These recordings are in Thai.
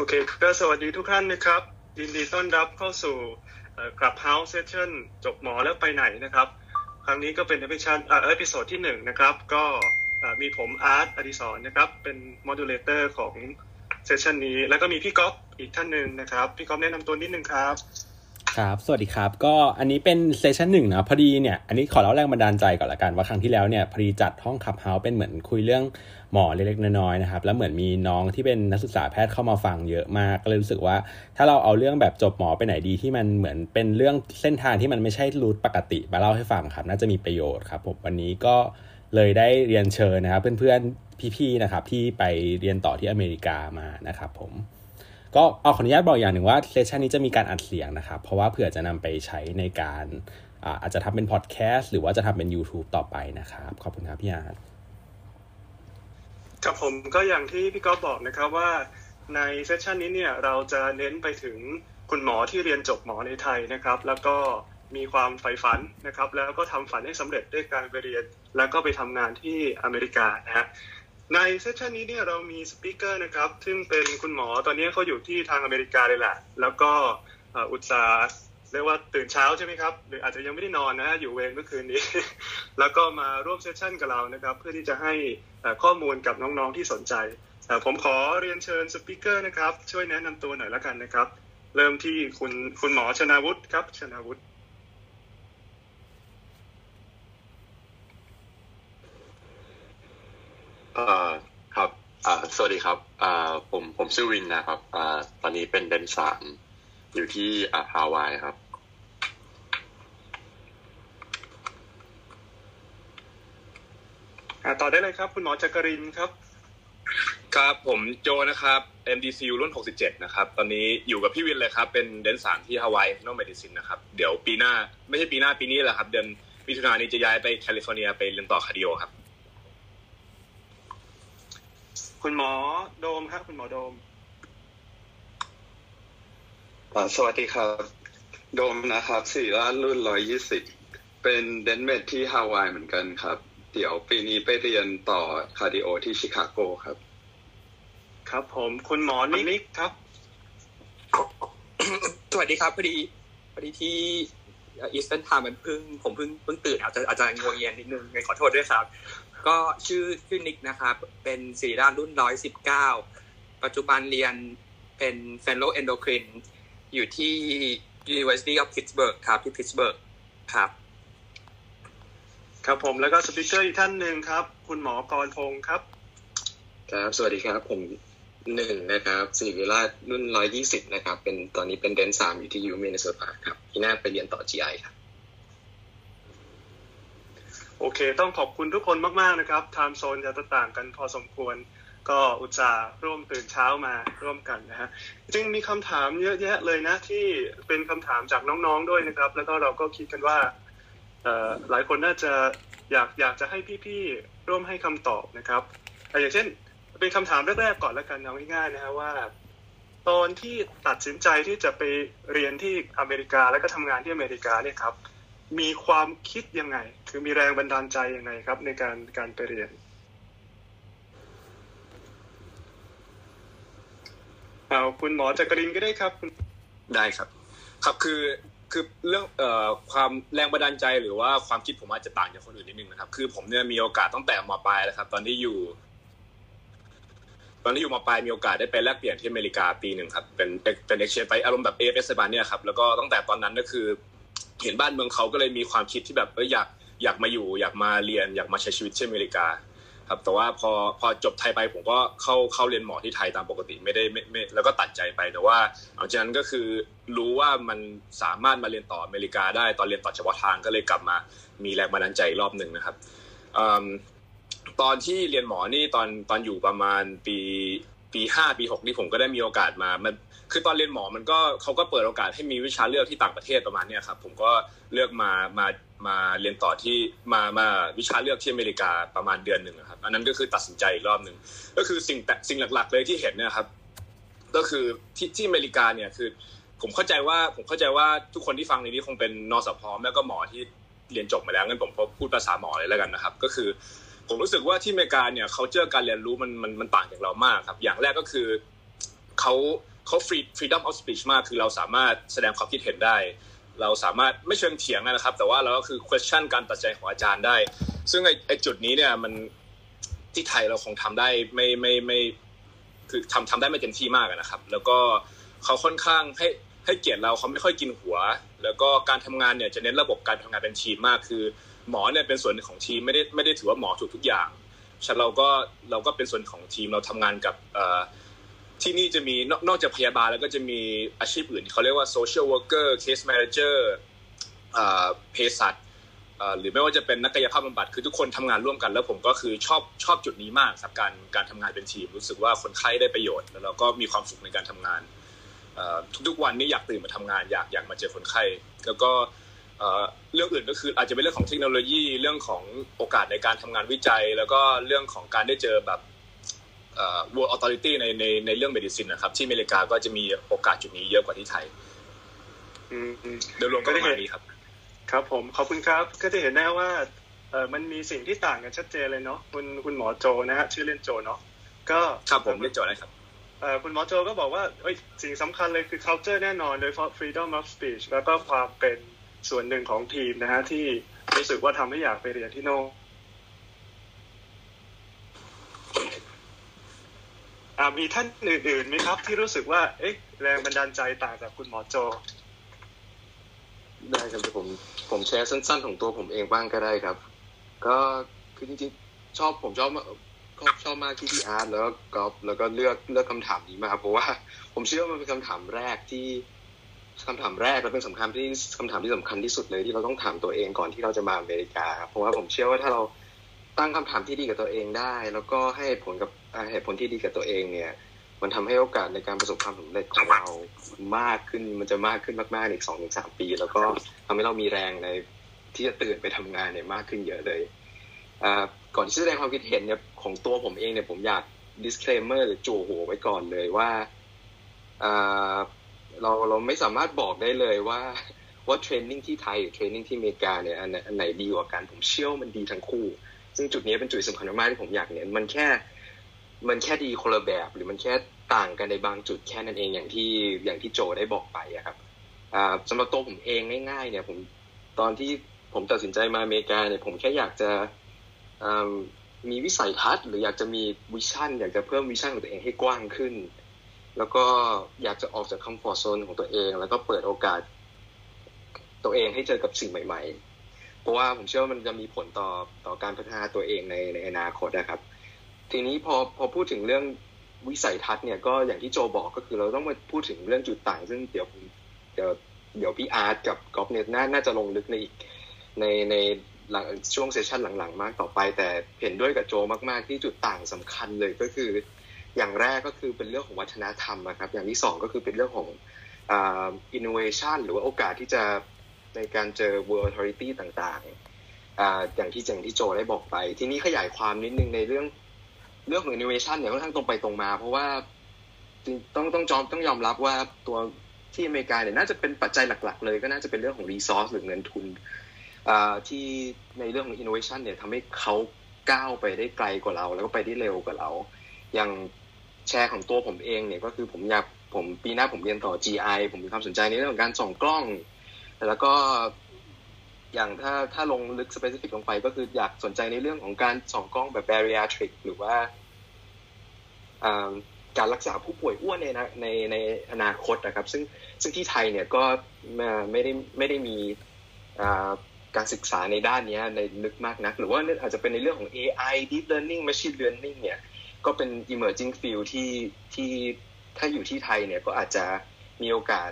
โอเคก็สวัสดีทุกท่านนะครับ ยินดีต้อนรับเข้าสู่ Clubhouse session จบหมอแล้วไปไหนนะครับ ครั้งนี้ก็เป็น edition episode ที่หนึ่งนะครับ ก็มีผมอาร์ตอดิศรนะครับเป็น moderator ของ session นี้ แล้วก็มีพี่ก๊อฟอีกท่านหนึ่งนะครับ พี่ก๊อฟแนะนำตัวนิดนึงครับ ครับ สวัสดีครับ ก็อันนี้เป็น session หนึ่งนะพอดีเนี่ย อันนี้ขอเล่าแรงบันดาลใจก่อนละกันว่าครั้งที่แล้วเนี่ยพอดีจัดห้อง Clubhouse เป็นเหมือนคุยเรื่องหมอเล็กๆน้อยๆนะครับ แล้วเหมือนมีน้องที่เป็นนักศึกษาแพทย์เข้ามาฟังเยอะมาก ก็เลยรู้สึกว่า ถ้าเราเอาเรื่องแบบจบหมอไปไหนดีที่มันเหมือนเป็นเรื่องเส้นทางที่มันไม่ใช่ route ปกติมาเล่าให้ฟังครับ น่าจะมีประโยชน์ครับผมวันนี้ก็เลยได้เรียนเชิญนะครับ เพื่อนๆพี่ๆนะครับที่ไปเรียนต่อที่อเมริกามานะครับผม ก็เอาขออนุญาตบอกอย่างหนึ่งว่า session นี้จะมีการอัดเสียงนะครับเพราะว่าเผื่อจะนำไปใช้ในการอาจจะทำเป็นพอดแคสต์หรือว่าจะทำเป็น YouTube ต่อไปนะครับ ขอบคุณครับพี่อาร์ตครับผมก็อย่างที่พี่ก๊อฟบอกนะครับว่าในเซสชันนี้เนี่ยเราจะเน้นไปถึงคุณหมอที่เรียนจบหมอในไทยนะครับ แล้วก็มีความใฝ่ฝันนะครับ แล้วก็ทำฝันให้สำเร็จด้วยการไปเรียน แล้วก็ไปทำงานที่อเมริกานะฮะ ในเซสชันนี้เนี่ยเรามีสปิเกอร์นะครับ ซึ่งเป็นคุณหมอตอนนี้เขาอยู่ที่ทางอเมริกาเลยแหละ แล้วก็อุตสาห์เรียกว่าตื่นเช้าใช่ไหมครับ หรืออาจจะยังไม่ได้นอนนะอยู่เวรเมื่อคืนนี้ แล้วก็มาร่วมเซสชันกับเรานะครับ เพื่อที่จะให้ข้อมูลกับน้องๆที่สนใจ ผมขอเรียนเชิญสปิเกอร์นะครับ ช่วยแนะนำตัวหน่อยล้วกันนะครับ เริ่มที่คุณคุณหมอชนาวุฒิครับชนาวุฒิ ครับสวัสดีครับผมผมชื่อวินนะครับตอนนี้เป็นเดนสามอยู่ที่ฮาวายครับต่อได้เลยครับ คุณหมอจักรินครับ ครับผมโจนะครับ MDCU รุ่น 67 นะครับ ตอนนี้อยู่กับพี่วินเลยครับ เป็นเดนสามที่ฮาวาย internal medicine นะครับ เดี๋ยวปีหน้าไม่ใช่ปีหน้าปีนี้แหละครับ เดือนมิถุนายนนี้จะย้ายไปแคลิฟอร์เนียไปเรียนต่อ cardio ครับ คุณหมอโดมครับ คุณหมอโดมสวัสดีครับ โดมนะครับศิริราชรุ่นร้อยยี่สิบเป็นเดน med ที่ฮาวายเหมือนกันครับ เดี๋ยวปีนี้ไปเรียนต่อ cardio ที่ชิคาโกครับ ครับผมคุณหมอนิกครับ สวัสดีครับพอดีพอดีที่ Eastern time มันเพิ่งผมเพิ่งเพิ่งตื่นอาจจะอาจจะงัวเงียนิดนึงขอโทษด้วยครับ ก็ชื่อชื่อนิกนะครับ เป็นศิริราชรุ่นร้อยสิบเก้าปัจจุบันเรียนเป็น Fellow Endocrine อยู่ที่ University of Pittsburgh ครับที่ Pittsburgh ครับ ครับผมแล้วก็ speaker อีกท่านหนึ่งครับ คุณหมอกรพงศ์ครับ ครับ สวัสดีครับ ผมหนึ่งนะครับศิริราชรุ่นร้อยยี่สิบนะครับ เป็นตอนนี้เป็นเดนสามอยู่ที่ U Minnesota ครับ ปีหน้าไปเรียนต่อ GI ครับ โอเค ต้องขอบคุณทุกคนมากๆนะครับไทม์โซนจะต่างกันพอสมควรก็อุตส่าห์ร่วมตื่นเช้ามาร่วมกันนะฮะจริงมีคำถามเยอะแยะเลยนะที่เป็นคำถามจากน้องๆด้วยนะครับ แล้วก็เราก็คิดกันว่าหลายคนน่าจะอยากอยากจะให้พี่ๆร่วมให้คำตอบนะครับอย่างเช่นเป็นคำถามแรกๆก่อนแล้วกันเอาง่ายๆนะฮะว่า ตอนที่ตัดสินใจที่จะไปเรียนที่อเมริกาแล้วก็ทำงานที่อเมริกาเนี่ยครับ มีความคิดยังไง คือมีแรงบันดาลใจยังไงครับ ในการการไปเรียนเอาคุณหมอจักรินก็ได้ครับ ได้ครับ ครับคือคือเรื่องเอ่อความแรงบันดาลใจหรือว่าความคิดผมอาจจะต่างจากคนอื่นนิดนึงนะครับ คือผมเนี่ยมีโอกาสตั้งแต่มปลายแล้วครับ ตอนที่อยู่ ตอนที่อยู่มปลายมีโอกาสได้ไปแลกเปลี่ยนที่อเมริกาปีหนึ่งครับ เป็นเป็นเอ็กชนไปอารมณ์แบบ AFS บ้านเนี่ยครับแล้วก็ตั้งแต่ตอนนั้นก็คือ เห็นบ้านเมืองเขาก็เลยมีความคิดที่แบบเอออยากอยากมาอยู่ อยากมาเรียนอยากมาใช้ชีวิตที่อเมริกา ครับแต่ว่าพอพอจบไทยไปผมก็เข้าเข้าเรียนหมอที่ไทยตามปกติไม่ได้ไม่ไม่แล้วก็ตัดใจไปแต่ว่าหลังจากนั้นก็คือรู้ว่ามันสามารถมาเรียนต่ออเมริกาได้ตอนเรียนต่อเฉพาะทางก็เลยกลับมามีแรงบันดาลใจรอบหนึ่งนะครับตอนที่เรียนหมอนี่ตอนตอนอยู่ประมาณปี ปีห้าปีหกนี่ผมก็ได้มีโอกาสมามันคือตอนเรียนหมอมันก็เขาก็เปิดโอกาสให้มีวิชาเลือกที่ต่างประเทศประมาณนี้ครับผมก็เลือกมามามาเรียนต่อที่มามาวิชาเลือกที่อเมริกาประมาณเดือนหนึ่งครับอันนั้นก็คือตัดสินใจอีกรอบหนึ่งก็คือสิ่งแต่สิ่งหลัก ๆ เลยที่เห็นเนี่ยครับ ก็คือที่ที่อเมริกาเนี่ยคือ ผมเข้าใจว่าผมเข้าใจว่าทุกคนที่ฟังในนี้คงเป็นนอสพอแล้วก็หมอที่เรียนจบมาแล้วงั้นผมพูดภาษาหมอเลยแล้วกันนะครับ ก็คือ ผมรู้สึกว่าที่อเมริกาเนี่ยเขาเจอการเรียนรู้มันมันมันต่างจากเรามากครับ อย่างแรกก็คือเขาเขาฟรีฟรีดอมออฟสปีชมาก คือเราสามารถแสดงความคิดเห็นได้ เราสามารถไม่เชิงเถียงนะครับ แต่ว่าเราก็คือ question การตัดใจของอาจารย์ได้ ซึ่งไอ้ไอจุดนี้เนี่ยมันที่ไทยเราคงทำได้ไม่ไม่ไม่คือทำทำได้ไม่เต็มที่มากนะครับ แล้วก็เขาค่อนข้างให้ให้เกียรติเราเขาไม่ค่อยกินหัว แล้วก็การทำงานเนี่ยจะเน้นระบบการทำงานเป็นทีมมากคือ หมอเนี่ยเป็นส่วนของทีมไม่ได้ไม่ได้ถือว่าหมอถูกทุกอย่างฉะนั้นเราก็เราก็เป็นส่วนของทีมเราทำงานกับที่นี่จะมีนอกจากพยาบาลแล้วก็จะมีอาชีพอื่นเขาเรียกว่า social worker case manager เภสัชหรือไม่ว่าจะเป็นนักกายภาพบำบัดคือทุกคนทำงานร่วมกัน แล้วผมก็คือชอบชอบจุดนี้มากครับการการทำงานเป็นทีม รู้สึกว่าคนไข้ได้ประโยชน์ แล้วเราก็มีความสุขในการทำงานทุกๆวันนี้อยากตื่นมาทำงานอยากอยากมาเจอคนไข้แล้วก็ เรื่องอื่นก็คืออาจจะเป็นเรื่องของเทคโนโลยีเรื่องของโอกาสในการทำงานวิจัย แล้วก็เรื่องของการได้เจอแบบ World Authority ในในในเรื่อง medicine นะครับ ที่อเมริกาก็จะมีโอกาสจุดนี้เยอะกว่าที่ไทยโดยรวมก็ประมาณนี้ครับ ครับผมขอบคุณครับก็จะเห็นได้ว่าเออมันมีสิ่งที่ต่างกันชัดเจนเลยเนาะคุณคุณหมอโจนะฮะชื่อเล่นโจเนาะก็ครับผมเล่นโจนะครับคุณหมอโจก็บอกว่าสิ่งสำคัญเลยคือ culture แน่นอนโดยเฉพาะ freedom of speech แล้วก็ความเป็น ส่วนหนึ่งของทีมนะฮะที่รู้สึกว่าทำให้อยากไปเรียนที่โน่มีท่านอื่นๆไหมครับ ที่รู้สึกว่า เอ๊ะ แรงบันดาลใจต่างจากคุณหมอโจ ได้ครับผมผมแชร์สั้น ๆ ของตัวผมเองบ้างก็ได้ครับ ก็คือจริงๆชอบผมชอบก็ชอบมากที่พี่อาร์ตแล้วก็กอล์ฟแล้วก็เลือกเลือกคำถามนี้มาเพราะว่า ผมเชื่อว่ามันเป็นคำถามแรกที่ คำถามแรกและเป็นสำคัญที่คำถามที่สำคัญที่สุดเลยที่เราต้องถามตัวเองก่อนที่เราจะมาอเมริกา เพราะว่าผมเชื่อว่าถ้าเราตั้งคำถามที่ดีกับตัวเองได้ แล้วก็ให้ผลกับเหตุผลที่ดีกับตัวเองเนี่ย มันทำให้โอกาสในการประสบความสำเร็จของเรามากขึ้นมันจะมากขึ้นมากๆอีกสองถึงสามปี แล้วก็ทำให้เรามีแรงในที่จะตื่นไปทำงานเนี่ยมากขึ้นเยอะเลยก่อนที่จะแสดงความคิดเห็นเนี่ยของตัวผมเองเนี่ยผมอยาก disclaimer หรือจู่หัวไว้ก่อนเลยว่า เราเราไม่สามารถบอกได้เลยว่าว่าเทรนนิ่งที่ไทยหรือเทรนนิ่งที่อเมริกาเนี่ยอันอันไหนดีกว่ากันผมเชื่อมันดีทั้งคู่ ซึ่งจุดนี้เป็นจุดสำคัญมากที่ผมอยากเน้นมันแค่ มันแค่ดีคนละแบบ หรือมันแค่ต่างกันในบางจุดแค่นั้นเองอย่างที่อย่างที่โจได้บอกไปครับสำหรับตัวผมเองง่าย ๆ เนี่ย ผมตอนที่ผมตัดสินใจมาอเมริกาเนี่ยผมแค่อยากจะมีวิสัยทัศน์ หรืออยากจะมี vision อยากจะเพิ่ม vision ของตัวเองให้กว้างขึ้น แล้วก็อยากจะออกจาก comfort zone ของตัวเอง แล้วก็เปิดโอกาส ตัวเองให้เจอกับสิ่งใหม่ ๆ เพราะว่าผมเชื่อว่ามันจะมีผลต่อต่อการพัฒนาตัวเองในในอนาคตนะครับ ทีนี้พอพอพูดถึงเรื่องวิสัยทัศน์เนี่ยก็อย่างที่โจบอกก็คือเราต้องมาพูดถึงเรื่องจุดต่าง ซึ่งเดี๋ยวเดี๋ยวเดี๋ยวพี่อาร์ตกับกอล์ฟเนี่ยน่าจะลงลึกในอีกในในหลังช่วง session หลังๆ มากต่อไป แต่เห็นด้วยกับโจมากๆ ที่จุดต่างสำคัญเลยก็คือ อย่างแรกก็คือเป็นเรื่องของวัฒนธรรมนะครับ อย่างที่สองก็คือเป็นเรื่องของอินโนเวชันหรือว่าโอกาสที่จะในการเจอ world authority ต่างๆอย่างที่เจงที่โจได้บอกไป ทีนี้ขยายความนิดนึงในเรื่องเรื่องของ innovation เนี่ยค่อนข้างตรงไปตรงมา เพราะว่าต้องต้องจอมต้องยอมรับว่าตัวที่อเมริกาเนี่ยน่าจะเป็นปัจจัยหลัก ๆ เลยก็น่าจะเป็นเรื่องของ resource หรือเงินทุนที่ในเรื่องของ innovation เนี่ยทำให้เขาก้าวไปได้ไกลกว่าเรา แล้วก็ไปได้เร็วกว่าเรา อย่างแชร์ของตัวผมเองเนี่ยก็คือผมอยากผมปีหน้าผมเรียนต่อ GI ผมมีความสนใจในเรื่องของการส่องกล้อง แล้วก็อย่างถ้าถ้าลงลึกสเปซิฟิกลงไปก็คืออยากสนใจในเรื่องของการส่องกล้องแบบ bariatric หรือว่าการรักษาผู้ป่วยอ้วนในในในอนาคตนะครับ ซึ่งซึ่งที่ไทยเนี่ยก็ไม่ได้ไม่ได้มีการศึกษาในด้านนี้ในลึกมากนัก หรือว่าอาจจะเป็นในเรื่องของ AI deep learning machine learning เนี่ย ก็เป็น emerging field ที่ที่ถ้าอยู่ที่ไทยเนี่ยก็อาจจะมีโอกาส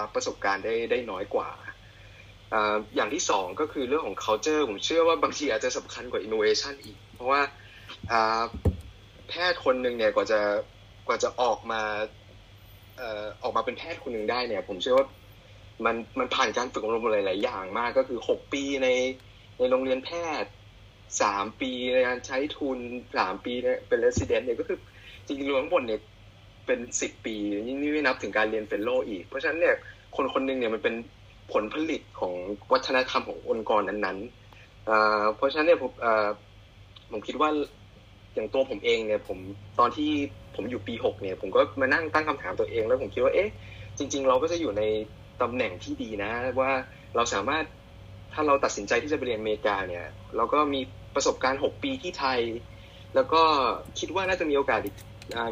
รับประสบการณ์ได้ได้น้อยกว่า อย่างที่สองก็คือเรื่องของ culture ผมเชื่อว่าบางทีอาจจะสำคัญกว่า innovation อีก เพราะว่าแพทย์คนหนึ่งเนี่ยกว่าจะกว่าจะออกมาออกมาเป็นแพทย์คนหนึ่งได้เนี่ย ผมเชื่อว่ามันมันผ่านการฝึกอบรมหลาย ๆ อย่างมากก็คือหกปีในในโรงเรียนแพทย์ สามปีในการใช้ทุนสามปีเป็น resident เนี่ยก็คือจริงๆรวมทั้งหมดเนี่ยเป็นสิบปียังไม่นับถึงการเรียน fellow อีก เพราะฉะนั้นเนี่ยคนคนหนึ่งเนี่ยมันเป็นผลผลิตของวัฒนธรรมขององค์กรนั้นๆเพราะฉะนั้นเนี่ยผมผมคิดว่าอย่างตัวผมเองเนี่ยผมตอนที่ผมอยู่ปีหกเนี่ย ผมก็มานั่งตั้งคำถามตัวเองแล้วผมคิดว่าเอ๊ะจริง ๆ เราก็จะอยู่ในตำแหน่งที่ดีนะ ว่าเราสามารถ ถ้าเราตัดสินใจที่จะไปเรียนอเมริกาเนี่ย เราก็มีประสบการณ์หกปีที่ไทย แล้วก็คิดว่าน่าจะมีโอกาสอีก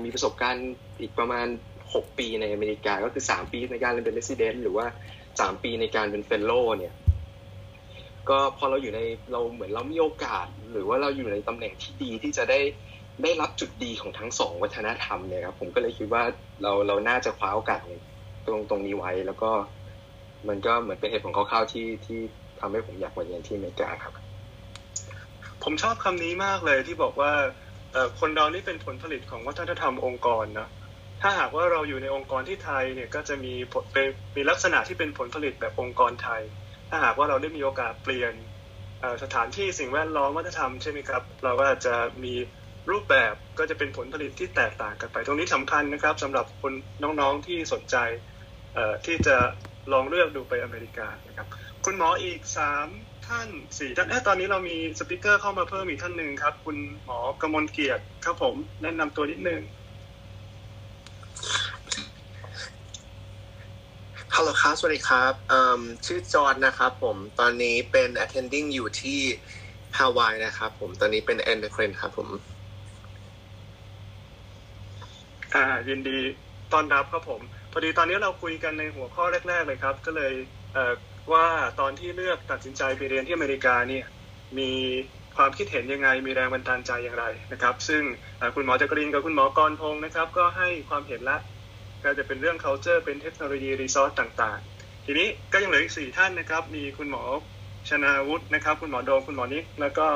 มีประสบการณ์อีกประมาณหกปีในอเมริกา ก็คือสามปีในการเป็นเรสซิเดนต์หรือว่าสามปีในการเป็น fellow เนี่ยก็พอเราอยู่ในเราเหมือนเรามีโอกาส หรือว่าเราอยู่ในตำแหน่งที่ดีที่จะได้ได้รับจุดดีของทั้งสองวัฒนธรรมเนี่ยครับผมก็เลยคิดว่าเราเราน่าจะคว้าโอกาสตรงตรงนี้ไว้ แล้วก็มันก็เหมือนเป็นเหตุผลคร่าวๆที่ที่ ทำให้ผมอยากมาเรียนที่อเมริกาครับ ผมชอบคำนี้มากเลยที่บอกว่าคนเรานี่เป็นผลผลิตของวัฒนธรรมองค์กรนะถ้าหากว่าเราอยู่ในองค์กรที่ไทยเนี่ยก็จะมีเป็นมีลักษณะที่เป็นผลผลิตแบบองค์กรไทย ถ้าหากว่าเราได้มีโอกาสเปลี่ยนสถานที่สิ่งแวดล้อมวัฒนธรรมใช่ไหมครับ เราก็จะมีรูปแบบก็จะเป็นผลผลิตที่แตกต่างกันไป ตรงนี้สำคัญนะครับสำหรับคนน้องๆที่สนใจที่จะลองเลือกดูไปอเมริกานะครับ คุณหมออีกสามท่านสี่ท่านตอนนี้เรามีสปิเกอร์เข้ามาเพิ่มอีกท่านหนึ่งครับ คุณหมอกมลเกียรติครับผมแนะนำตัวนิดนึงฮัลโหลครับ สวัสดีครับชื่อจอร์นนะครับผมตอนนี้เป็น attending อยู่ที่ฮาวายนะครับผมตอนนี้เป็น endocrine ครับผมอ่ายินดีต้อนรับครับผม พอดีตอนนี้เราคุยกันในหัวข้อแรก ๆ เลยครับ ก็เลยเอ่อ ว่าตอนที่เลือกตัดสินใจไปเรียนที่อเมริกาเนี่ยมีความคิดเห็นยังไงมีแรงบันดาลใจอย่างไรนะครับ ซึ่งคุณหมอจักรินกับคุณหมอกรพงศ์นะครับ ก็ให้ความเห็นละก็จะเป็นเรื่อง culture เป็นเทคโนโลยีรีซอสต่างๆ ทีนี้ก็ยังเหลืออีกสี่ท่านนะครับ มีคุณหมอชนาวุฒินะครับ คุณหมอโดมคุณหมอนิกแล้วก็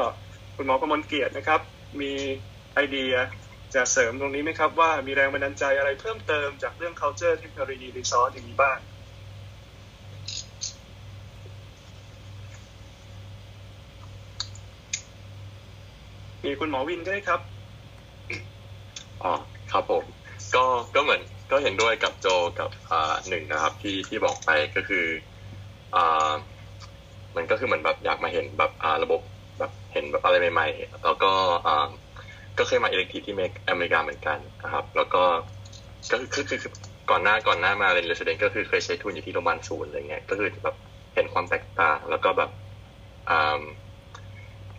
คุณหมอกมลเกียรตินะครับ มีไอเดียจะเสริมตรงนี้ไหมครับว่ามีแรงบันดาลใจอะไรเพิ่มเติมจากเรื่อง culture เทคโนโลยีรีซอสอย่างนี้บ้าง มีคุณหมอวินก็ได้ครับอ๋อครับผม ก็ก็เหมือนก็เห็นด้วยกับโจกับอ่าหนึ่งนะครับ ที่ที่บอกไปก็คืออ่ามันก็คือเหมือนแบบอยากมาเห็นแบบอ่าระบบแบบเห็นแบบอะไรใหม่ๆ แล้วก็อ่าก็เคยมาอิเล็กทีที่อเมริกาเหมือนกันนะครับ แล้วก็ก็คือคือคือก่อนหน้าก่อนหน้ามาเรียนเรสเดนก็คือเคยใช้ทุนอยู่ที่โรงพยาบาลศูนย์อะไรเงี้ยก็คือแบบเห็นความแตกต่าง แล้วก็แบบอ่า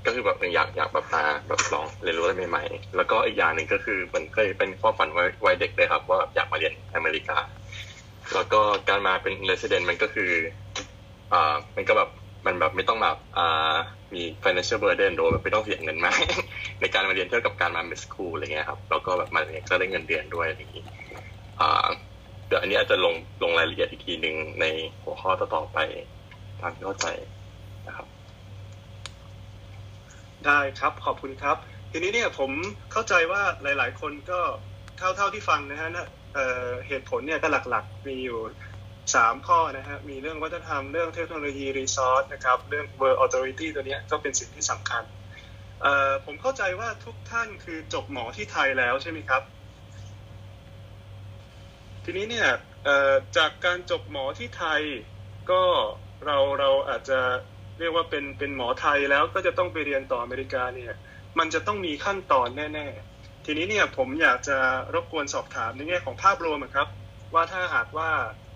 ก็คือแบบอยากอยากแบบมาแบบลองเรียนรู้อะไรใหม่ๆ แล้วก็อีกอย่างหนึ่งก็คือมันเคยเป็นความฝันวัยเด็กเลยครับ ว่าอยากมาเรียนอเมริกา แล้วก็การมาเป็นเรสเดนมันก็คืออ่ามันก็แบบมันแบบไม่ต้องแบบอ่ามี financial burden โดยไม่ต้องเสียเงินมาก ในการมาเรียนเทียบกับการมาเมสคูลอะไรเงี้ยครับแล้วก็แบบมาเรียนก็ได้เงินเดือนด้วยอะไรอย่างนี้อ่าเดี๋ยวอันนี้อาจจะลงลงรายละเอียดอีกทีหนึ่งในหัวข้อต่อๆไปตามที่เข้าใจนะครับ ได้ครับขอบคุณครับ ทีนี้เนี่ยผมเข้าใจว่าหลาย ๆ คนก็เท่าเท่าที่ฟังนะฮะนะเหตุผลเนี่ยก็หลักๆ มีอยู่สามข้อนะฮะมีเรื่องวัฒนธรรมเรื่องเทคโนโลยีรีซอสนะครับเรื่อง World Authority ตัวนี้ก็เป็นสิ่งที่สำคัญผมเข้าใจว่าทุกท่านคือจบหมอที่ไทยแล้วใช่ไหมครับ ทีนี้เนี่ยจากการจบหมอที่ไทยก็เราเราอาจจะ เรียกว่าเป็นเป็นหมอไทยแล้วก็จะต้องไปเรียนต่ออเมริกาเนี่ย มันจะต้องมีขั้นตอนแน่ ๆ ทีนี้เนี่ยผมอยากจะรบกวนสอบถามในแง่ของภาพรวมครับ ว่าถ้าหากว่า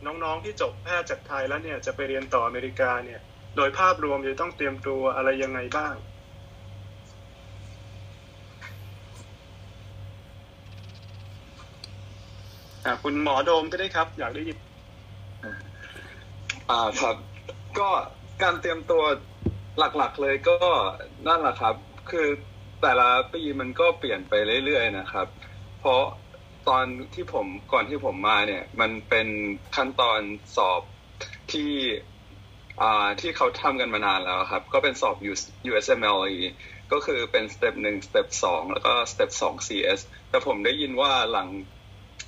น้องๆที่จบแพทย์จากไทยแล้วเนี่ยจะไปเรียนต่ออเมริกาเนี่ย โดยภาพรวมจะต้องเตรียมตัวอะไรยังไงบ้างอ่าคุณหมอโดมก็ได้ครับ อยากได้ยินอ่าครับ ก็ การเตรียมตัวหลักๆเลยก็นั่นแหละครับ คือแต่ละปีมันก็เปลี่ยนไปเรื่อยๆนะครับ เพราะตอนที่ผมก่อนที่ผมมาเนี่ย มันเป็นขั้นตอนสอบที่อ่าที่เขาทำกันมานานแล้วครับ ก็เป็นสอบ USMLE ก็คือเป็นสเต็ปหนึ่งสเต็ปสองแล้วก็สเต็ปสอง CS แต่ผมได้ยินว่าหลัง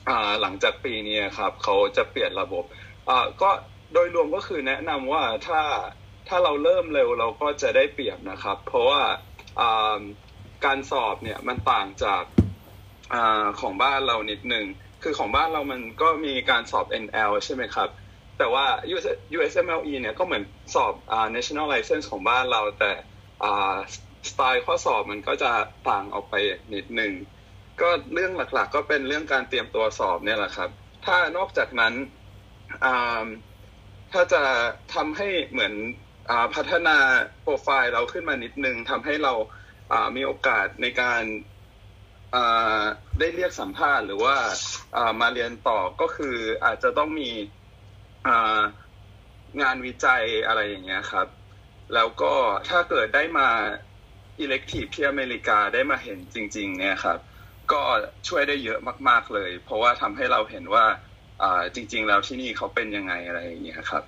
อ่าหลังจากปีนี้ครับ เขาจะเปลี่ยนระบบอ่าก็ โดยรวมก็คือแนะนำว่าถ้าถ้าเราเริ่มเร็วเราก็จะได้เปรียบนะครับ เพราะว่าการสอบเนี่ยมันต่างจากอของบ้านเรานิดนึงคือของบ้านเรามันก็มีการสอบ NL ใช่ไหมครับ แต่ว่า USMLE เนี่ยก็เหมือนสอบ national license ของบ้านเราแต่สไตล์ข้อสอบมันก็จะต่างออกไปนิดนึงก็เรื่องหลักๆ ก็เป็นเรื่องการเตรียมตัวสอบเนี่ยแหละครับ ถ้านอกจากนั้น ถ้าจะทำให้เหมือนอพัฒนาโปรไฟล์เราขึ้นมานิดนึงทำให้เรามีโอกาสในการได้เรียกสัมภาษณ์หรือว่ามาเรียนต่อก็คืออาจจะต้องมีงานวิจัยอะไรอย่างเงี้ยครับ แล้วก็ถ้าเกิดได้มาอิเล็กทีฟที่อเมริกาได้มาเห็นจริง ๆ เนี่ยครับ ก็ช่วยได้เยอะมาก ๆเลย เพราะว่าทำให้เราเห็นว่า จริง ๆ แล้วที่นี่เขาเป็นยังไงอะไรอย่างเงี้ยครับ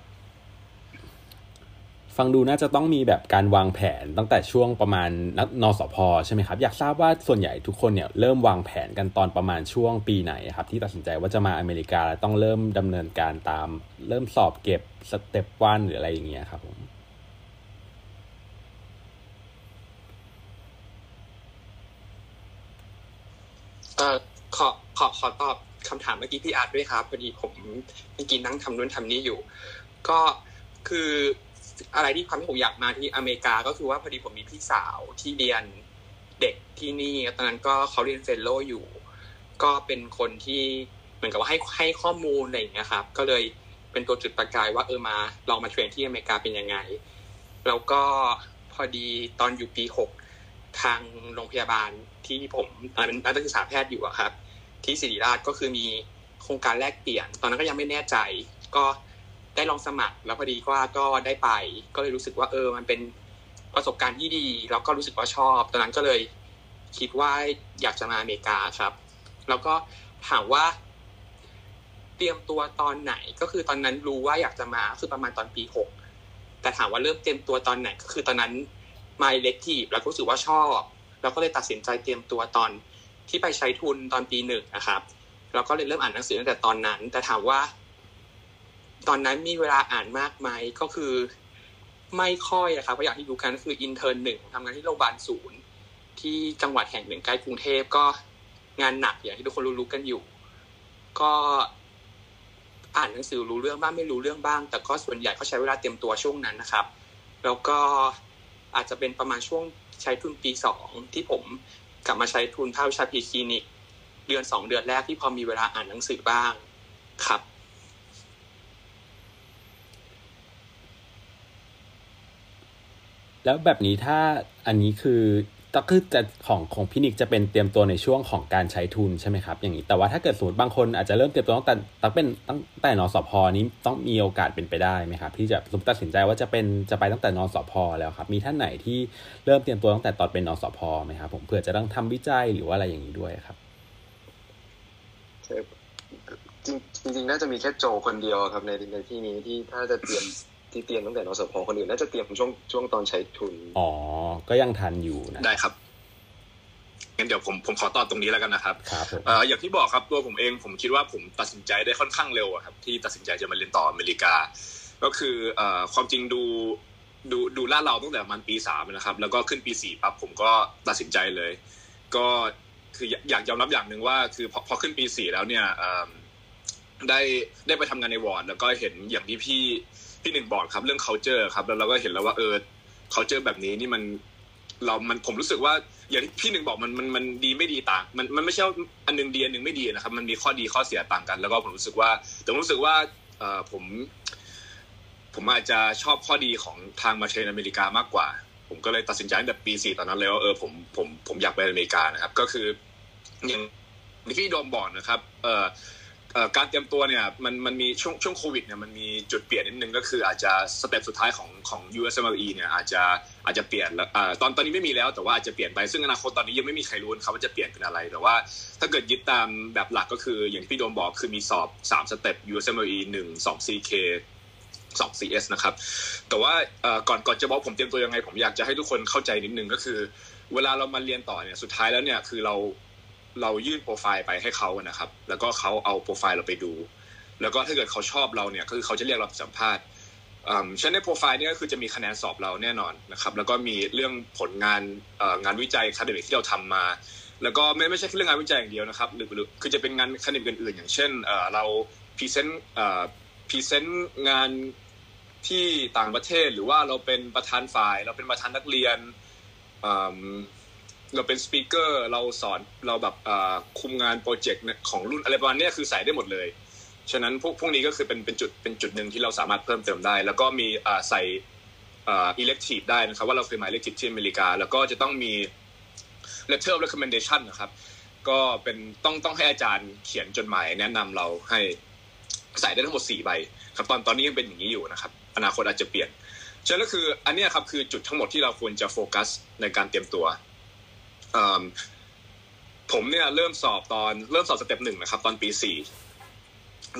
ฟังดูน่าจะต้องมีแบบการวางแผนตั้งแต่ช่วงประมาณนสพใช่ไหมครับ อยากทราบว่าส่วนใหญ่ทุกคนเนี่ยเริ่มวางแผนกันตอนประมาณช่วงปีไหนครับ ที่ตัดสินใจว่าจะมาอเมริกาแล้วต้องเริ่มดำเนินการตาม เริ่มสอบเก็บสเต็ปวันหรืออะไรอย่างเงี้ยครับผมเอ่อขอขอขอตอบ คำถามเมื่อกี้พี่อาร์ตด้วยครับพอดีผมเมื่อกี้นั่งทำนู่นทำนี่อยู่ ก็คืออะไรที่ทำให้ผมอยากมาที่อเมริกาก็คือว่าพอดีผมมีพี่สาวที่เรียนเด็กที่นี่ตอนนั้นก็เขาเรียนเฟลโลอยู่ ก็เป็นคนที่เหมือนกับว่าให้ให้ข้อมูลอะไรอย่างเงี้ยครับ ก็เลยเป็นตัวจุดประกายว่าเออมาลองมาเทรนที่อเมริกาเป็นยังไง แล้วก็พอดีตอนอยู่ปีหกทางโรงพยาบาลที่ผมเป็นนักศึกษาแพทย์อยู่อะครับ ที่ศิริราชก็คือมีโครงการแลกเปลี่ยน ตอนนั้นก็ยังไม่แน่ใจ ก็ได้ลองสมัคร แล้วพอดีว่าก็ได้ไป ก็เลยรู้สึกว่าเออ มันเป็นประสบการณ์ที่ดี แล้วก็รู้สึกว่าชอบ ตอนนั้นก็เลยคิดว่าอยากจะมาอเมริกาครับ แล้วก็ถามว่า เตรียมตัวตอนไหน ก็คือตอนนั้นรู้ว่าอยากจะมาคือประมาณตอนปีหกแต่ถามว่าเริ่มเตรียมตัวตอนไหน ก็คือตอนนั้นมาเล็กทีแล้วก็รู้สึกว่าชอบ แล้วก็เลยตัดสินใจเตรียมตัวตอน ที่ไปใช้ทุนตอนปีหนึ่งนะครับแล้วก็เลยเริ่มอ่านหนังสือตั้งแต่ตอนนั้น แต่ถามว่า ตอนนั้นมีเวลาอ่านมากไหมก็คือไม่ค่อยอะครับเพราะอย่างที่รู้กันก็คืออินเทอร์หนึ่งทำงานที่โรงพยาบาลศูนย์ที่จังหวัดแห่งหนึ่งใกล้กรุงเทพก็งานหนักอย่างที่ทุกคนรู้ๆกันอยู่ ก็อ่านหนังสือรู้เรื่องบ้างไม่รู้เรื่องบ้าง แต่ก็ส่วนใหญ่เขาใช้เวลาเตรียมตัวช่วงนั้นนะครับ แล้วก็อาจจะเป็นประมาณช่วงใช้ทุนปีสองที่ผม กลับมาใช้ทุนภาควิชาพีคลินิก เดือนสองเดือนแรกที่พอมีเวลาอ่านหนังสือบ้างครับแล้วแบบนี้ถ้าอันนี้คือ ก็คือจะของของพินิกจะเป็นเตรียมตัวในช่วงของการใช้ทุนใช่ไหมครับอย่างนี้แต่ว่าถ้าเกิดสมมติบางคนอาจจะเริ่มเตรียมตัวตั้งแต่ตั้งเป็นตั้งแต่นสพนี้ต้องมีโอกาสเป็นไปได้ไหมครับที่จะสมตัดสินใจว่าจะเป็นจะไปตั้งแต่นสพแล้วครับมีท่านไหนที่เริ่มเตรียมตัวตั้งแต่ตอนเป็นนสพไหมครับผมเผื่อจะต้องทำวิจัยหรือว่าอะไรอย่างนี้ด้วยครับจริงจริงน่าจะมีแค่โจคนเดียวครับในในที่นี้ที่ถ้าจะเตรียม ที่เตรียมตั้งแต่นสพคนอื่นน่าจะเตรียมช่วงช่วงตอนใช้ทุน อ๋อ ก็ยังทันอยู่นะ ได้ครับงั้นเดี๋ยวผมผมขอตอบตรงนี้แล้วกันนะครับครับอย่างที่บอกครับตัวผมเองผมคิดว่าผมตัดสินใจได้ค่อนข้างเร็วครับ ที่ตัดสินใจจะมาเรียนต่ออเมริกา ก็คือเอ่อความจริงดูดูดูลาดเราตั้งแต่มันปีสามนะครับ แล้วก็ขึ้นปีสี่ปั๊บผมก็ตัดสินใจเลย ก็คืออยากยอมรับอย่างหนึ่งว่า คือพอพอขึ้นปีสี่แล้วเนี่ยได้ได้ไปทำงานในวอร์ดแล้วก็เห็นอย่างที่พี่ พี่หนึ่งบอกครับเรื่อง culture ครับแล้วเราก็เห็นแล้วว่าเออ culture แบบนี้นี่มันเรา มันผมรู้สึกว่าอย่างที่พี่หนึ่งบอกมันมันมันดีไม่ดีต่าง มันมันไม่ใช่อันนึงดีอันนึงไม่ดีนะครับ มันมีข้อดีข้อเสียต่างกัน แล้วก็ผมรู้สึกว่าแต่ผมรู้สึกว่าเออผม ผมอาจจะชอบข้อดีของทางมาเทรนอเมริกามากกว่า ผมก็เลยตัดสินใจตั้งแต่ปีสี่ตอนนั้นเลยว่าเออผมผมผมอยากไปอเมริกานะครับ ก็คืออย่างที่พี่โดมบอกนะครับ เออ การเตรียมตัวเนี่ยมันมันมีช่วงช่วงโควิดเนี่ยมันมีจุดเปลี่ยนนิดนึงก็คืออาจจะ step สุดท้ายของของ USMLE เนี่ยอาจจะอาจจะเปลี่ยนแล้วตอนตอนนี้ไม่มีแล้วแต่ว่าอาจจะเปลี่ยนไปซึ่งอนาคตตอนนี้ยังไม่มีใครรู้ครับว่าจะเปลี่ยนเป็นอะไร แต่ว่าถ้าเกิดยึดตามแบบหลักก็คืออย่างที่พี่โดมบอกคือมีสอบ 3 step USMLE 1 2 CK 2 CS นะครับ แต่ว่าก่อนก่อนจะบอกผมเตรียมตัวยังไง ผมอยากจะให้ทุกคนเข้าใจนิดนึงก็คือ เวลาเรามาเรียนต่อเนี่ยสุดท้ายแล้วเนี่ยคือเรา เรายื่นโปรไฟล์ไปให้เขานะครับ แล้วก็เขาเอาโปรไฟล์เราไปดู แล้วก็ถ้าเกิดเขาชอบเราเนี่ยก็คือเขาจะเรียกเราสัมภาษณ์ ฉะนั้นในโปรไฟล์นี่ก็คือจะมีคะแนนสอบเราแน่นอนนะครับ แล้วก็มีเรื่องผลงานงานวิจัย academic ที่เราทำมา แล้วก็ไม่ไม่ใช่แค่เรื่องงานวิจัยอย่างเดียวนะครับหรือคือจะเป็นงาน academic อื่นๆอย่างเช่นเรา present present งานที่ต่างประเทศ หรือว่าเราเป็นประธานฝ่าย เราเป็นประธานนักเรียน เราเป็น speaker เราสอนเราแบบคุมงานโปรเจกต์ของรุ่นอะไรประมาณนี้คือใส่ได้หมดเลย ฉะนั้นพวกพวกนี้ก็คือเป็นเป็นจุดเป็นจุดหนึ่งที่เราสามารถเพิ่มเติมได้ แล้วก็มีใส่อ่า elective ได้นะครับว่าเราเคยมา elective ที่อเมริกา แล้วก็จะต้องมี letter of recommendation นะครับ ก็เป็นต้องต้องให้อาจารย์เขียนจดหมายแนะนำเราให้ใส่ได้ทั้งหมดสี่ใบครับตอนตอนนี้ยังเป็นอย่างนี้อยู่นะครับ อนาคตอาจจะเปลี่ยนฉะนั้นก็คืออันนี้ครับคือจุดทั้งหมดที่เราควรจะโฟกัสในการเตรียมตัว ผมเนี่ยเริ่มสอบตอนเริ่มสอบ step หนึ่งนะครับ ตอนปีสี่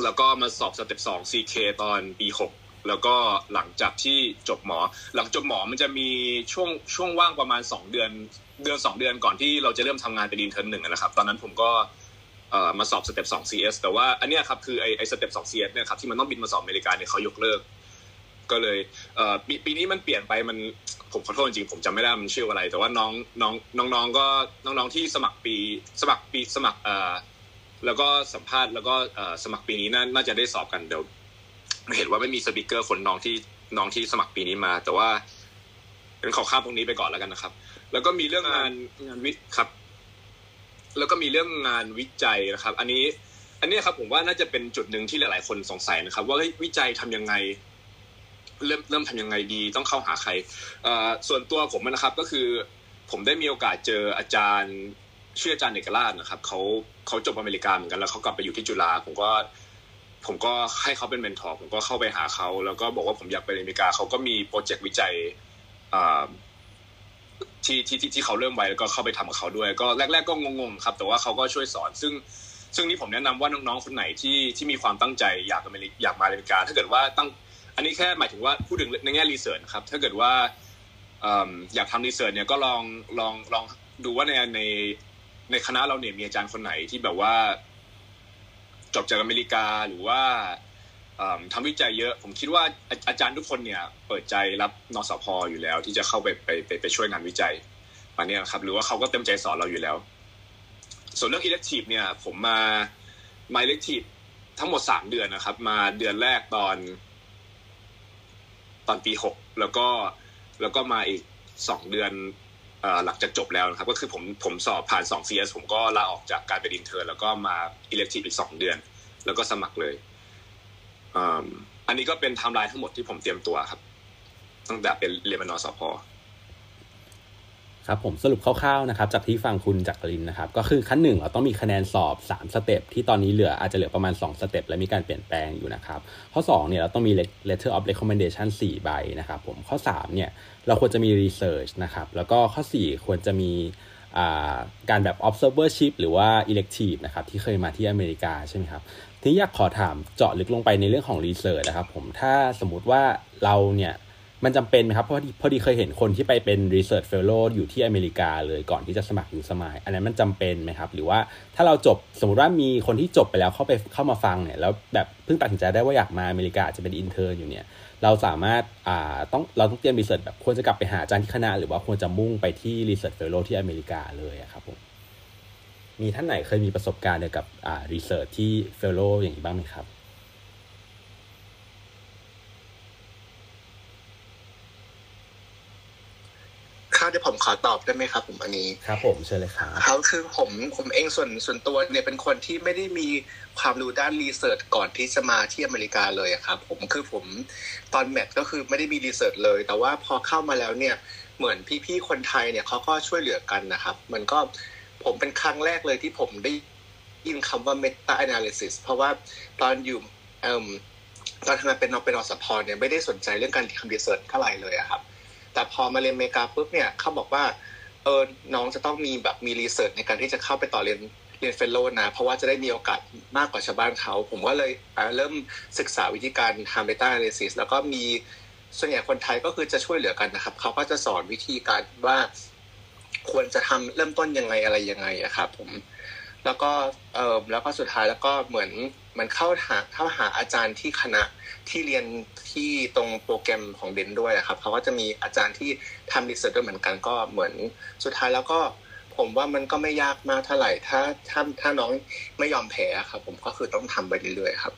แล้วก็มาสอบสเต็ปสอง CK ตอนปีหกแล้วก็หลังจากที่จบหมอ หลังจบหมอมันจะมีช่วงช่วงว่างประมาณสองเดือนเดือนสองเดือนก่อนที่เราจะเริ่มทำงานเป็น intern หนึ่งนะครับ ตอนนั้นผมก็เอ่อมาสอบสเต็ปสอง CS แต่ว่าอันเนี้ยครับคือไอไอสเต็ปสอง CS เนี่ยครับที่มันต้องบินมาสอบอเมริกาเนี่ยเขายกเลิก ก็เลยเอ่อปีปีนี้มันเปลี่ยนไปมันผมขอโทษจริงๆผมจำไม่ได้มันชื่ออะไร แต่ว่าน้องน้องน้องๆก็น้องๆที่สมัครปีสมัครปีสมัครเอ่อแล้วก็สัมภาษณ์แล้วก็เอ่อสมัครปีนี้น่าน่าจะได้สอบกันเดี๋ยวเห็นว่าไม่มีสปิเกอร์คนน้องที่น้องที่สมัครปีนี้มา แต่ว่าเป็นขอข้ามตรงนี้ไปก่อนแล้วกันนะครับ แล้วก็มีเรื่องงานงานวิครับ แล้วก็มีเรื่องงานวิจัยนะครับ อันนี้ อันนี้ครับผมว่าน่าจะเป็นจุดหนึ่งที่หลาย ๆ คนสงสัยนะครับ ว่าเฮ้ยวิจัยทำยังไง เริ่มเริ่มทำยังไงดีต้องเข้าหาใครส่วนตัวผมนะครับก็คือ ผมได้มีโอกาสเจออาจารย์ชื่ออาจารย์เอกราชนะครับเขาเขาจบอเมริกาเหมือนกันแล้วเขากลับไปอยู่ที่จุฬาผมก็ผมก็ให้เขาเป็น mentor ผมก็เข้าไปหาเขาแล้วก็บอกว่าผมอยากไปอเมริกาเขาก็มีโปรเจกต์วิจัยที่ที่ที่ที่เขาเริ่มไว้แล้วก็เข้าไปทำกับเขาด้วย ก็แรก ๆ ก็งงๆครับ แต่ว่าเขาก็ช่วยสอน ซึ่งซึ่งนี่ผมแนะนำว่าน้องๆคนไหนที่ที่มีความตั้งใจอยากอเมริอยากมาอเมริกา ถ้าเกิดว่าตั้ง อันนี้แค่หมายถึงว่าพูดถึงในแง่ research นะครับ ถ้าเกิดว่าอยากทำ research เนี่ยก็ลองลองลองดูว่าในในในคณะเราเนี่ยมีอาจารย์คนไหนที่แบบว่า จบจากอเมริกาหรือว่าเอิ่มทำวิจัยเยอะ ผมคิดว่าอาอาจารย์ทุกคนเนี่ย เปิดใจรับนสพอยู่แล้ว ที่จะเข้าไปไปไปไปช่วยงานวิจัยอันเนี้ยครับ หรือว่าเขาก็เต็มใจสอนเราอยู่แล้ว ส่วนเรื่อง elective เนี่ย ผมมามา elective ทั้งหมดสามเดือนนะครับ มาเดือนแรกตอน ตอนปีหกแล้วก็แล้วก็มาอีกสองเดือนอหลังจากจบแล้วนะครับ ก็คือผมผมสอบผ่านสอง CS ผมก็ลาออกจากการเป็น intern แล้วก็มา elective อีกสองเดือน แล้วก็สมัครเลยอันนี้ก็เป็นไทม์ไลน์ทั้งหมดที่ผมเตรียมตัวครับ ตั้งแต่เป็นเรียน นศพ ครับผมสรุปคร่าวๆนะครับจากที่ฟังคุณจักรินนะครับก็คือขั้นหนึ่งเราต้องมีคะแนนสอบ 3 step ที่ตอนนี้เหลืออาจจะเหลือประมาณ 2 step และมีการเปลี่ยนแปลงอยู่นะครับข้อ2เนี่ยเราต้องมี letter of recommendation 4 ใบนะครับผมข้อ3เนี่ยเราควรจะมี research นะครับแล้วก็ข้อ 4 ควรจะมีการแบบ observership หรือว่า elective นะครับที่เคยมาที่อเมริกาใช่ไหมครับทีนี้อยากขอถามเจาะลึกลงไปในเรื่องของ research นะครับผมถ้าสมมติว่าเราเนี่ย มันจำเป็นไหมครับเพราะพอดีเคยเห็นคนที่ไปเป็น research fellow อยู่ที่อเมริกาเลยก่อนที่จะสมัครอยู่สมายอันนั้นมันจำเป็นไหมครับ หรือว่าถ้าเราจบสมมติว่ามีคนที่จบไปแล้วเข้าไปเข้ามาฟังเนี่ยแล้วแบบเพิ่งตัดสินใจได้ว่าอยากมาอเมริกาจะเป็น intern อยู่เนี่ยเราสามารถอ่าต้องเราต้องเตรียม research แบบควรจะกลับไปหาอาจารย์ที่คณะหรือว่าควรจะมุ่งไปที่ research fellow ที่อเมริกาเลยครับผมมีท่านไหนเคยมีประสบการณ์เกี่ยวกับอ่า research ที่ fellow อย่างนี้บ้างไหมครับ ค่ะเดี๋ยวผมขอตอบได้ไหมครับ ผมอันนี้ครับผมเชิญเลยครับครับคือผมผมเองส่วนส่วนตัวเนี่ยเป็นคนที่ไม่ได้มีความรู้ด้านรีเสิร์ชก่อนที่จะมาที่อเมริกาเลยอะครับผมคือผมตอนแมทก็คือไม่ได้มีรีเสิร์ชเลย แต่ว่าพอเข้ามาแล้วเนี่ยเหมือนพี่ๆคนไทยเนี่ยเขาก็ช่วยเหลือกันนะครับ มันก็ผมเป็นครั้งแรกเลยที่ผมได้ยินคำว่า meta analysis เพราะว่าตอนอยู่เอ่มตอนทำงานเป็นนเป็นอสพเนี่ยไม่ได้สนใจเรื่องการทำรีเสิร์ชเท่าไหร่เลยอะครับ แต่พอมาเรียนอเมริกาปุ๊บเนี่ยเขาบอกว่าเออน้องจะต้องมีแบบมี research ในการที่จะเข้าไปต่อเรียนเรียน fellow นะ เพราะว่าจะได้มีโอกาสมากกว่าชาวบ้านเขา ผมก็เลยเริ่มศึกษาวิธีการทำ data analysis แล้วก็มีส่วนใหญ่คนไทยก็คือจะช่วยเหลือกันนะครับ เขาก็จะสอนวิธีการว่าควรจะทำเริ่มต้นยังไงอะไรยังไงอะครับผม แล้วก็เออแล้วก็สุดท้ายแล้วก็เหมือน มันเข้าหาเข้าหาอาจารย์ที่คณะที่เรียนที่ตรงโปรแกรมของเดนด้วยครับเขาก็จะมีอาจารย์ที่ทำรีเสิร์ชด้วยเหมือนกันก็เหมือนสุดท้ายแล้วก็ผมว่ามันก็ไม่ยากมากเท่าไหร่ ถ้าถ้าถ้าน้องไม่ยอมแพ้ครับ ผมก็คือต้องทำไปเรื่อยๆครับ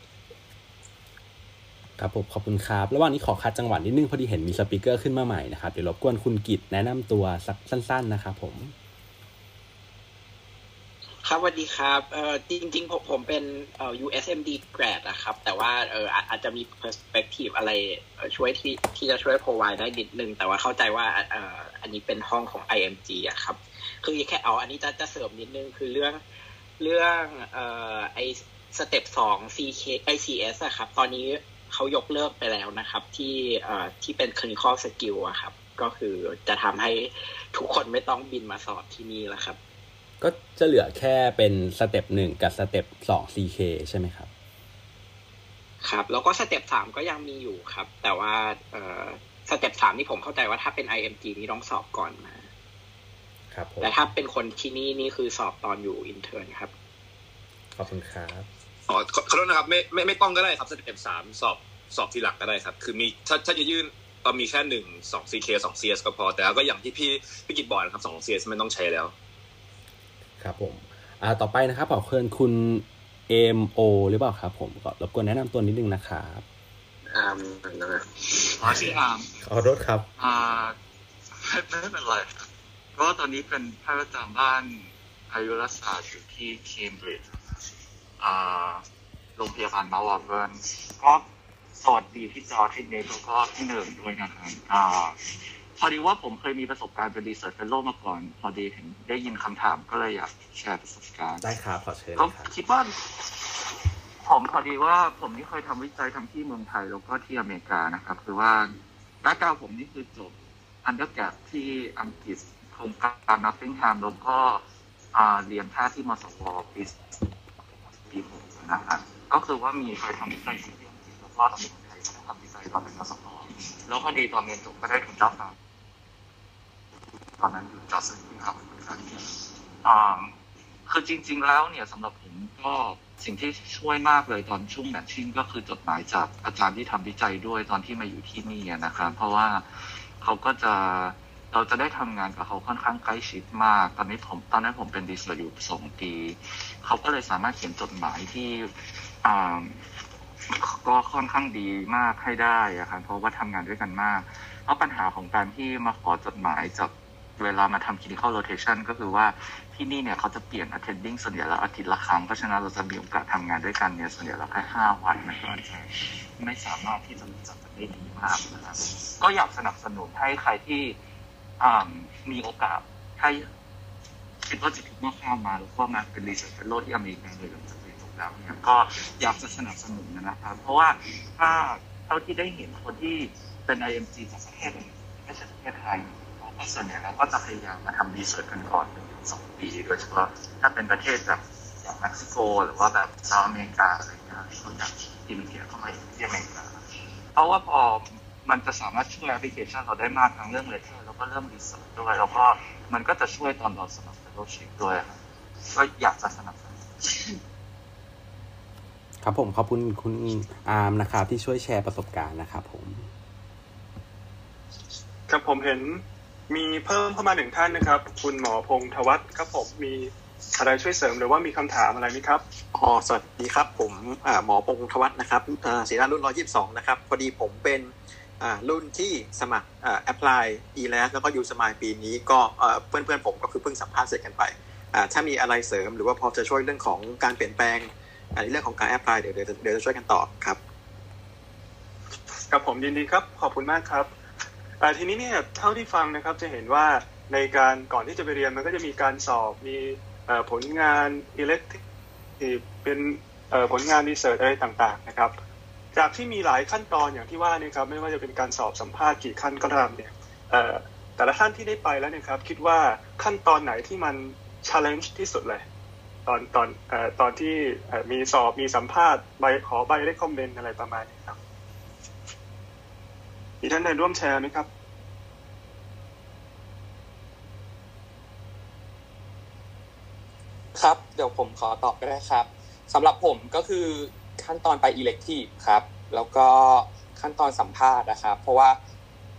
ครับผมขอบคุณครับ ระหว่างนี้ขอคัดจังหวะนิดนึงพอดีเห็นมีสปีกเกอร์ขึ้นมาใหม่นะครับ เดี๋ยวรบกวนคุณกิตแนะนำตัวสักสั้น ๆ นะครับผม ครับสวัสดีครับเอ่อจริงๆผมผมเป็นเอ่อ USMD grad นะครับ แต่ว่าเอออาจอาจจะมี perspective อะไรช่วยที่ที่จะช่วย provide ได้นิดนึง แต่ว่าเข้าใจว่าเอ่ออันนี้เป็นห้องของ IMG อะครับ คือแค่เอาอันนี้จะจะเสริมนิดนึง คือเรื่องเรื่องเอ่อไอสเต็ปสอง CK ICS อะครับ ตอนนี้เขายกเลิกไปแล้วนะครับ ที่เอ่อที่เป็น clinical skill อะครับ ก็คือจะทำให้ทุกคนไม่ต้องบินมาสอบที่นี่แล้วครับ ก็จะเหลือแค่เป็น step หนึ่งกับ step สอง CK ใช่ไหมครับ ครับ แล้วก็ step สามก็ยังมีอยู่ครับ แต่ว่าเอ่อ step สามนี่ผมเข้าใจว่าถ้าเป็น IMG นี่ต้องสอบก่อนมาครับผมแต่ถ้าเป็นคนที่นี่นี่คือสอบตอนอยู่ intern ครับ ขอบคุณครับอ๋อขอขอโทษนะครับไม่ไม่ไม่ต้องก็ได้ครับ step สามสอบสอบทีหลังก็ได้ครับ คือมีถ้าถ้าจะยื่นก็มีแค่หนึ่งสอง CK สอง CS ก็พอ แต่ก็อย่างที่พี่พี่กิจบอกนะครับสอง CS ไม่ต้องใช้แล้ว ครับผมอ่าต่อไปนะครับขอเชิญคุณเอมโอหรือเปล่าครับผมก็รบกวนแนะนำตัวนิดนึงนะครับอ่ามนะอ๋อชื่ออาร์มขอโทษครับอ่าไม่ไม่เป็นไรเพราะว่าตอนนี้เป็นแพทย์ประจำบ้านอายุรศาสตร์อยู่ที่เคมบริดจ์อ่าโรงพยาบาลมาว์เบิร์นก็สวัสดีพี่จอร์ที่เนทแล้วก็พี่หนึ่งด้วยนะครับอ่า พอดีว่าผมเคยมีประสบการณ์เป็น research fellow มาก่อน พอดีเห็นได้ยินคำถามก็เลยอยากแชร์ประสบการณ์ได้ครับขอเชิญก็เลยครับคิดว่า ผมพอดีว่าผมนี่เคยทำวิจัยทั้งที่เมืองไทยแล้วก็ที่อเมริกานะครับ คือว่า background ผมนี่คือจบ undergrad ที่อังกฤษโครงการนัฟฟิงแฮมแล้วก็อ่าเรียนแพทย์ที่มสวปีปีหกนะครับก็คือว่ามีเคยทำวิจัยที่อังกฤษแล้วก็ทำในเมืองไทยก็ได้ทำวิจัยตอนเป็นมสวแล้วพอดีตอนเรียนจบก็ได้ทุนเจ้าฟ้า ตอนนั้นอยู่จอร์จครับอ่าคือจริง ๆ แล้วเนี่ยสำหรับผมก็สิ่งที่ช่วยมากเลยตอนช่วง matching ก็คือจดหมายจากอาจารย์ที่ทำวิจัยด้วยตอนที่มาอยู่ที่นี่นะครับเพราะว่าเขาก็จะเราจะได้ทำงานกับเขาค่อนข้างใกล้ชิดมาก ตอนนี้ผมตอนนั้นผมเป็น research อยู่สองปีเขาก็เลยสามารถเขียนจดหมายที่อ่าก็ค่อนข้างดีมากให้ได้อะครับเพราะว่าทำงานด้วยกันมาก เพราะปัญหาของการที่มาขอจดหมายจาก เวลามาทำ clinical rotation ก็คือว่าที่นี่เนี่ยเขาจะเปลี่ยน attending ส่วนใหญ่แล้วอาทิตย์ละครั้ง เพราะฉะนั้นเราจะมีโอกาสทำงานด้วยกันเนี่ยส่วนใหญ่เราแค่ห้าวันมันก็จะไม่สามารถที่จะจักกันได้ดีมากนะครับก็อยากสนับสนุนให้ใครที่มีโอกาสให้คิดว่าจะถูกมอบข้ามมาแล้วก็มาเป็น research fellow ที่อเมริกาเลยหลังจากเรียนจบแล้วเนี่ยก็อยากจะสนับสนุนนะครับ เพราะว่าถ้าเท่าที่ได้เห็นคนที่เป็น IMG จากประเทศไม่ใช่ประเทศไทย ส่วนใหญ่แล้วก็จะพยายามมาทำ research กันก่อนหนึ่งถึงสองปีโดยเฉพาะถ้าเป็นประเทศแบบอย่างเม็กซิโก หรือว่าแบบ South America อะไรเงี้ยที่เขาอยาก immigrate เข้ามาที่อเมริกาเพราะว่าพอมันจะสามารถช่วยแอปพลิเคชันเราได้มากทั้งเรื่อง letter แล้วก็เรื่อง research ด้วยแล้วก็มันก็จะช่วยตอนเราสมัครเฟลโลชิพด้วยครับก็อยากจะสนับสนุนครับผมขอบคุณคุณอาร์มนะครับที่ช่วยแชร์ประสบการณ์นะครับผมครับผมเห็น มีเพิ่มเข้ามาหนึ่งท่านนะครับ คุณหมอพงษ์ธวัฒน์ครับผมมีอะไรช่วยเสริมหรือว่ามีคำถามอะไรไหมครับอ๋อสวัสดีครับ ผมอ่าหมอพงษ์ธวัฒน์นะครับอ่าศิรารุ่น122นะครับพอดีผมเป็นอ่ารุ่นที่สมัครอ่า apply ERAS แล้วก็ USMLE ปีนี้ก็เอ่อเพื่อนๆผมก็คือเพิ่งสัมภาษณ์เสร็จกันไปอ่าถ้ามีอะไรเสริมหรือว่าพอจะช่วยเรื่องของการเปลี่ยนแปลงอ่าในเรื่องของการ apply เดี๋ยวเดี๋ยวเดี๋ยวจะช่วยกันตอบครับครับผมยินดีครับขอบคุณมากครับอ่า ทีนี้เนี่ยเท่าที่ฟังนะครับจะเห็นว่าในการก่อนที่จะไปเรียนมันก็จะมีการสอบมีผลงาน elective เป็นผลงานรีเสิร์ชอะไรต่างๆนะครับ จากที่มีหลายขั้นตอนอย่างที่ว่านี่ครับไม่ว่าจะเป็นการสอบสัมภาษณ์กี่ขั้นก็ตามเนี่ยแต่ละท่านที่ได้ไปแล้วเนี่ยครับคิดว่าขั้นตอนไหนที่มัน challenge ที่สุดเลยตอนตอนอตอนที่มีสอบมีสัมภาษณ์ใบขอใบได้คอมเมนต์อะไรประมาณนี้ครับ มีท่านใดร่วมแชร์ไหมครับ ครับ เดี๋ยวผมขอตอบก็ได้ครับสำหรับผมก็คือขั้นตอนไป elective ครับ แล้วก็ขั้นตอนสัมภาษณ์นะครับ เพราะว่า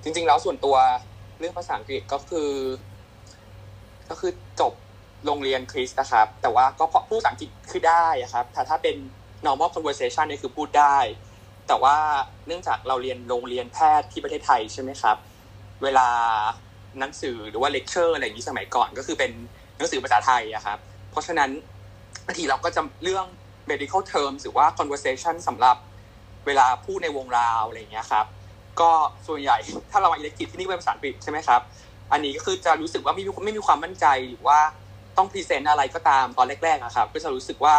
จริง ๆ แล้วส่วนตัวเรื่องภาษาอังกฤษก็คือ ก็คือจบโรงเรียนคริสนะครับ แต่ว่าก็พูดภาษาอังกฤษคือได้อะครับ ถ้าถ้าเป็น normal conversation เนี่ยคือพูดได้ แต่ว่าเนื่องจากเราเรียนโรงเรียนแพทย์ที่ประเทศไทยใช่ไหมครับ เวลาหนังสือหรือว่าเลคเชอร์อะไรอย่างนี้สมัยก่อนก็คือเป็นหนังสือภาษาไทยอะครับ เพราะฉะนั้นบางทีเราก็จะเรื่อง medical terms หรือว่า conversation สำหรับเวลาพูดในวงราวอะไรอย่างเงี้ยครับ ก็ส่วนใหญ่ถ้าเรามา elective ที่นี่เป็นภาษาอังกฤษใช่ไหมครับ อันนี้ก็คือจะรู้สึกว่าไม่มีไม่มีความมั่นใจหรือว่าต้อง present อะไรก็ตามตอนแรกๆอะครับ ก็จะรู้สึกว่า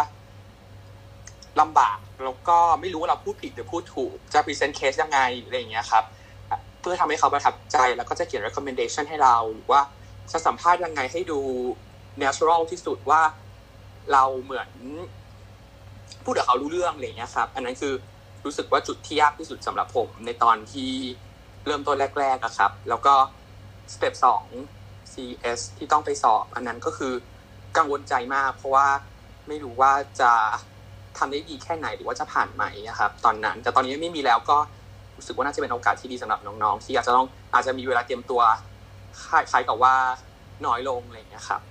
ลำบากแล้วก็ไม่รู้ว่าเราพูดผิดหรือพูดถูกจะ present เคสยังไงอะไรอย่างเงี้ยครับเพื่อทำให้เขาประทับใจแล้วก็จะเขียน recommendation ให้เราหรือว่าจะสัมภาษณ์ยังไงให้ดู natural ที่สุดว่าเราเหมือน พูดกับเขารู้เรื่องอะไรเงี้ยครับ อันนั้นคือรู้สึกว่าจุดที่ยากที่สุดสำหรับผมในตอนที่เริ่มต้นแรกๆอะครับ แล้วก็สเต็ปสอง CS ที่ต้องไปสอบ อันนั้นก็คือกังวลใจมาก เพราะว่าไม่รู้ว่าจะ ทำได้ดีแค่ไหนหรือว่าจะผ่านไหมอะครับตอนนั้น แต่ตอนนี้ไม่มีแล้วก็รู้สึกว่าน่าจะเป็นโอกาสที่ดีสำหรับน้องๆ ที่อาจจะต้องอาจจะมีเวลาเตรียมตัวคล้ายๆกับว่าน้อยลงอะไรอย่างเงี้ครับ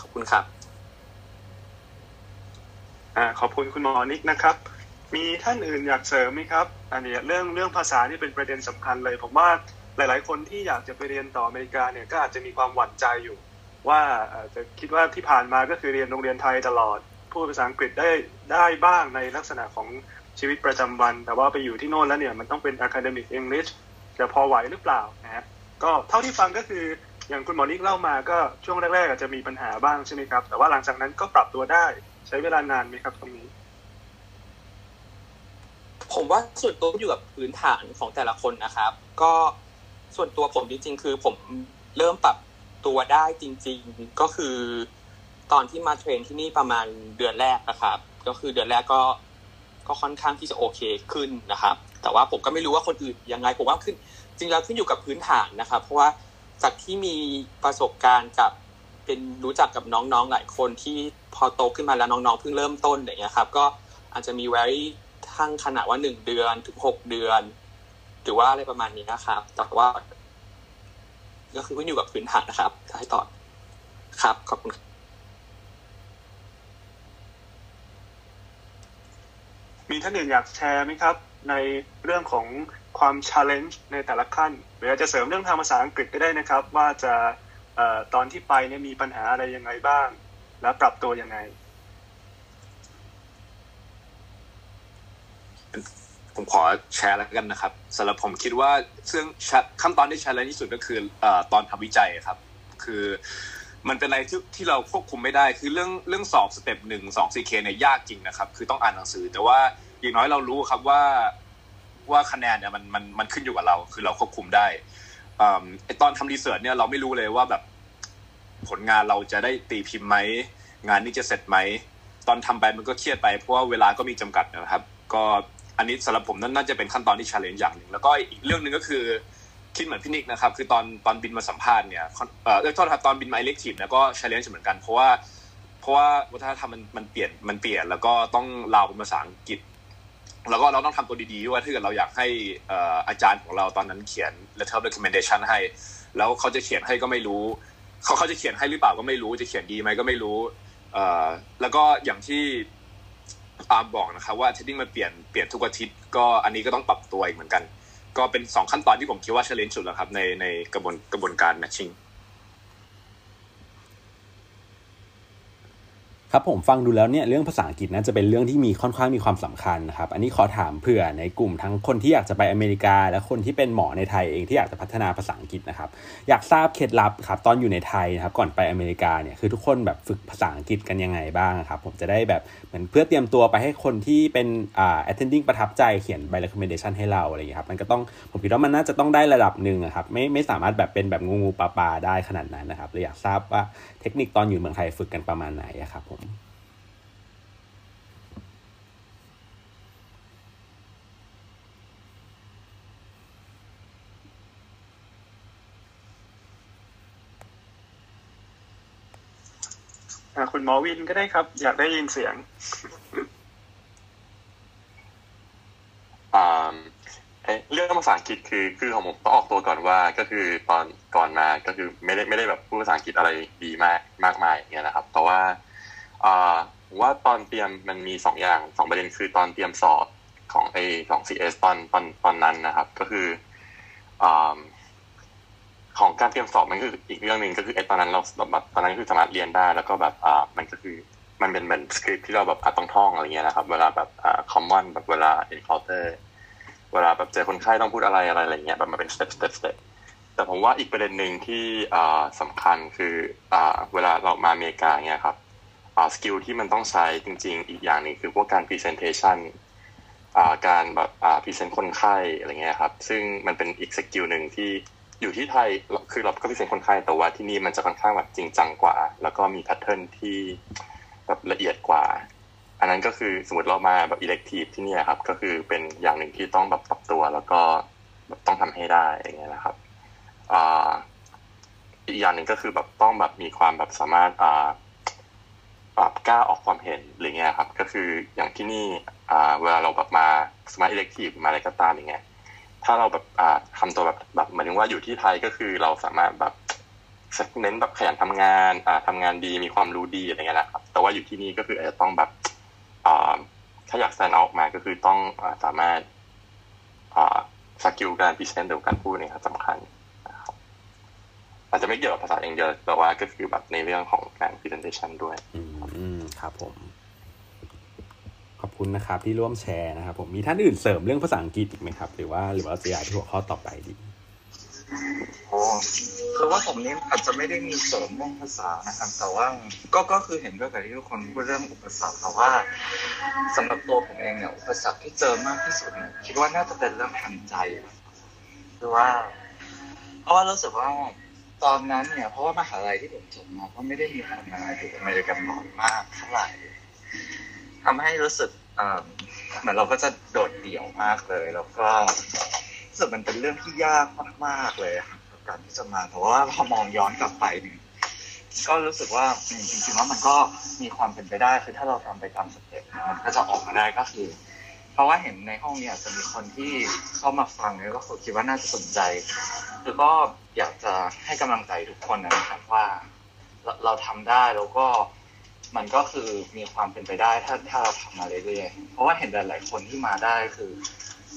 ขอบคุณครับอ่าขอบคุณคุณหมอนิกนะครับ มีท่านอื่นอยากเสริมไหมครับ อันนี้เรื่องเรื่องภาษานี่เป็นประเด็นสำคัญเลย ผมว่าหลาย ๆ คนที่อยากจะไปเรียนต่ออเมริกาเนี่ยก็อาจจะมีความหวั่นใจอยู่ ว่าจะคิดว่าที่ผ่านมาก็คือเรียนโรงเรียนไทยตลอด พูดภาษาอังกฤษได้ได้บ้างในลักษณะของชีวิตประจำวัน แต่ว่าไปอยู่ที่โน่นแล้วเนี่ยมันต้องเป็น academic English จะพอไหวหรือเปล่านะฮะก็เท่าที่ฟังก็คืออย่างคุณหมอนิกเล่ามาก็ช่วงแรกๆอาจจะมีปัญหาบ้างใช่ไหมครับ แต่ว่าหลังจากนั้นก็ปรับตัวได้ใช้เวลานานไหมครับตรงนี้ ผมว่าส่วนตัวอยู่กับพื้นฐานของแต่ละคนนะครับ ก็ส่วนตัวผมจริง ๆ คือผมเริ่มปรับตัวได้จริง ๆ ก็คือ ตอนที่มาเทรนที่นี่ประมาณเดือนแรกนะครับ ก็คือเดือนแรกก็ก็ค่อนข้างที่จะโอเคขึ้นนะครับ แต่ว่าผมก็ไม่รู้ว่าคนอื่นยังไงผมว่าขึ้น จริงแล้วขึ้นอยู่กับพื้นฐานนะครับ เพราะว่าจากที่มีประสบการณ์กับเป็นรู้จักกับน้องๆหลายคนที่พอโตขึ้นมาแล้วน้องๆเพิ่งเริ่มต้นอย่างเงี้ยครับ ก็อาจจะมีไว้ทั้งขนาดว่าหนึ่งเดือนถึงหกเดือน หรือว่าอะไรประมาณนี้นะครับ แต่ว่า ก็คือขึ้นอยู่กับพื้นฐานนะครับให้ตอบครับขอบคุณ มีท่านอื่นอยากแชร์ไหมครับ ในเรื่องของความ challenge ในแต่ละขั้นหรืออาจจะเสริมเรื่องทางภาษาอังกฤษก็ได้นะครับ ว่าจะออตอนที่ไปเนี่ยมีปัญหาอะไรยังไงบ้าง และปรับตัวยังไง ผมขอแชร์แล้วกันนะครับสำหรับผมคิดว่าซึ่งขั้นตอนที่ใช้แรงที่สุดก็คือเอ่อตอนทำวิจัยครับ คือ มันเป็นอะไรที่ที่เราควบคุมไม่ได้ คือเรื่องเรื่องสอบ step หนึ่งสอง CK เนี่ยยากจริงนะครับ คือต้องอ่านหนังสือ แต่ว่าอย่างน้อยเรารู้ครับว่าว่าคะแนนเนี่ยมันมันมันขึ้นอยู่กับเรา คือเราควบคุมได้อ่าไอตอนทำ research เนี่ยเราไม่รู้เลยว่าแบบผลงานเราจะได้ตีพิมพ์ไหมงานนี้จะเสร็จไหมตอนทำไปมันก็เครียดไปเพราะว่าเวลาก็มีจำกัดนะครับ ก็อันนี้สำหรับผมนั่นน่าจะเป็นขั้นตอนที่ challenge อย่างหนึ่งแล้วก็อีกเรื่องหนึ่งก็คือ คิดเหมือนพี่นิกนะครับ คือตอนตอนบินมาสัมภาษณ์เนี่ยเอ่อโทษครับตอนบินมา elective เนี่ยก็ challenge เหมือนกันเพราะว่าเพราะว่าวัฒนธรรมมันมันเปลี่ยนมันเปลี่ยน แล้วก็ต้องเล่าเป็นภาษาอังกฤษ แล้วก็เราต้องทำตัวดีๆด้วยถ้าเกิดเราอยากให้อาจารย์ของเราตอนนั้นเขียน letter of recommendation ให้ แล้วเขาจะเขียนให้ก็ไม่รู้เขาเขาจะเขียนให้หรือเปล่าก็ไม่รู้จะเขียนดีไหมก็ไม่รู้เอ่อแล้วก็อย่างที่อาร์มบอกนะครับว่า attending มันเปลี่ยนเปลี่ยนทุกอาทิตย์ก็อันนี้ก็ต้องปรับตัวอีกเหมือนกัน ก็เป็นสองขั้นตอนที่ผมคิดว่า challenge สุดแล้วครับในในกระบวนกระบวนการ matching ครับผมฟังดูแล้วเนี่ยเรื่องภาษาอังกฤษน่าจะเป็นเรื่องที่มีค่อนข้างมีความสำคัญนะครับอันนี้ขอถามเผื่อในกลุ่มทั้งคนที่อยากจะไปอเมริกา และคนที่เป็นหมอในไทยเองที่อยากจะพัฒนาภาษาอังกฤษนะครับอยากทราบเคล็ดลับครับตอนอยู่ในไทยนะครับก่อนไปอเมริกาเนี่ยคือทุกคนแบบฝึกภาษาอังกฤษกันยังไงบ้างครับผมจะได้แบบเหมือนเพื่อเตรียมตัวไปให้คนที่เป็นอ่า attending ประทับใจเขียนใบ recommendation ให้เราอะไรอย่างเงี้ครับมันก็ต้องผมคิดว่ามันน่าจะต้องได้ระดับหนึ่งครับไม่ไม่สามารถแบบเป็นแบบงูงูปลาปลาได้ขนาดนั้นนะครับเลยอยากทราบว่าเทคนิคตอนอยู่เมืองไทยฝึกกันประมาณไหนครับผมคุณหมอวินก็ได้ครับ อยากได้ยินเสียง อ่า เรื่องภาษาอังกฤษคือคือของผมต้องออกตัวก่อนว่าก็คือตอนก่อนมาก็คือไม่ได้ไม่ได้แบบพูดภาษาอังกฤษอะไรดีมากมากมายอย่างเงี้ยนะครับ แต่ว่าอ่าว่าตอนเตรียมมันมีสองอย่างสองประเด็นคือตอนเตรียมสอบของไอของ CS ตอนตอนตอนนั้นนะครับ ก็คืออของการเตรียมสอบมันคืออีกเรื่องหนึ่งก็คือไอตอนนั้นเราแบบตอนนั้นคือสามารถเรียนได้ แล้วก็แบบอ่ามันก็คือมันเป็นเหมือนสคริปที่เราแบบต้องท่องอะไรเงี้ยนะครับ เวลาแบบอ่า common แบบเวลา encounter เวลาแบบเจอคนไข้ต้องพูดอะไรอะไรอะไรเงี้ยแบบมันเป็น step step step แต่ผมว่าอีกประเด็นหนึ่งที่อ่าสำคัญคืออ่าเวลาเรามาอเมริกาเนี่ยครับอ่า skill ที่มันต้องใช้จริง ๆ อีกอย่างหนึ่งคือพวกการ presentation อ่าการแบบอ่า present คนไข้อะไรเงี้ยครับ ซึ่งมันเป็นอีก skill หนึ่งที่อยู่ที่ไทยคือเราก็ present คนไข้แต่ว่าที่นี่มันจะค่อนข้างแบบจริงจังกว่า แล้วก็มี pattern ที่แบบละเอียดกว่า อันนั้นก็คือสมมติเรามาแบบ elective ที่นี่ครับ ก็คือเป็นอย่างหนึ่งที่ต้องแบบปรับตัวแล้วก็แบบต้องทำให้ได้อย่างเงี้ยนะครับอีกอย่างหนึ่งก็คือแบบต้องแบบมีความแบบสามารถอ่าปรับกล้าออกความเห็นหรือเงี้ยครับ ก็คืออย่างที่นี่อ่าเวลาเราแบบมาสมัคร elective มาอะไรก็ตามอย่างเงี้ยถ้าเราแบบอ่าทำตัวแบบแบบเหมายถึงว่าอยู่ที่ไทยก็คือเราสามารถแบบเน้นแบบขยันทำงานอ่าทำงานดีมีความรู้ดีอะไรเงี้ยนะครับ แต่ว่าอยู่ที่นี่ก็คืออาจจะต้องแบบ ถ้าอยากแสดงออกมาก็คือต้องอสามารถ skill การ present หรือการพูดเนี่ยครับสำคัญอาจจะไม่เกี่ยวกับภาษาอย่างเดียวแต่ว่าก็คือแบบในเรื่องของการ presentation ด้วย อืมครับผม ขอบคุณนะครับที่ร่วมแชร์นะครับผมมีท่านอื่นเสริมเรื่องภาษาอังกฤษอีกไหมครับ หรือว่าหรือว่าจะยายที่หัวข้อต่อไปดี โอ้คือว่าผมนี่อาจจะไม่ได้มีเสริมเรื่องภาษานะครับ แต่ว่าก็ก็คือเห็นด้วยกับที่ทุกคนพูดเรื่องอุปสรรคแต่ว่าสำหรับตัวผมเองเนี่ยอุปสรรคที่เจอมากที่สุดเนี่ยคิดว่าน่าจะเป็นเรื่องทางใจคือว่า เพราะว่ารู้สึกว่าตอนนั้นเนี่ยเพราะว่ามหาลัยที่ผมจบมาก็ไม่ได้มีคนมาอยู่อเมริกันน้อยมากเท่าไหร่ทำให้รู้สึกเหมือนเราก็จะโดดเดี่ยวมากเลย แล้วก็ สึกมันเป็นเรื่องที่ยากมากๆเลยกับการที่จะมาแต่ว่าพอมองย้อนกลับไปเนี่ยก็รู้สึกว่าจริงๆแล้วมันก็มีความเป็นไปได้คือถ้าเราทำไปตามสเต็ปมันก็จะออกมาได้ก็คือ เพราะว่าเห็นในห้องเนี่ยจะมีคนที่เข้ามาฟังเนี่ยก็คิดว่าน่าจะสนใจคือก็อยากจะให้กำลังใจทุกคนนะครับว่าเราเราทำได้แล้วก็มันก็คือมีความเป็นไปได้ถ้าถ้าเราทำมาเรื่อยๆเพราะว่าเห็นหลายๆคนที่มาได้คือ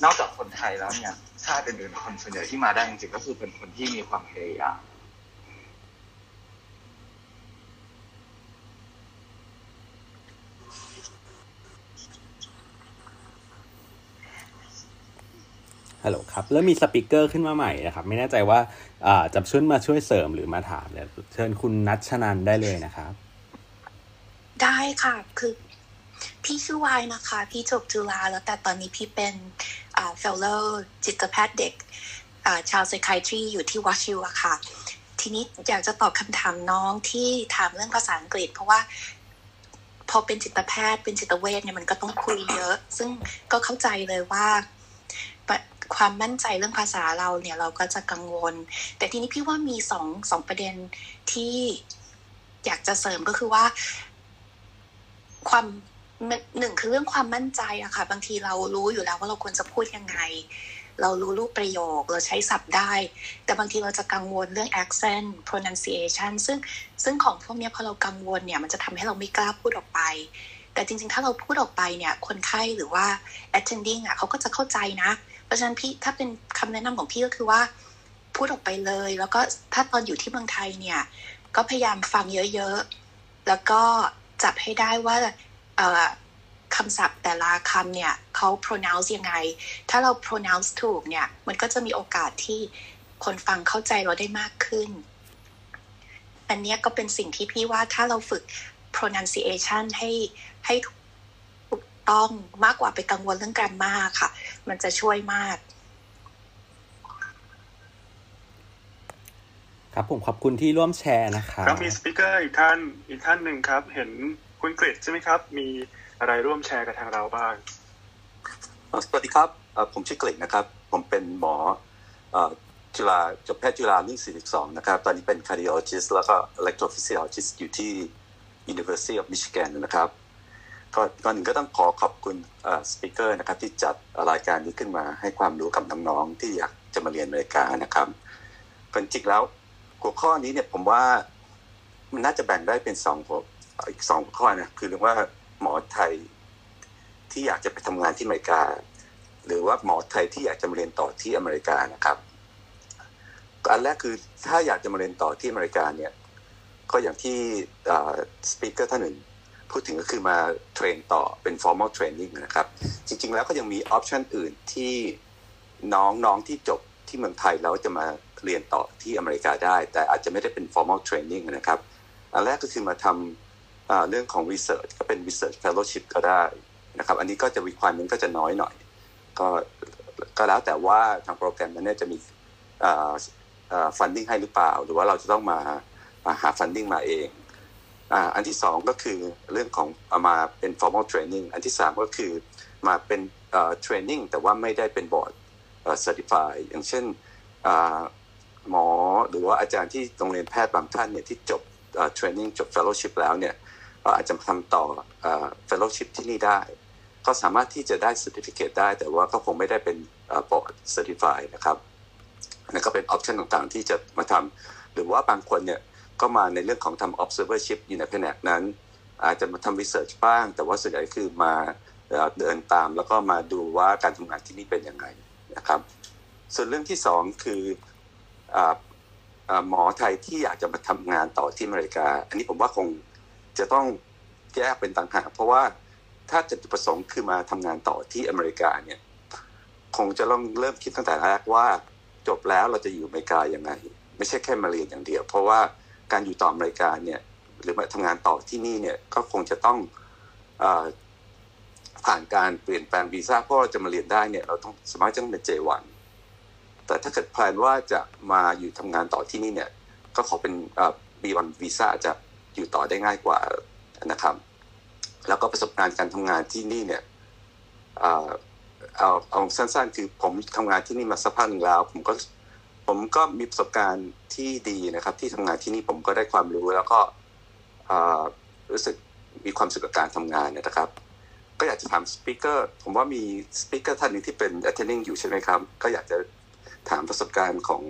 นอกจากคนไทยแล้วเนี่ย ชาติอื่นๆคนส่วนใหญ่ที่มาได้จริงๆก็คือเป็นคนที่มีความพยายามฮัลโหลครับแล้วมีสปิเกอร์ขึ้นมาใหม่นะครับ ไม่แน่ใจว่าอ่าจะช่วยมาช่วยเสริมหรือมาถามเนี่ยเชิญคุณนัชนันได้เลยนะครับ ได้ค่ะ คือ พี่ชื่อวายนะคะ พี่จบจุฬาแล้วแต่ตอนนี้พี่เป็น อ่า fellow จิตแพทย์เด็กชาว psychiatry อยู่ที่วอชิวอะค่ะ ทีนี้อยากจะตอบคำถามน้องที่ถามเรื่องภาษาอังกฤษ เพราะว่าพอเป็นจิตแพทย์เป็นจิตเวชเนี่ยมันก็ต้องคุยเยอะ ซึ่งก็เข้าใจเลยว่าความมั่นใจเรื่องภาษาเราเนี่ยเราก็จะกังวล แต่ทีนี้พี่ว่ามีสองสองประเด็นที่อยากจะเสริมก็คือว่า ความ หนึ่งคือเรื่องความมั่นใจอะค่ะ บางทีเรารู้อยู่แล้วว่าเราควรจะพูดยังไง เรารู้รูปประโยคเราใช้ศัพท์ได้ แต่บางทีเราจะกังวลเรื่อง accent pronunciation ซึ่งซึ่งของพวกเนี้ยพอเรากังวลเนี่ยมันจะทำให้เราไม่กล้าพูดออกไป แต่จริงๆ ถ้าเราพูดออกไปเนี่ยคนไข้หรือว่า attending อะเขาก็จะเข้าใจนะ เพราะฉะนั้นพี่ถ้าเป็นคำแนะนำของพี่ก็คือว่าพูดออกไปเลย แล้วก็ถ้าตอนอยู่ที่เมืองไทยเนี่ยก็พยายามฟังเยอะๆ แล้วก็จับให้ได้ว่า คำศัพท์แต่ละคำเนี่ยเขา pronounce ยังไง ถ้าเรา pronounce ถูกเนี่ย มันก็จะมีโอกาสที่คนฟังเข้าใจเราได้มากขึ้น อันเนี้ยก็เป็นสิ่งที่พี่ว่าถ้าเราฝึก pronunciation ให้ให้ถูกต้องมากกว่าไปกังวลเรื่องการมากค่ะ มันจะช่วยมาก ครับผมขอบคุณที่ร่วมแชร์นะครับ ครับมีสปิเกอร์อีกท่านอีกท่านหนึ่งครับ เห็น คุณกฤษใช่ไหมครับ มีอะไรร่วมแชร์กับทางเราบ้าง สวัสดีครับ ผมชื่อกฤษนะครับ ผมเป็นหมอจุฬาจบแพทย์จุฬารุ่น42 นะครับ ตอนนี้เป็น cardiologist แล้วก็ electrophysiologist อยู่ที่ University of Michigan นะครับก่อนหนึ่งก็ต้องขอขอบคุณสปิเกอร์นะครับที่จัดรายการนี้ขึ้นมาให้ความรู้กับน้องๆที่อยากจะมาเรียนอเมริกานะครับเป็นจริงแล้วหัวข้อนี้เนี่ยผมว่ามันน่าจะแบ่งได้เป็นสองหัว อีกสองข้อนะคือเรื่องว่าหมอไทยที่อยากจะไปทำงานที่อเมริกา หรือว่าหมอไทยที่อยากจะมาเรียนต่อที่อเมริกานะครับอันแรกคือถ้าอยากจะมาเรียนต่อที่อเมริกาเนี่ย ก็อย่างที่สปีกเกอร์ท่านหนึ่งพูดถึงก็คือมาเทรนต่อเป็น formal training นะครับ จริง ๆ แล้วก็ยังมีออปชันอื่นที่น้องๆที่จบที่เมืองไทยแล้วจะมาเรียนต่อที่อเมริกาได้ แต่อาจจะไม่ได้เป็น formal training นะครับ อันแรกก็คือมาทำ เรื่องของ research ก็เป็น research fellowship ก็ได้นะครับ อันนี้ก็จะ requirement ก็จะน้อยหน่อย ก็ก็แล้วแต่ว่าทางโปรแกรมนั้นเนี่ยจะมี funding ให้หรือเปล่า หรือว่าเราจะต้องมามาหา funding มาเองอันที่สองก็คือเรื่องของมาเป็น formal training อันที่สามก็คือมาเป็น training แต่ว่าไม่ได้เป็นบอร์ด certify อย่างเช่นหมอหรือว่าอาจารย์ที่โรงเรียนแพทย์บางท่านเนี่ยที่จบ training จบ fellowship แล้วเนี่ย อาจจะทำต่อ fellowship ที่นี่ได้ ก็สามารถที่จะได้ certificate ได้ แต่ว่าก็คงไม่ได้เป็น board certify นะครับนั่นก็เป็น option ต่างๆ ที่จะมาทำหรือว่าบางคนเนี่ยก็มาในเรื่องของทำ observership อยู่ในแผนกนั้น อาจจะมาทำ research บ้าง แต่ว่าส่วนใหญ่คือมาเดินตาม แล้วก็มาดูว่าการทำงานที่นี่เป็นยังไงนะครับ ส่วนเรื่องที่สองคือหมอไทยที่อยากจะมาทำงานต่อที่อเมริกา อันนี้ผมว่าคง จะต้องแยกเป็นต่างหากเพราะว่าถ้าจุดประสงค์คือมาทำงานต่อที่อเมริกาเนี่ย คงจะต้องเริ่มคิดตั้งแต่แรกว่าจบแล้วเราจะอยู่อเมริกายังไง ไม่ใช่แค่มาเรียนอย่างเดียว เพราะว่าการอยู่ต่ออเมริกาเนี่ย หรือมาทำงานต่อที่นี่เนี่ยก็คงจะต้องอผ่านการเปลี่ยนแปลงวีซ่าเพราะเราจะมาเรียนได้เนี่ย เราต้องสามารถจะเป็น J1 แต่ถ้าเกิดแพลนว่าจะมาอยู่ทำงานต่อที่นี่เนี่ย ก็ขอเป็น B1 วีซ่าจะ อยู่ต่อได้ง่ายกว่านะครับ แล้วก็ประสบการณ์การทำงานที่นี่เนี่ยเอาเอาสั้นๆ คือผมทำงานที่นี่มาสักพักนึงแล้ว ผมก็ผมก็มีประสบการณ์ที่ดีนะครับ ที่ทำงานที่นี่ผมก็ได้ความรู้แล้วก็รู้สึกมีความสุขกับการทำงานนะครับ ก็อยากจะถามสปิเกอร์ผมว่ามีสปิเกอร์ท่านหนึ่งที่เป็น attending อยู่ใช่ไหมครับ ก็อยากจะถามประสบการณ์ของ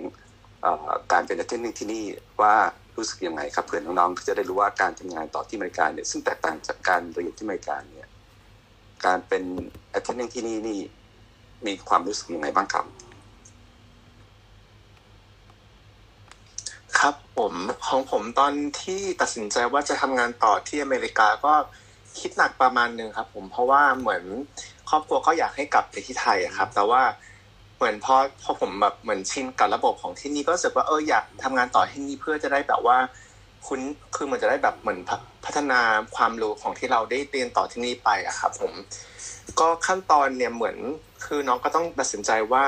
อการเป็น attending ที่นี่ว่า รู้สึกยังไงครับเผื่อน้องๆจะได้รู้ว่าการทำงานต่อที่อเมริกาเนี่ยซึ่งแตกต่างจากการเรียนที่อเมริกาเนี่ยการเป็น attending ที่นี่นี่มีความรู้สึกยังไงบ้างครับ ครับผมของผมตอนที่ตัดสินใจว่าจะทำงานต่อที่อเมริกาก็คิดหนักประมาณนึงครับ ผมเพราะว่าเหมือนครอบครัวก็อยากให้กลับไปที่ไทยครับ แต่ว่า เหมือนพอพอผมแบบเหมือนชินกับระบบของที่นี่ก็รู้สึกว่าเอออยากทำงานต่อที่นี่เพื่อจะได้แบบว่าคุณคือเหมันจะได้แบบเหมือนพัฒนาความรู้ของที่เราได้เรียนต่อที่นี่ไปอะครับผมก็ขั้นตอนเนี่ยเหมือนคือน้องก็ต้องตัดสินใจว่า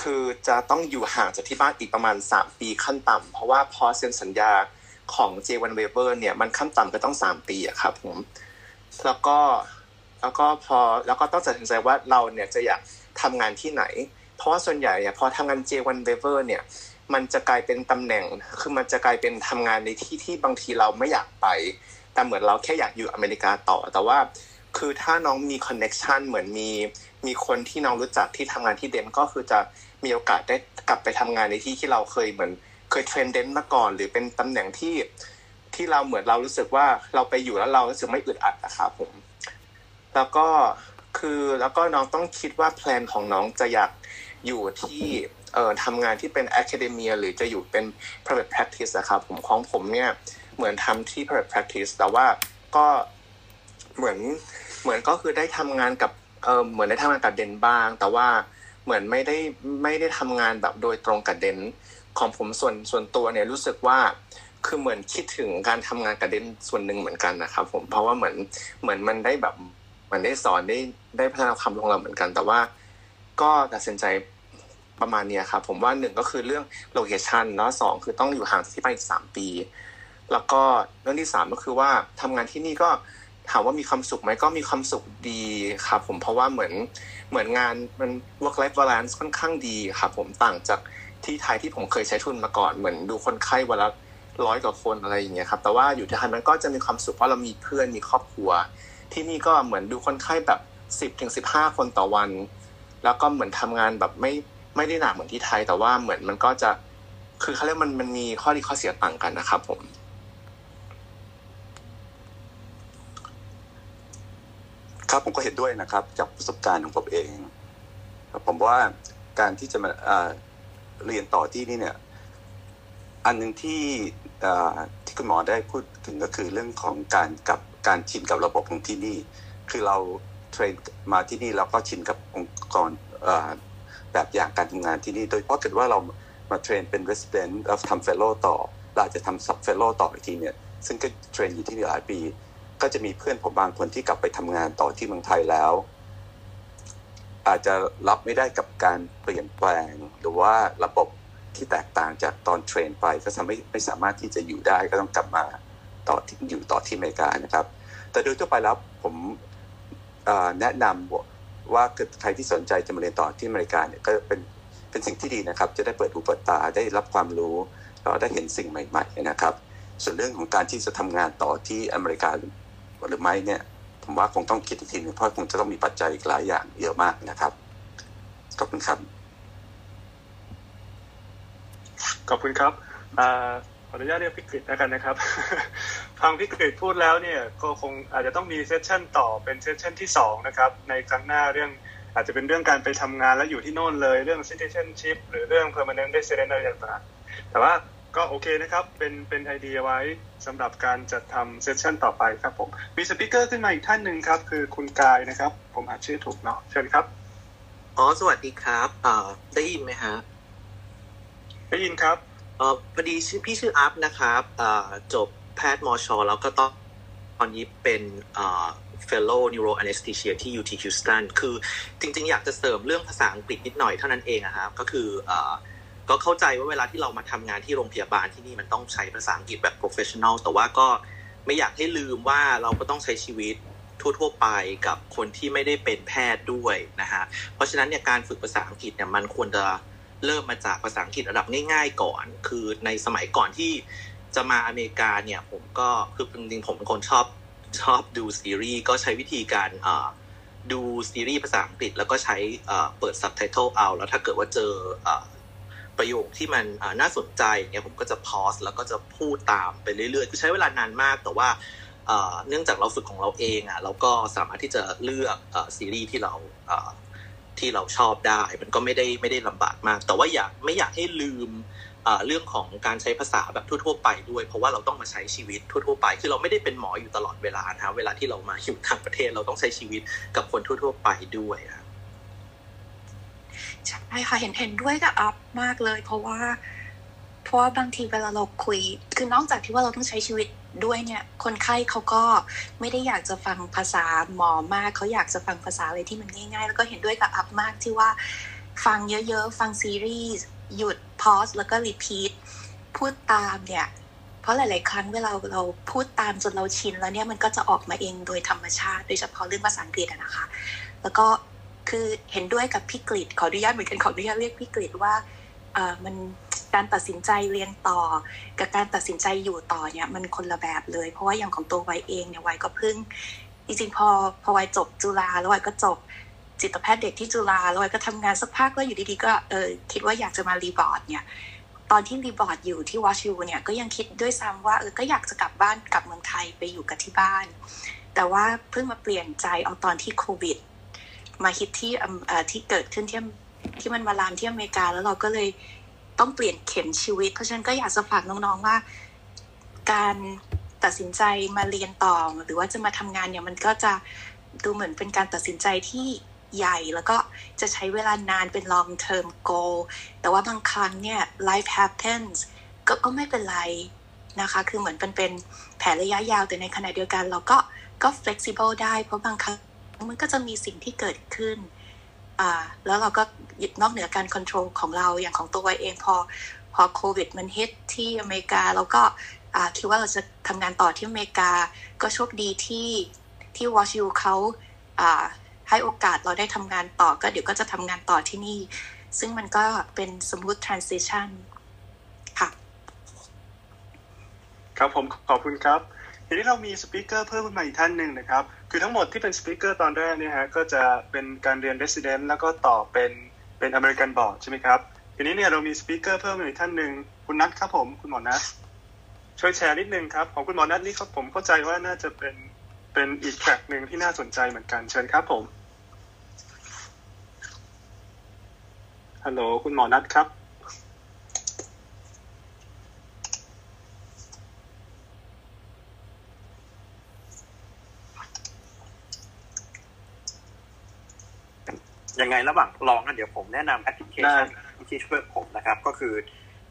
คือจะต้องอยู่ห่างจากที่บ้านอีกประมาณ 3 ปีขั้นต่ำเพราะว่าพอเซ็นสัญญาของ J1 Waiver เนี่ยมันขั้นต่ำก็ต้อง 3 ปีอะครับผมแล้วก็แล้วก็พอแล้วก็ต้องตัดสินใจว่าเราเนี่ยจะอยาก ทำงานที่ไหน เพราะว่าส่วนใหญ่เนี่ยพอทำงาน J1 Waiver เนี่ยมันจะกลายเป็นตำแหน่ง คือมันจะกลายเป็นทำงานในที่ที่บางทีเราไม่อยากไป แต่เหมือนเราแค่อยากอยู่อเมริกาต่อ แต่ว่า คือถ้าน้องมี connection เหมือนมี มีคนที่น้องรู้จักที่ทำงานที่เดนก็คือจะมีโอกาสได้กลับไปทำงานในที่ที่เราเคยเหมือน เคย train เดนมาก่อน หรือเป็นตำแหน่งที่ที่เราเหมือนเรารู้สึกว่าเราไปอยู่แล้วเรารู้สึกไม่อึดอัดนะครับผม แล้วก็ คือแล้วก็น้องต้องคิดว่าแพลนของน้องจะอยากอยู่ที่เอ่อทำงานที่เป็น academia หรือจะอยู่เป็น private practice นะครับผมของผมเนี่ยเหมือนทำที่ private practice แต่ว่าก็เหมือนเหมือนก็คือได้ทำงานกับเออเหมือนได้ทำงานกับเดนบ้าง แต่ว่าเหมือนไม่ได้ไม่ได้ทำงานแบบโดยตรงกับเดนของผมส่วนส่วนตัวเนี่ยรู้สึกว่าคือเหมือนคิดถึงการทำงานกับเดนส่วนหนึ่งเหมือนกันนะครับผมเพราะว่าเหมือนเหมือนมันได้แบบ มันได้สอนได้ได้พัฒนาความของเราเหมือนกัน แต่ว่าก็ตัดสินใจประมาณนี้ครับผมว่าหนึ่งก็คือเรื่องโลเคชันแล้วสองคือต้องอยู่ห่างที่ไปอีกสามปี แล้วก็เรื่องที่สามก็คือว่าทำงานที่นี่ก็ถามว่ามีความสุขไหมก็มีความสุขดีครับผมเพราะว่าเหมือนเหมือนงานมัน work life balance ค่อนข้างดีครับผมต่างจากที่ไทยที่ผมเคยใช้ทุนมาก่อนเหมือนดูคนไข้วันละร้อยกว่าคนอะไรอย่างเงี้ยครับแต่ว่าอยู่ที่ไทยมันก็จะมีความสุขเพราะเรามีเพื่อนมีครอบครัว ที่นี่ก็เหมือนดูคนไข้แบบสิบถึงสิบห้าคนต่อวัน แล้วก็เหมือนทำงานแบบไม่ไม่ได้หนักเหมือนที่ไทย แต่ว่าเหมือนมันก็จะ คือเขาเรียกมันมันมีข้อดีข้อเสียต่างกันนะครับผม ครับผมก็เห็นด้วยนะครับ จากประสบการณ์ของผมเอง ผมว่าการที่จะมาเรียนต่อที่นี่เนี่ย อันหนึ่งที่ที่คุณหมอได้พูดถึงก็คือเรื่องของการกลับ การชินกับระบบของที่นี่ คือเราเทรนมาที่นี่แล้วก็ชินกับองค์กรแบบอย่างการทำงานที่นี่ โดยเฉพาะเกิดว่าเรามาเทรนเป็น resident แล้วทำ fellow ต่อ เราจะทำ sub fellow ต่ออีกทีเนี่ย ซึ่งก็เทรนอยู่ที่นี่หลายปี ก็จะมีเพื่อนผมบางคนที่กลับไปทำงานต่อที่เมืองไทยแล้ว อาจจะรับไม่ได้กับการเปลี่ยนแปลง หรือว่าระบบที่แตกต่างจากตอนเทรนไป ก็ทำให้ไม่สามารถที่จะอยู่ได้ก็ต้องกลับมาต่ออยู่ต่อที่อเมริกานะครับ แต่โดยทั่วไปแล้วผมแนะนำว่าใครที่สนใจจะมาเรียนต่อที่อเมริกาเนี่ยก็เป็นเป็นสิ่งที่ดีนะครับ จะได้เปิดหูเปิดตาได้รับความรู้แล้วได้เห็นสิ่งใหม่ ๆ นะครับ ส่วนเรื่องของการที่จะทำงานต่อที่อเมริกาหรือไม่เนี่ยผมว่าคงต้องคิดอีกทีนึงเพราะคงจะต้องมีปัจจัยอีกหลายอย่างเยอะมากนะครับขอบคุณครับขอบคุณครับ ขออนุญาตเรียกพี่กฤตแล้วกันนะครับ ฟังพี่กฤตพูดแล้วเนี่ยก็คงอาจจะต้องมี session ต่อเป็น session ที่สองนะครับในครั้งหน้าเรื่องอาจจะเป็นเรื่องการไปทำงานแล้วอยู่ที่โน่นเลยเรื่อง citizenship หรือเรื่อง permanent resident อะไรต่างๆแต่ว่าก็โอเคนะครับ เป็นเป็นไอเดียไว้สำหรับการจัดทำเซสชั่นต่อไปครับผม มีสปิเกอร์ขึ้นมาอีกท่านหนึ่งครับ คือคุณกายนะครับ ผมอ่านชื่อถูกเนาะเชิญครับอ๋อสวัสดีครับอ่าได้ยินไหมฮะได้ยินครับ เออพอดีชื่อพี่ชื่ออัพนะครับอ่าจบแพทย์มอชอแล้วก็ตอนตอนนี้เป็นอ่า Fellow Neuro Anesthesia ที่ UT Houston คือจริงๆ อยากจะเสริมเรื่องภาษาอังกฤษนิดหน่อยเท่านั้นเองครับก็คืออ่าก็เข้าใจว่าเวลาที่เรามาทำงานที่โรงพยาบาลที่นี่มันต้องใช้ภาษาอังกฤษแบบ professional แต่ว่าก็ไม่อยากให้ลืมว่าเราก็ต้องใช้ชีวิตทั่วๆไปกับคนที่ไม่ได้เป็นแพทย์ด้วยนะฮะเพราะฉะนั้นเนี่ยการฝึกภาษาอังกฤษเนี่ยมันควรจะ เริ่มมาจากภาษาอังกฤษระดับง่าย ๆ ก่อน คือในสมัยก่อนที่จะมาอเมริกาเนี่ย ผมก็คือจริงๆผมเป็นคนชอบชอบดูซีรีส์ก็ใช้วิธีการดูซีรีส์ภาษาอังกฤษ แล้วก็ใช้เปิดซับไตเติลเอา แล้วถ้าเกิดว่าเจอประโยคที่มันน่าสนใจเนี่ยผมก็จะพอสแล้วก็จะพูดตามไปเรื่อยๆ คือใช้เวลานานมากแต่ว่าเนื่องจากเราฝึกของเราเองอะเราก็สามารถที่จะเลือกซีรีส์ที่เรา ที่เราชอบได้ มันก็ไม่ได้ไม่ได้ลำบากมาก แต่ว่าอยากไม่อยากให้ลืมเรื่องของการใช้ภาษาแบบทั่ว ๆ ไปด้วย เพราะว่าเราต้องมาใช้ชีวิตทั่ว ๆ ไป คือเราไม่ได้เป็นหมออยู่ตลอดเวลานะเวลาที่เรามาอยู่ต่างประเทศเราต้องใช้ชีวิตกับคนทั่ว ๆ ไปด้วยครับใช่ค่ะเห็นเห็นด้วยกับอัพมากเลย เพราะว่า เพราะว่าบางทีเวลาเราคุย คือนอกจากที่ว่าเราต้องใช้ชีวิต ด้วยเนี่ยคนไข้เขาก็ไม่ได้อยากจะฟังภาษาหมอมากเขาอยากจะฟังภาษาอะไรที่มันง่าย ๆ แล้วก็เห็นด้วยกับอัพมากที่ว่าฟังเยอะๆ ฟังซีรีส์หยุดพอสแล้วก็รีพีทพูดตามเนี่ย เพราะหลาย ๆ ครั้งเวลาเราพูดตามจนเราชินแล้วเนี่ยมันก็จะออกมาเองโดยธรรมชาติ โดยเฉพาะเรื่องภาษาอังกฤษนะคะ แล้วก็คือเห็นด้วยกับพี่กฤษขออนุญาตเหมือนกันขออนุญาตเรียกพี่กฤษว่าเออมัน การตัดสินใจเรียนต่อ กับการตัดสินใจอยู่ต่อเนี่ยมันคนละแบบเลย เพราะว่าอย่างของตัวไวเองเนี่ยไวก็เพิ่งจริงๆพอพอไวจบจุฬาแล้วไวก็จบจิตแพทย์เด็กที่จุฬาแล้วไวก็ทำงานสักพักแล้วอยู่ดีๆก็เออคิดว่าอยากจะมารีบอร์ดเนี่ยตอนที่รีบอร์ดอยู่ที่วอชิวเนี่ยก็ยังคิดด้วยซ้ำว่าเออก็อยากจะกลับบ้านกลับเมืองไทยไปอยู่กับที่บ้าน แต่ว่าเพิ่งมาเปลี่ยนใจเอาตอนที่โควิด มาฮิตที่ที่เกิดขึ้นที่ที่มันมาลามที่อเมริกาแล้วเราก็เลย ต้องเปลี่ยนเข็มชีวิต เพราะฉะนั้นก็อยากจะฝากน้องๆว่า การตัดสินใจมาเรียนต่อ หรือว่าจะมาทำงานเนี่ยมันก็จะดูเหมือนเป็นการตัดสินใจที่ใหญ่แล้วก็จะใช้เวลานานเป็น long term goal แต่ว่าบางครั้งเนี่ย life happens ก็ก็ไม่เป็นไรนะคะ คือเหมือนเป็นเป็นแผนระยะยาวแต่ในขณะเดียวกัน เราก็ก็ flexible ได้เพราะบางครั้งมันก็จะมีสิ่งที่เกิดขึ้น แล้วเราก็นอกเหนือการควบคุมของเราอย่างของตัวไวเองพอพอโควิดมันฮิตที่อเมริกาแล้วก็คิดว่าเราจะทำงานต่อที่อเมริกา ก็โชคดีที่ที่ WashU เขาให้โอกาสเราได้ทำงานต่อก็เดี๋ยวก็จะทำงานต่อที่นี่ ซึ่งมันก็เป็นสม o ติ transition ค่ะ ครับผมขอบคุณครับ ทีนี้เรามี speaker เพิ่มขึ้นมาอีกท่านหนึ่งนะครับ คือทั้งหมดที่เป็น speaker ตอนแรกเนี่ยฮะก็จะเป็นการเรียน Resident แล้วก็ต่อเป็นเป็น American Board ใช่ไหมครับทีนี้เนี่ยเรามี speaker เพิ่มอีกท่านหนึ่งคุณนัทครับผมคุณหมอนัทช่วยแชร์นิดนึงครับของคุณหมอนัทนี่ผมเข้าใจว่าน่าจะเป็นเป็นอีกแทร็กหนึ่งที่น่าสนใจเหมือนกันเชิญครับผมฮัลโหลคุณหมอนัทครับ ยังไงระหว่างลองกันเดี๋ยวผมแนะนำแอปพลิเคชันที่ช่วยผมนะครับ ก็คือ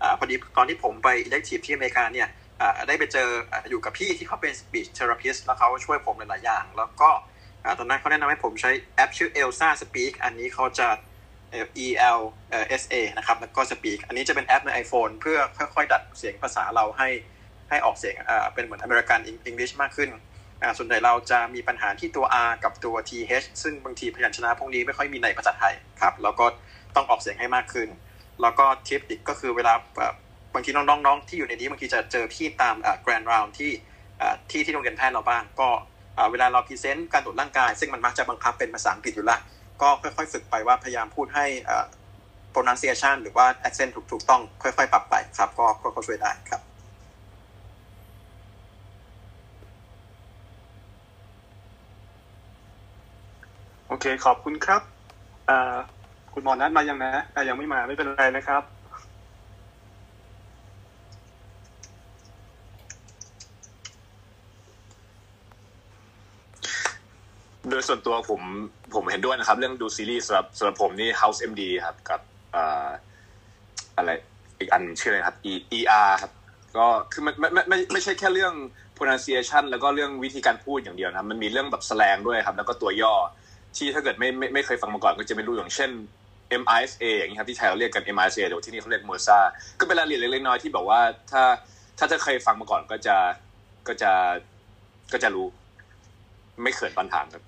อพอดีตอนที่ผมไป elective ที่อเมริกาเนี่ยได้ไปเจออยู่กับพี่ที่เขาเป็น speech therapist แล้วเขาช่วยผมหลาย ๆ อย่าง แล้วก็ตอนนั้นเขาแนะนำให้ผมใช้แอปชื่อ Elsa Speak อันนี้เขาจะ E L S A นะครับแล้วก็ Speak อันนี้จะเป็นแอปใน iPhone เพื่อค่อย ๆ ดัดเสียงภาษาเราให้ให้ออกเสียงเป็นเหมือนอเมริกัน English มากขึ้น ส่วนใหญ่เราจะมีปัญหาที่ตัว R กับตัว TH ซึ่งบางทีพยัญชนะพวกนี้ไม่ค่อยมีในภาษาไทยครับ แล้วก็ต้องออกเสียงให้มากขึ้น แล้วก็ทิปอีกก็คือเวลาแบบบางทีน้องๆที่อยู่ในนี้บางทีจะเจอพี่ตาม grand round ที่ที่ที่โรงเรียนแพทย์เราบ้าง ก็เวลาเรา present การตรวจร่างกาย ซึ่งมันมักจะบังคับเป็นภาษาอังกฤษอยู่แล้วก็ค่อยๆฝึกไปว่าพยายามพูดให้ pronunciation หรือว่า accent ถูกถูกต้อง ค่อยๆ ปรับไปครับ ก็ก็ช่วยได้ครับ โอเค ขอบคุณครับคุณหมอนัทมายังนะอ่ยังไม่มาไม่เป็นไรนะครับโดยส่วนตัวผมผมเห็นด้วยนะครับ เรื่องดูซีรีส์สำหรับสำหรับผมนี่ House MD ครับกับออะไรอีกอันชื่ออะไรครับ e r ครับ ก็คือมันไม่ไม่ไม่ไม่ใช่แค่เรื่อง pronunciation แล้วก็เรื่องวิธีการพูดอย่างเดียวนะครับมันมีเรื่องแบบแสลงด้วยครับ แล้วก็ตัวย่อ ที่ถ้าเกิดไม่ไม่ไม่เคยฟังมาก่อนก็จะไม่รู้อย่างเช่น MISA อย่างนี้ครับที่ไทยเราเรียกกัน MISA แต่ว่าที่นี่เขาเรียก MRSA ก็เป็นรายละเอียดเล็กๆน้อยๆที่บอกว่าถ้าถ้าจะเคยฟังมาก่อนก็จะก็จะก็จะรู้ ไม่เขินปัญหาครับ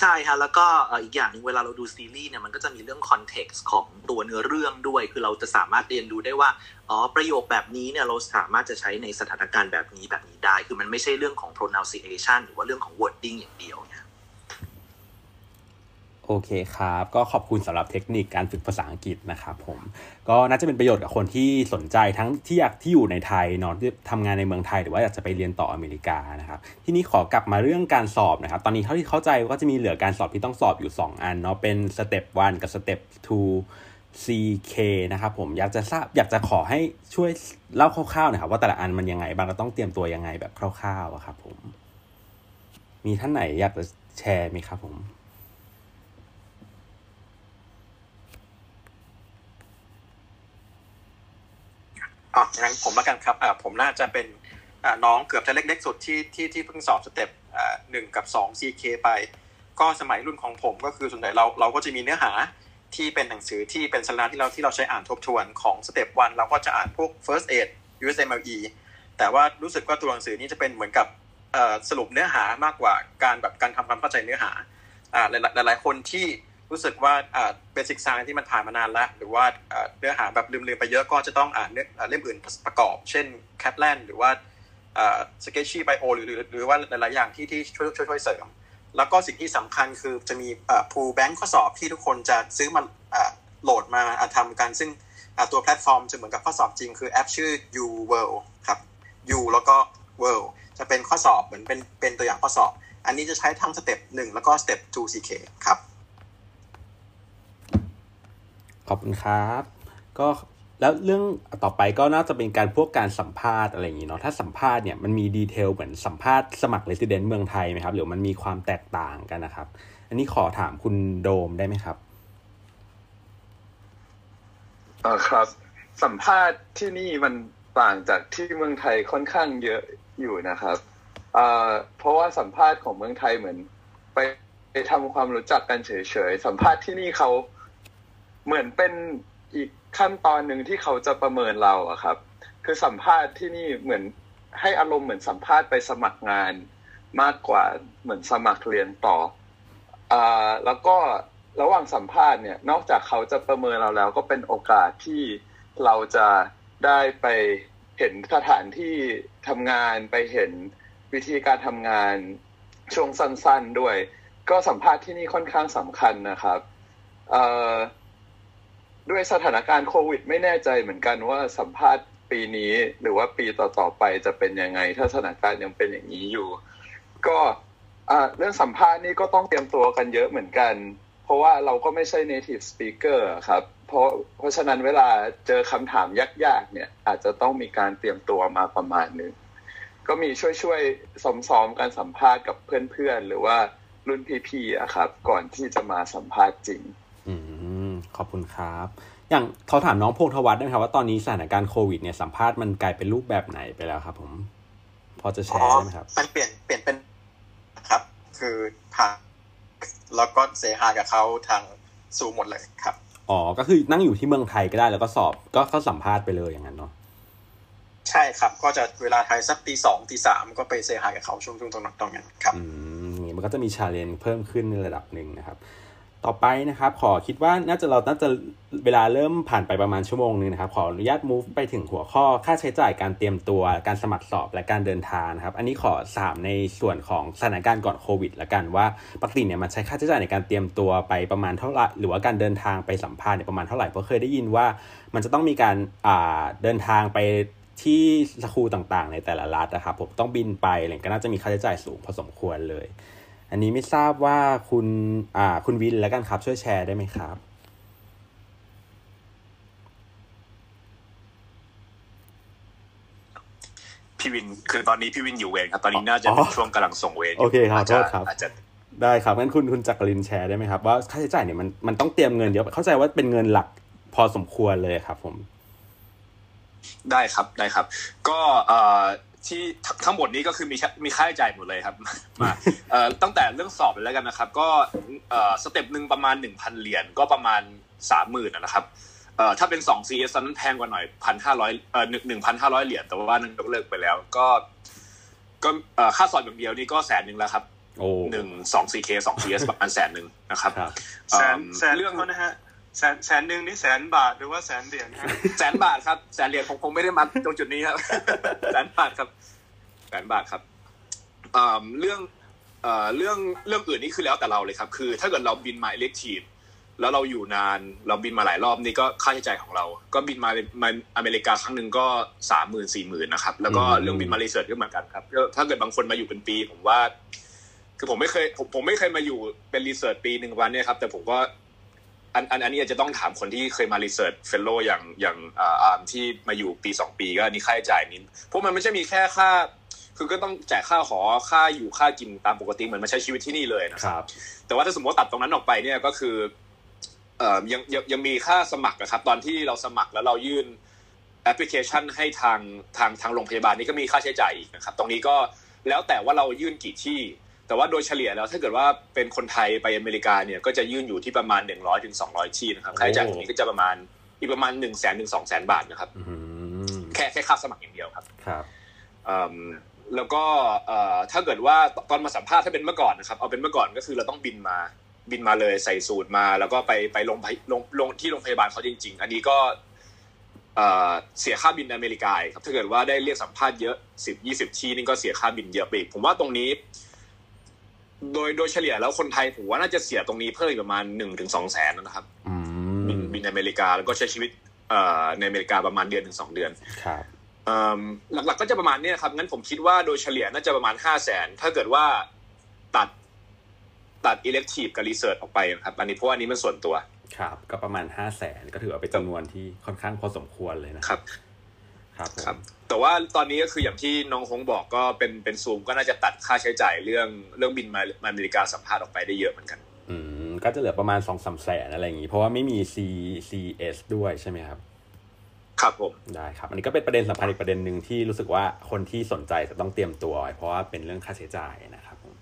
ใช่ฮะแล้วก็อีกอย่างหนึ่งเวลาเราดูซีรีส์เนี่ยมันก็จะมีเรื่องคอนเท็กซ์ของตัวเนื้อเรื่องด้วย คือเราจะสามารถเรียนรู้ได้ว่าอ๋อประโยคแบบนี้เนี่ยเราสามารถจะใช้ในสถานการณ์แบบนี้แบบนี้ได้ คือมันไม่ใช่เรื่องของ pronunciation หรือว่าเรื่องของ wording อย่างเดียวเนี่ย โอเคครับ ก็ขอบคุณสำหรับเทคนิคการฝึกภาษาอังกฤษนะครับผม ก็น่าจะเป็นประโยชน์กับคนที่สนใจทั้งที่อยากที่อยู่ในไทยเนาะที่ทำงานในเมืองไทยหรือว่าอยากจะไปเรียนต่ออเมริกานะครับ ทีนี้ขอกลับมาเรื่องการสอบนะครับ ตอนนี้เท่าที่เข้าใจก็จะมีเหลือการสอบที่ต้องสอบอยู่ 2 อันเนาะ เป็น Step 1กับ Step 2 CK นะครับผม อยากจะทราบอยากจะขอให้ช่วยเล่าคร่าวๆนะครับว่าแต่ละอันมันยังไงบ้างเราต้องเตรียมตัวยังไงแบบคร่าวๆอะครับผม มีท่านไหนอยากจะแชร์ไหมครับผม อะงั้นผมละกันครับอ่าผมน่าจะเป็นน้องเกือบจะเล็กๆสุดที่ที่ที่เพิ่งสอบสเต็ปอ่าหนึ่งกับสอง CK ไป ก็สมัยรุ่นของผมก็คือส่วนใหญ่เราเราก็จะมีเนื้อหาที่เป็นหนังสือที่เป็นสาระที่เราที่เราใช้อ่านทบทวนของสเต็ปวันเราก็จะอ่านพวก first aid USMLE แต่ว่ารู้สึกว่าตัวหนังสือนี้จะเป็นเหมือนกับสรุปเนื้อหามากกว่าการแบบการทำความเข้าใจเนื้อหาอ่าหลายหลายๆคนที่ รู้สึกว่าเบสิกไซน์ที่มันผ่านมานานแล้ว หรือว่าเนื้อหาแบบลืมๆไปเยอะก็จะต้องอ่านเนื้ออ่าเล่มอื่นประกอบ เช่น Kaplan หรือว่าSketchy Bio หรือหรือว่าหลายๆอย่างที่ที่ช่วยช่วยช่วยเสริม แล้วก็สิ่งที่สำคัญคือจะมี Q bank ข้อสอบที่ทุกคนจะซื้อมาโหลดมาอ่าทำกัน ซึ่งตัวแพลตฟอร์มจะเหมือนกับข้อสอบจริงคือแอปชื่อ UWorld ครับ U แล้วก็ World จะเป็นข้อสอบเหมือนเป็นเป็นตัวอย่างข้อสอบ อันนี้จะใช้ทั้ง Step หนึ่งแล้วก็ Step 2 CK ครับ ขอบคุณครับ ก็แล้วเรื่องต่อไปก็น่าจะเป็นการพวกการสัมภาษณ์อะไรอย่างนี้เนาะถ้าสัมภาษณ์เนี่ยมันมีดีเทลเหมือนสัมภาษณ์สมัครเรส i ิเดนต์เมืองไทยไหมครับหรือมันมีความแตกต่างกันนะครับ อันนี้ขอถามคุณโดมได้ไหมครับอ่าครับ สัมภาษณ์ที่นี่มันต่างจากที่เมืองไทยค่อนข้างเยอะอยู่นะครับอ่าเพราะว่าสัมภาษณ์ของเมืองไทยเหมือนไปไปทำความรู้จักกันเฉยๆสัมภาษณ์ที่นี่เขา เหมือนเป็นอีกขั้นตอนหนึ่งที่เขาจะประเมินเราอะครับ คือสัมภาษณ์ที่นี่เหมือนให้อารมณ์เหมือนสัมภาษณ์ไปสมัครงานมากกว่าเหมือนสมัครเรียนต่ออ่าแล้วก็ระหว่างสัมภาษณ์เนี่ยนอกจากเขาจะประเมินเราแล้ว ก็เป็นโอกาสที่เราจะได้ไปเห็นสถานที่ทำงานไปเห็นวิธีการทำงานช่วงสั้นๆด้วย ก็สัมภาษณ์ที่นี่ค่อนข้างสำคัญนะครับ เอ่อ ด้วยสถานการณ์โควิด ไม่แน่ใจเหมือนกันว่าสัมภาษณ์ปีนี้หรือว่าปีต่อๆไปจะเป็นยังไง ถ้าสถานการณ์ยังเป็นอย่างนี้อยู่ ก็เรื่องสัมภาษณ์นี่ก็ต้องเตรียมตัวกันเยอะเหมือนกัน เพราะว่าเราก็ไม่ใช่ native speaker ครับ เพราะเพราะฉะนั้นเวลาเจอคำถามยากๆเนี่ย อาจจะต้องมีการเตรียมตัวมาประมาณนึงก็มีช่วยๆซ้อมๆการสัมภาษณ์กับเพื่อนๆ หรือว่ารุ่นพี่ๆอะครับ ก่อนที่จะมาสัมภาษณ์จริง อืม ขอบคุณครับ อย่างเขาถามน้องพงษ์ธวัฒน์ได้ไหมครับว่าตอนนี้สถานการณ์โควิดเนี่ยสัมภาษณ์มันกลายเป็นรูปแบบไหนไปแล้วครับ ผม พอจะแชร์ได้ไหมครับ มันเปลี่ยนเปลี่ยนเป็นครับ คือทางแล้วก็เซฮากับเขาทางซูหมดเลยครับอ๋อ ก็คือนั่งอยู่ที่เมืองไทยก็ได้แล้วก็สอบก็ก็สัมภาษณ์ไปเลยอย่างนั้นเนาะใช่ครับ ก็จะเวลาไทยสักตีสองตีสามก็ไปเซฮากับเขาช่วงช่วงตรงนั้นตรงนั้นครับ อืมมันก็จะมีชาเลนจ์เพิ่มขึ้นในระดับหนึ่งนะครับ ต่อไปนะครับ ขอคิดว่าน่าจะเราน่าจะเวลาเริ่มผ่านไปประมาณชั่วโมงนึงนะครับ ขออนุญาต move ไปถึงหัวข้อค่าใช้จ่ายการเตรียมตัว การสมัครสอบและการเดินทางนะครับ อันนี้ขอสามในส่วนของสถานการณ์ก่อนโควิดละกันว่าปกติเนี่ยมันใช้ค่าใช้จ่ายในการเตรียมตัวไปประมาณเท่าไหร่หรือว่าการเดินทางไปสัมภาษณ์เนี่ยประมาณเท่าไหร่เพราะเคยได้ยินว่ามันจะต้องมีการอ่าเดินทางไปที่สคูลต่างๆ ในแต่ละรัฐนะครับผมต้องบินไปอะไรก็น่าจะมีค่าใช้จ่ายสูงพอสมควรเลย อันนี้ไม่ทราบว่าคุณอ่าคุณวินแล้วกันครับ ช่วยแชร์ได้ไหมครับ พี่วินคือตอนนี้พี่วินอยู่เวรครับ ตอนนี้น่าจะเป็นช่วงกำลังส่งเวรยู่โอเคครับาจโทจะษครับอาจจะได้ครับงั้นคุณคุณจักรินแชร์ได้ไหมครับ ว่าค่าใช้จ่ายเนี่ยมันมันต้องเตรียมเงินเยอะเข้าใจว่าเป็นเงินหลักพอสมควรเลยครับ ผม ได้ครับได้ครับ ก็เอ่อ ที่ทั้งทั้งหมดนี้ก็คือมีมีค่าใช้จ่ายหมดเลยครับมาเอ่อตั้งแต่เรื่องสอบเลยแล้วกันนะครับ ก็เอ่อสเต็ปหนึ่งประมาณหนึ่งพันเหรียญก็ประมาณสามหมื่นนะครับเอ่อถ้าเป็นสอง CS ตอนนั้นแพงกว่าหน่อยพันห้าร้อยเอ่อหนึ่งหนึ่งพันห้าร้อยเหรียญแต่ว่านั้นยกเลิกไปแล้วก็ก็เอ่อค่าสอบอย่างเดียวนี่ก็แสนหนึ่งแล้วครับโอ้หนึ่งสอง CK สอง CS ประมาณแสนหนึ่งนะครับแสนเอิ่มแสนเรื่องเท่านะฮะ แสนแสนหนึ่งนี่แสนบาทหรือว่าแสนเหรียญฮะแสนบาทครับแสนเหรียญผมคงไม่ได้มัดตรงจุดนี้ครับแสนบาทครับแสนบาทครับเอ่อเรื่องเอ่อเรื่องเรื่องอื่นนี่คือแล้วแต่เราเลยครับ คือ ถ้าเกิดเราบินมาเล็กทีมแล้วเราอยู่นานเราบินมาหลายรอบนี่ก็ค่าใช้จ่ายของเรา ก็บินมามาอเมริกาครั้งหนึ่งก็สามหมื่นสี่หมื่นนะครับ แล้วก็อืมเรื่องบินมารีเสิร์ชก็เหมือนกันครับก็ถ้าเกิดบางคนมาอยู่เป็นปี ผมว่า คือผมไม่เคยผมผมไม่เคยมาอยู่เป็น research ปีหนึ่งวันเนี่ยครับ แต่ผมก็ อันอันอันนี้อาจจะต้องถามคนที่เคยมา research fellow อย่างอย่างอ่าอาร์มที่มาอยู่ปีสองปีก็อันนี้ค่าใช้จ่ายนี้เพราะมันไม่ใช่มีแค่ค่า คือก็ต้องจ่ายค่าหอค่าอยู่ค่ากินตามปกติเหมือนมาใช้ชีวิตที่นี่เลยนะครับครับ แต่ว่าถ้าสมมติว่าตัดตรงนั้นออกไปเนี่ยก็คือเอ่อยังยังยังมีค่าสมัครนะครับ ตอนที่เราสมัครแล้วเรายื่นแอปพลิเคชันให้ทางทางทางโรงพยาบาลนี่ก็มีค่าใช้จ่ายอีกนะครับ ตรงนี้ก็แล้วแต่ว่าเรายื่นกี่ที่ แต่ว่าโดยเฉลี่ยแล้วถ้าเกิดว่าเป็นคนไทยไปอเมริกาเนี่ยก็จะยื่นอยู่ที่ประมาณหนึ่งร้อยถึงสองร้อยที่นะครับค่าใช้จ่ายตรงนี้ก็จะประมาณอีกประมาณหนึ่งแสนถึงสองแสนบาทนะครับอืมแค่แค่ค่าสมัครอย่างเดียวครับครับเอิ่มแล้วก็เอ่อถ้าเกิดว่าตอนมาสัมภาษณ์ถ้าเป็นเมื่อก่อนนะครับเอาเป็นเมื่อก่อนก็คือเราต้องบินมาบินมาเลยใส่สูตรมา แล้วก็ไปไปลงพยลงลงที่โรงพยาบาลเขาจริง ๆ อันนี้ก็เอ่อเสียค่าบินอเมริกาอีกครับถ้าเกิดว่าได้เรียกสัมภาษณ์เยอะสิบยี่สิบที่นี่ก็เสียค่าบินเยอะไปอีกผมว่าตรงนี้ โดยโดยเฉลี่ยแล้วคนไทยผมว่าน่าจะเสียตรงนี้เพิ่มอีกประมาณหนึ่งถึงสองแสนนะครับอืบินมบินอเมริกาแล้วก็ใช้ชีวิตเอ่อในอเมริกาประมาณเดือนถึงสองเดือนครับเอิ่มหลักๆก็จะประมาณเนี้ยครับงั้นผมคิดว่าโดยเฉลี่ยน่าจะประมาณห้าแสนถ้าเกิดว่าตัดตัด elective กับ research ออกไปครับ อันนี้เพราะว่าอันนี้มันส่วนตัว ครับ ก็ประมาณห้าแสนก็ถือว่าเป็นจำนวนที่ค่อนข้างพอสมควรเลยนะครับ ครับผมครับแต่ว่าตอนนี้ก็คืออย่างที่น้องฮงบอกก็เป็นเป็นซูมก็น่าจะตัดค่าใช้จ่ายเรื่องเรื่องบินมามาอเมริกาสัมภาษณ์ออกไปได้เยอะเหมือนกัน อืมก็จะเหลือประมาณสองสามแสนอะไรอย่างงี้ เพราะว่าไม่มี C C S ด้วยใช่ไหมครับ ครับผมได้ครับ อันนี้ก็เป็นประเด็นสำคัญอีกประเด็นหนึ่งที่รู้สึกว่าคนที่สนใจจะต้องเตรียมตัวไว้เพราะว่าเป็นเรื่องค่าใช้จ่ายนะครับผม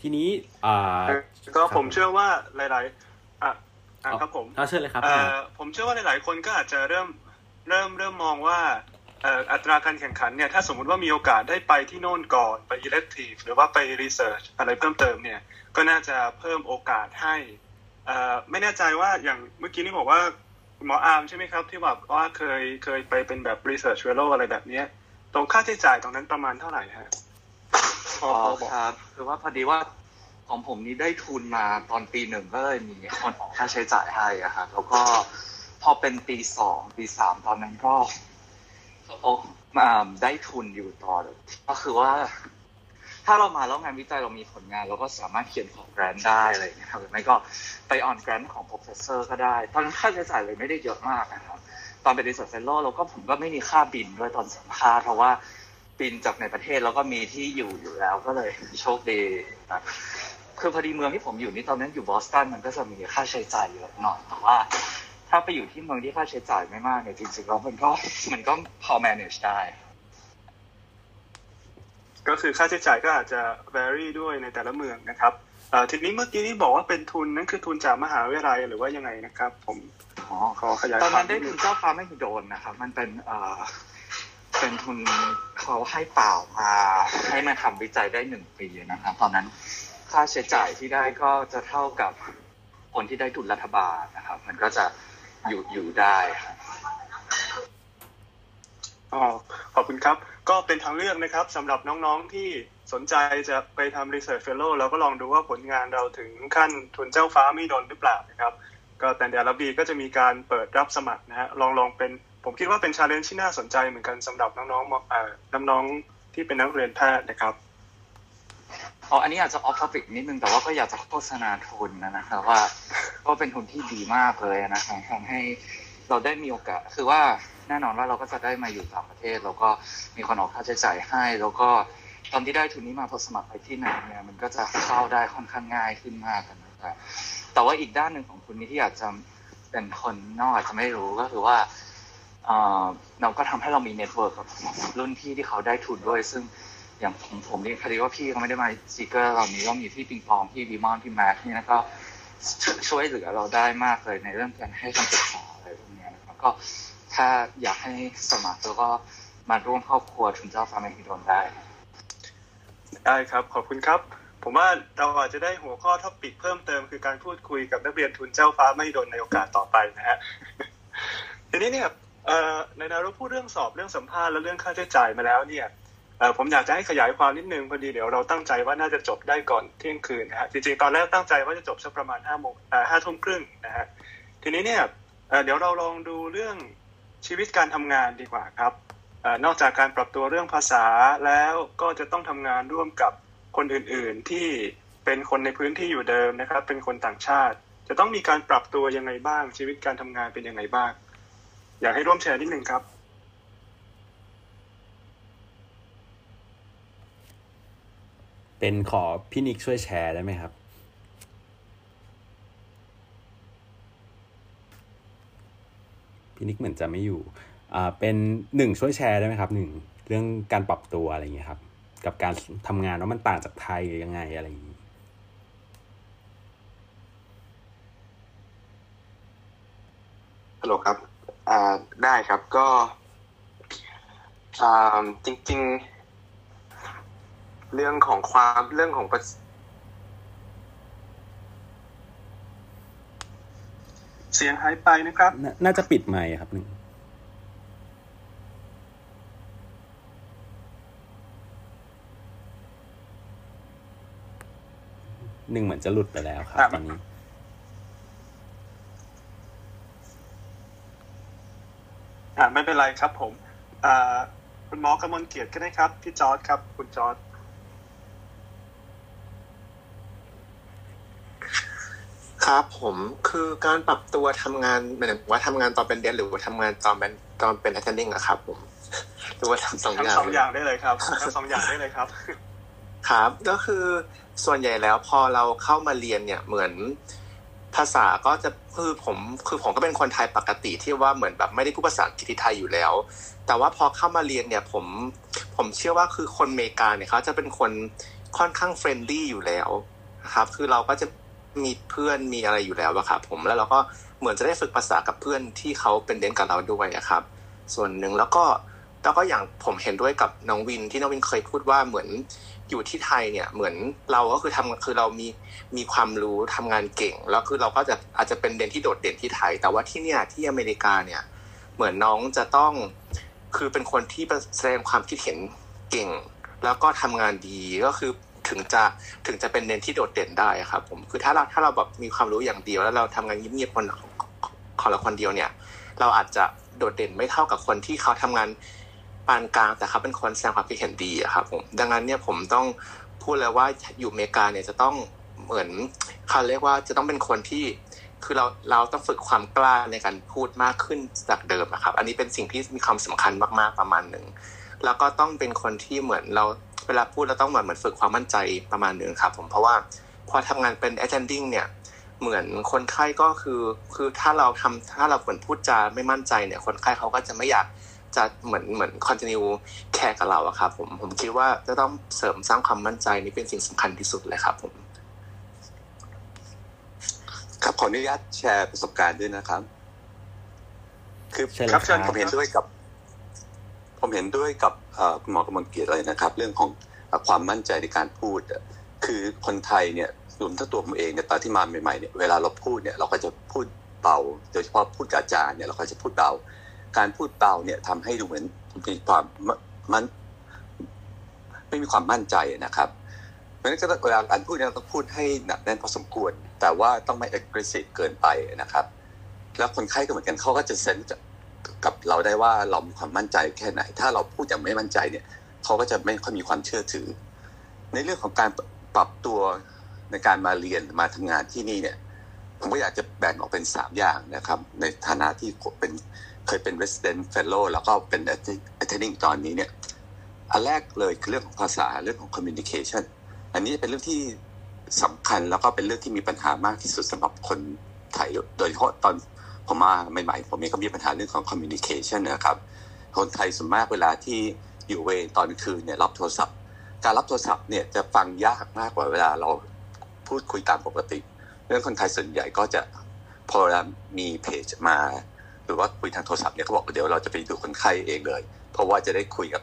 ทีนี้อ่าก็ผมเชื่อว่าหลาย ๆ อะอะครับผมเอาเชิญเลยครับเอ่อผมเชื่อว่าหลาย ๆ คนก็อาจจะเริ่ม เริ่มเริ่มมองว่าเอ่ออัตราการแข่งขันเนี่ยถ้าสมมุติว่ามีโอกาสได้ไปที่โน่นก่อนไป elective หรือว่าไป research อะไรเพิ่มเติมเนี่ยก็น่าจะเพิ่มโอกาสให้เอ่อไม่แน่ใจว่าอย่างเมื่อกี้นี่บอกว่าหมออาร์มใช่ไหมครับ ที่บอกว่าเคยเคยไปเป็นแบบ research fellow อะไรแบบเนี้ยตรงค่าใช้จ่ายตรงนั้นประมาณเท่าไหร่ฮะพออ๋อพอบอกครับคือว่าพอดีว่าของผมนี้ได้ทุนมาตอนปีหนึ่งก็เลยมีคนออกค่าใช้จ่ายให้อะครับแล้วก็ พอเป็นปีสองปีสามตอนนั้นก็โอ้มาได้ทุนอยู่ต่อ ก็คือว่า ถ้าเรามาแล้วงานวิจัยเรามีผลงาน เราก็สามารถเขียนขอ grant ได้อะไรอย่างเงี้ยหรือไม่ก็ไป on grant ของ professor ก็ได้ ตอนนั้นค่าใช้จ่ายเลยไม่ได้เยอะมากนะครับตอนเป็น research fellow เราก็ผมก็ไม่มีค่าบินด้วยตอนสัมภาษณ์เพราะว่าบินจากในประเทศแล้วก็มีที่อยู่อยู่แล้วก็เลยโชคดีนะคือพอดีเมืองที่ผมอยู่นี่ตอนนั้นอยู่บอสตันมันก็จะมีค่าใช้จ่ายเยอะหน่อยแต่ว่าถ้าไปอยู่ที่เมืองที่ค่าใช้จ่ายไม่มากเนี่ยจริงๆแล้วมันก็มันก็พอ manage ได้ ก็คือค่าใช้จ่ายก็อาจจะ vary ด้วยในแต่ละเมืองนะครับเอ่อทีนี้เมื่อกี้ที่บอกว่าเป็นทุนนั่นคือทุนจากมหาวิทยาลัยหรือว่ายังไงนะครับ ผมอ๋อขอขยายตอนควานั้มนได้ทุนเจ้าฟ้าไม่หิโดนนะครับ มันเป็นเอ่อเป็นทุนเขาให้เปล่ามาให้มาทำวิจัยได้หนึ่งปีนะครับ ตอนนั้นค่าใช้จ่ายที่ได้ก็จะเท่ากับคนที่ได้ทุนรัฐบาลนะครับ มันก็จะ อยู่อยู่ได้ครับอ๋อขอบคุณครับ ก็เป็นทางเลือกนะครับสำหรับน้องๆที่สนใจจะไปทำ research fellow แล้วก็ลองดูว่าผลงานเราถึงขั้นทุนเจ้าฟ้าไม่โดนหรือเปล่านะครับ ก็แต่เดียราบีก็จะมีการเปิดรับสมัครนะฮะลองลองเป็นผมคิดว่าเป็น challenge ที่น่าสนใจเหมือนกันสำหรับน้องๆเอ่อน้องๆที่เป็นนักเรียนแพทย์นะครับ อ๋ออันนี้อาจจะ off topic นิดนึงแต่ว่าก็อยากจะโฆษณาทุนนะครับว่าก็เป็นทุนที่ดีมากเลยนะครับทำให้เราได้มีโอกาสคือว่าแน่นอนว่าเราก็จะได้มาอยู่ต่างประเทศ แล้วก็มีคนออกค่าใช้จ่ายให้ แล้วก็ตอนที่ได้ทุนนี้มาพอสมัครไปที่ไหนเนี่ยมันก็จะเข้าได้ค่อนข้างง่ายขึ้นมากนะครับแต่ว่าอีกด้านหนึ่งของทุนนี้ที่อาจจะเป็นคนนอกอาจจะไม่รู้ก็คือว่าเอ่อเราก็ทำให้เรามี network กับรุ่นพี่ที่เขาได้ทุนด้วย ซึ่ง อย่างผมผมนี่พอดีว่าพี่เขาไม่ได้มาซีเกอร์เรามีก็มีพี่ปิงปองพี่บีมอนพี่แม็กนี่นะก็ช่วยเหลือเราได้มากเลยในเรื่องการให้คำปรึกษาอะไรพวกนี้นะครับก็ถ้าอยากให้สมัครแล้วก็มาร่วมครอบครัวทุนเจ้าฟ้าไม่หิดนได้ ได้ครับขอบคุณครับ ผมว่าเราอาจจะได้หัวข้อ topic เพิ่มเติมคือการพูดคุยกับนักเรียนทุนเจ้าฟ้ามหิดลในโอกาสต่อไปนะฮะทีนี้เนี่ยเอ่อในเราพูดเรื่องสอบเรื่องสัมภาษณ์และเรื่องค่าใช้จ่ายมาแล้วเนี่ย ผมอยากจะให้ขยายความนิดนึงพอดีเดี๋ยวเราตั้งใจว่าน่าจะจบได้ก่อนเที่ยงคืนนะฮะจริงๆตอนแรกตั้งใจว่าจะจบสักประมาณห้าโมงห้าทุ่มครึ่งนะฮะทีนี้เนี่ยเดี๋ยวเราลองดูเรื่องชีวิตการทำงานดีกว่าครับอนอกจากการปรับตัวเรื่องภาษาแล้วก็จะต้องทำงานร่วมกับคนอื่นๆที่เป็นคนในพื้นที่อยู่เดิมนะครับ เป็นคนต่างชาติ จะต้องมีการปรับตัวยังไงบ้างชีวิตการทำงานเป็นยังไงบ้าง อยากให้ร่วมแชร์นิดนึงครับ เป็นขอพี่นิกช่วยแชร์ได้ไหมครับ พี่นิกเหมือนจะไม่อยู่อ่าเป็นหนึ่งช่วยแชร์ได้ไหมครับหนึ่งเรื่องการปรับตัวอะไรอย่างเงี้ยครับ กับการทำงานว่ามันต่างจากไทยยังไงอะไรอย่างงี้ฮัลโหลครับอ่าได้ครับก็อ่าจริง ๆ เรื่องของความเรื่องของประเสียงหายไปนะครับนาน่าจะปิดไมค์ครับหนึ่งหนึ่งเหมือนจะหลุดไปแล้วครับครับตอนนี้อ่าไม่เป็นไรครับผมอ่าคุณหมอกำมลเกียรติก็ได้ครับ พี่จอร์ดครับ คุณจอร์ด ครับผมคือการปรับตัวทำงานหมายถึงว่าทำงานตอนเป็นเดนหรือว่าทำงานตอนเป็นตอนเป็น attending อะครับ ผมหรือว่าทำสองทั้องย่างสองอย่างได้เลยครับทั้งสองอย่างได้เลยครับ ครับก็คือส่วนใหญ่แล้วพอเราเข้ามาเรียนเนี่ยเหมือนภาษาก็จะคือผมคือผมก็เป็นคนไทยปกติที่ว่าเหมือนแบบไม่ได้พูดภาษาอังกฤษที่ไทยอยู่แล้ว แต่ว่าพอเข้ามาเรียนเนี่ยผมผมเชื่อว่าคือคนอเมริกาเนี่ยเขาจะเป็นคนค่อนข้าง friendly อยู่แล้วนะครับ คือเราก็จะ มีเพื่อนมีอะไรอยู่แล้วอะครับผมแล้วเราก็เหมือนจะได้ฝึกภาษากับเพื่อนที่เขาเป็น resident กับเราด้วยอะครับ ส่วนหนึ่งแล้วก็แล้วก็อย่างผมเห็นด้วยกับน้องวินที่น้องวินเคยพูดว่าเหมือนอยู่ที่ไทยเนี่ยเหมือนเราก็คือทำคือเรามีมีความรู้ทำงานเก่ง แล้วคือเราก็จะอาจจะเป็นเด่นที่โดดเด่นที่ไทย แต่ว่าที่เนี่ยที่อเมริกาเนี่ยเหมือนน้องจะต้องคือเป็นคนที่แสดงความคิดเห็นเก่ง แล้วก็ทำงานดีก็คือ ถึงจะถึงจะเป็นเด่นที่โดดเด่นได้ครับผมคือถ้าเราถ้าเราแบบมีความรู้อย่างเดียว แล้วเราทำงานเงียบๆคนของเราคนเดียวเนี่ย เราอาจจะโดดเด่นไม่เท่ากับคนที่เขาทำงานปานกลางแต่เขาเป็นคนแสดงความคิดเห็นดีอะครับผมดังนั้นเนี่ยผมต้องพูดแล้วว่าอยู่อเมริกาเนี่ยจะต้องเหมือนเขาเรียกว่าจะต้องเป็นคนที่คือเราเราต้องฝึกความกล้าในการพูดมากขึ้นจากเดิมนะครับ อันนี้เป็นสิ่งที่มีความสำคัญมากๆประมาณหนึ่งแล้วก็ต้องเป็นคนที่เหมือนเรา เวลาพูดเราต้องเหมือนเหมือนฝึกความมั่นใจประมาณหนึ่งครับผมเพราะว่าพอทำงานเป็น attending เนี่ยเหมือนคนไข้ก็คือคือถ้าเราทำถ้าเราเหมือนพูดจาไม่มั่นใจเนี่ย คนไข้เขาก็จะไม่อยากจะเหมือนเหมือน continue แคร์กับเราอะครับผมผมคิดว่าจะต้องเสริมสร้างความมั่นใจนี่เป็นสิ่งสำคัญที่สุดเลยครับผมครับขออนุญาตแชร์ประสบการณ์ด้วยนะครับ คือเชิญเลยครับครับผมเห็นด้วยกับ ผมเห็นด้วยกับคุณหมอกำมลเกียรติเลยนะครับ เรื่องของอความมั่นใจในการพูด คือคนไทยเนี่ยรวมทั้งตัวผมเองเนี่ยตอนที่มาใหม่ๆเนี่ยเวลาเราพูดเนี่ยเราก็จะพูดเบาโดยเฉพาะพูดกับอาจารย์เนี่ยเราก็จะพูดเบาการพูดเบาเนี่ยทำให้ดูเหมือนมีความมันไม่มีความมั่นใจนะครับเพราะฉะนั้นก็ต้องเวลาการพูดเนี่ยเราต้องพูดให้หนักแน่นพอสมควร แต่ว่าต้องไม่ aggressive เกินไปนะครับ แล้วคนไข้ก็เหมือนกันเขาก็จะเซน กับเราได้ว่าเรามีความมั่นใจแค่ไหน ถ้าเราพูดอย่างไม่มั่นใจเนี่ยเขาก็จะไม่ค่อยมีความเชื่อถือ ในเรื่องของการปรับตัวในการมาเรียนมาทำงานที่นี่เนี่ยผมก็อยากจะแบ่งออกเป็นสามอย่างนะครับ ในฐานะที่เป็นเคยเป็น resident fellow แล้วก็เป็น attending ตอนนี้เนี่ยอันแรกเลยคือเรื่องของภาษาเรื่องของ communication อันนี้เป็นเรื่องที่สำคัญแล้วก็เป็นเรื่องที่มีปัญหามากที่สุดสำหรับคนไทย โดยเฉพาะตอน ผมมาใหม่ๆผมเองก็มีปัญหาเรื่องของ communication นะครับคนไทยส่วนมากเวลาที่อยู่เวรตอนคืนเนี่ยรับโทรศัพท์ การรับโทรศัพท์เนี่ยจะฟังยากมากกว่าเวลาเราพูดคุยตามปกติเรื่องคนไทยส่วนใหญ่ก็จะพอมีเพจมา หรือว่าคุยทางโทรศัพท์เนี่ยเขาบอกเดี๋ยวเราจะไปดูคนไข้เองเลย เพราะว่าจะได้คุยกับ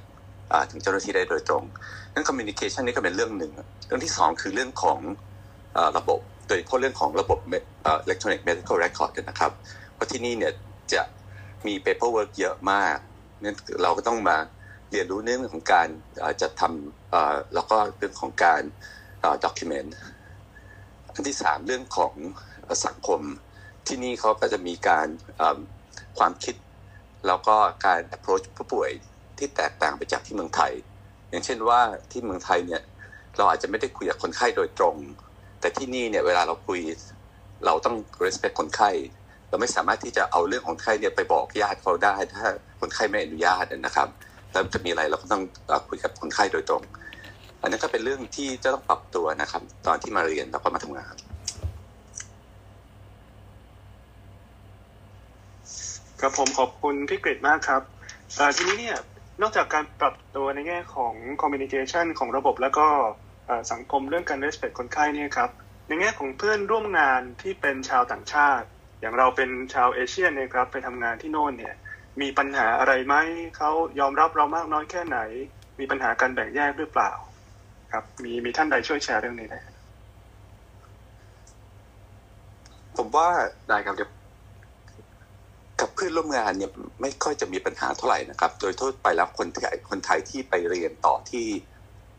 ถึงเจ้าหน้าที่ได้โดยตรงเรื่อง communication นี่ก็เป็นเรื่องหนึ่ง เรื่องที่สองคือเรื่องของอ่อระบบ โดยเฉพาะเรื่องของระบบเอ่อ electronic medical record นะครับ ราะที่นี่เนี่ยจะมี paperwork เยอะมากนั้นเราก็ต้องมาเรียนรู้เรื่องของการจัดทำเอ่อแล้วก็เรื่องของการเอ่อ document อันที่สามเรื่องของสังคมที่นี่เขาก็จะมีการความคิด แล้วก็การ approach ผู้ป่วยที่แตกต่างไปจากที่เมืองไทย อย่างเช่นว่าที่เมืองไทยเนี่ยเราอาจจะไม่ได้คุยกับคนไข้โดยตรง แต่ที่นี่เนี่ยเวลาเราคุยเราต้อง respect คนไข้ เราไม่สามารถที่จะเอาเรื่องของคนไข้เนี่ยไปบอกญาติเขาได้ ถ้าคนไข้ไม่อนุญาตนะครับ แล้วจะมีอะไรเราก็ต้องคุยกับคนไข้โดยตรง อันนั้นก็เป็นเรื่องที่จะต้องปรับตัวนะครับ ตอนที่มาเรียนแล้วก็มาทำงานครับผมขอบคุณพี่กฤษมากครับทีนี้เนี่ยนอกจากการปรับตัวในแง่ของ communication ของระบบแล้วก็สังคมเรื่องการ respect คนไข้เนี่ยครับในแง่ของเพื่อนร่วมงานที่เป็นชาวต่างชาติ อย่างเราเป็นชาวเอเชียเนี่ยครับไปทำงานที่โน่นเนี่ยมีปัญหาอะไรไหมเขายอมรับเรามากน้อยแค่ไหน มีปัญหาการแบ่งแยกหรือเปล่า ครับมีมีท่านใดช่วยแชร์เรื่องนี้ได้ผมว่าได้ครับเดี๋ยวกับเพื่อนร่วมงานเนี่ยไม่ค่อยจะมีปัญหาเท่าไหร่นะครับ โดยทั่วไปแล้วคนไทยคนไทยที่ไปเรียนต่อที่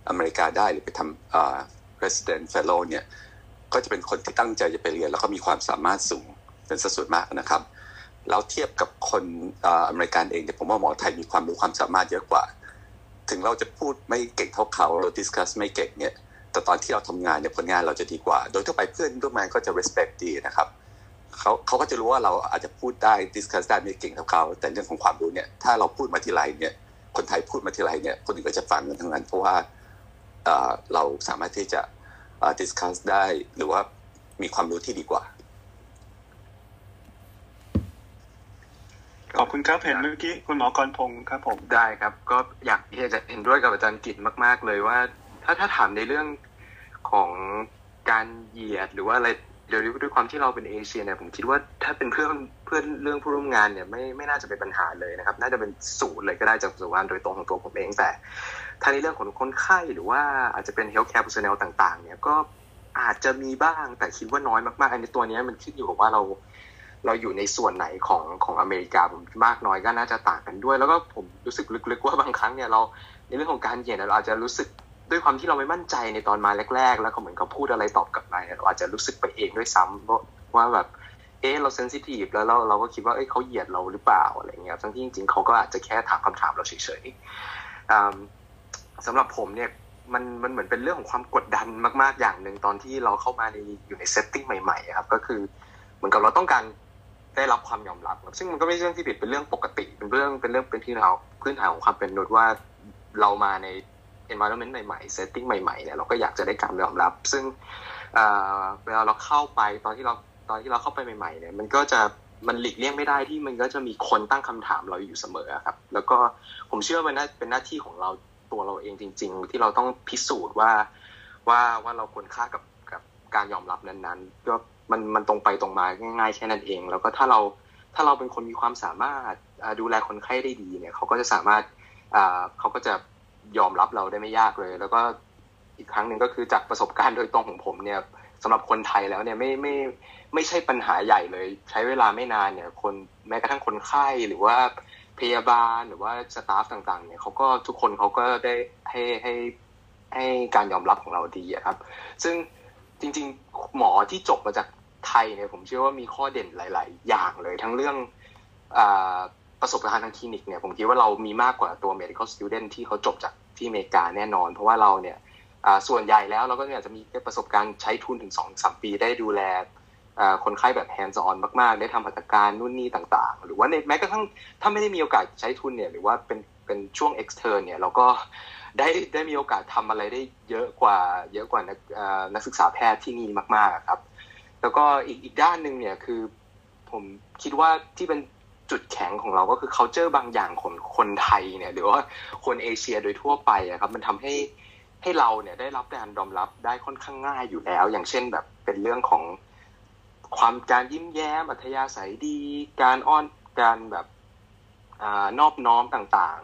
อเมริกาได้หรือไปทำเอ่อ resident fellow เนี่ย ก็จะเป็นคนที่ตั้งใจจะไปเรียน แล้วก็มีความสามารถสูง เป็นสัดส่วนมากนะครับ แล้วเทียบกับคนอเมริกันเองเนี่ยผมว่าหมอไทยมีความรู้ความสามารถเยอะกว่า ถึงเราจะพูดไม่เก่งเท่าเขาเรา discuss ไม่เก่งเนี่ยแต่ตอนที่เราทำงานเนี่ยผลงานเราจะดีกว่า โดยทั่วไปเพื่อนร่วมงานก็จะ respect ดีนะครับเขาเขาก็จะรู้ว่าเราอาจจะพูดได้ discuss ได้ไม่เก่งเท่าเขา แต่เรื่องของความรู้เนี่ยถ้าเราพูดมาทีไรเนี่ยคนไทยพูดมาทีไรเนี่ยคนอื่นก็จะฟังกันทั้งนั้นเพราะว่าเราสามารถที่จะเอ่อ discuss ได้หรือว่ามีความรู้ที่ดีกว่า ขอบคุณครับเห็นเมื่อกี้คุณหมอกรพงศ์ครับผมได้ครับ ก็อยากที่จะเห็นด้วยกับอาจารย์กิจมาก ๆ เลยว่า ถ้าถ้าถามในเรื่องของการเหยียดหรือว่าอะไรเดี๋ยวด้วยความที่เราเป็นเอเชียเนี่ยผมคิดว่าถ้าเป็นเพื่อนเพื่อนเรื่องผู้ร่วมงานเนี่ยไม่ไม่น่าจะเป็นปัญหาเลยนะครับ น่าจะเป็นศูนย์เลยก็ได้จากประสบการณ์โดยตรงของตัวผมเองแต่ถ้าในเรื่องของคนไข้หรือว่าอาจจะเป็น healthcare personnel ต่าง ๆ เนี่ยก็อาจจะมีบ้างแต่คิดว่าน้อยมากๆอันนี้ตัวเนี้ยมันขึ้นอยู่กับว่าเรา เราอยู่ในส่วนไหนของของอเมริกาผมมากน้อยก็น่าจะต่างกันด้วย แล้วก็ผมรู้สึกลึกๆว่าบางครั้งเนี่ยเราในเรื่องของการเหยียดเนี่ยเราอาจจะรู้สึกด้วยความที่เราไม่มั่นใจในตอนมาแรก ๆ แล้วก็เหมือนเขาพูดอะไรตอบกลับมาเนี่ยเราอาจจะรู้สึกไปเองด้วยซ้ำว่าว่าแบบเออเรา sensitive แล้วเราเราก็คิดว่าเอ้ยเขาเหยียดเราหรือเปล่าอะไรเงี้ยทั้งที่จริงๆเขาก็อาจจะแค่ถามคำถามเราเฉยๆสำหรับผมเนี่ยมันมันเหมือนเป็นเรื่องของความกดดันมาก ๆ อย่างหนึ่งตอนที่เราเข้ามาในอยู่ใน setting ใหม่ ๆ ครับ ก็คือเหมือนกับเราต้องการ ได้รับความยอมรับซึ่งมันก็ไม่ใช่เรื่องที่ผิดเป็นเรื่องปกติเป็นเรื่องเป็นเรื่องเป็นที่เราพื้นฐานของความเป็นมนุษย์ว่าเรามาใน environment ใหม่ๆ setting ใหม่ๆเนี่ยเราก็อยากจะได้การยอมรับ ซึ่งเวลาเราเข้าไปตอนที่เราตอนที่เราเข้าไปใหม่ๆเนี่ยมันก็จะมันหลีกเลี่ยงไม่ได้ที่มันก็จะมีคนตั้งคำถามเราอยู่เสมอครับ แล้วก็ผมเชื่อว่าน่าเป็นหน้าที่ของเราตัวเราเองจริง ๆ ที่เราต้องพิสูจน์ว่าว่าว่าเราควรค่ากับกับการยอมรับนั้นๆก็ มันมันตรงไปตรงมาง่ายๆแค่นั้นเอง แล้วก็ถ้าเราถ้าเราเป็นคนมีความสามารถดูแลคนไข้ได้ดีเนี่ยเขาก็จะสามารถเขาก็จะยอมรับเราได้ไม่ยากเลย แล้วก็อีกครั้งหนึ่งก็คือจากประสบการณ์โดยตรงของผมเนี่ยสำหรับคนไทยแล้วเนี่ยไม่ไม่ไม่ใช่ปัญหาใหญ่เลย ใช้เวลาไม่นานเนี่ย คนแม้กระทั่งคนไข้หรือว่าพยาบาลหรือว่าสตาฟต่างๆเนี่ยเขาก็ทุกคนเขาก็ได้ให้ให้ให้การยอมรับของเราดีครับ ซึ่ง จริง ๆ หมอที่จบมาจากไทยเนี่ยผมเชื่อว่ามีข้อเด่นหลาย ๆ อย่างเลยทั้งเรื่องประสบการณ์ทางคลินิกเนี่ยผมคิดว่าเรามีมากกว่าตัว medical student ที่เขาจบจากที่อเมริกาแน่นอน เพราะว่าเราเนี่ยส่วนใหญ่แล้วเราก็เนี่ยจะมีประสบการณ์ใช้ทุนถึงสองสามปีได้ดูแลคนไข้แบบ hands on มาก ๆ ได้ทำหัตถการนู่นนี่ต่างๆ หรือว่าในแม้กระทั่งถ้าไม่ได้มีโอกาสใช้ทุนเนี่ยหรือว่าเป็นเป็นช่วง extern เนี่ยเราก็ ได้ได้มีโอกาสทำอะไรได้เยอะกว่า เยอะกว่านักนักศึกษาแพทย์ที่นี่มาก ๆครับ แล้วก็อีกอีกด้านหนึ่งเนี่ยคือ ผมคิดว่าที่เป็นจุดแข็งของเราก็คือ culture บางอย่างของคนไทยเนี่ย หรือว่าคนเอเชียโดยทั่วไปอะครับ มันทำให้ให้เราเนี่ยได้รับการยอมรับได้ค่อนข้างง่ายอยู่แล้ว อย่างเช่นแบบเป็นเรื่องของความการยิ้มแย้มอัธยาศัยดี การอ้อนการแบบอนอบน้อมต่าง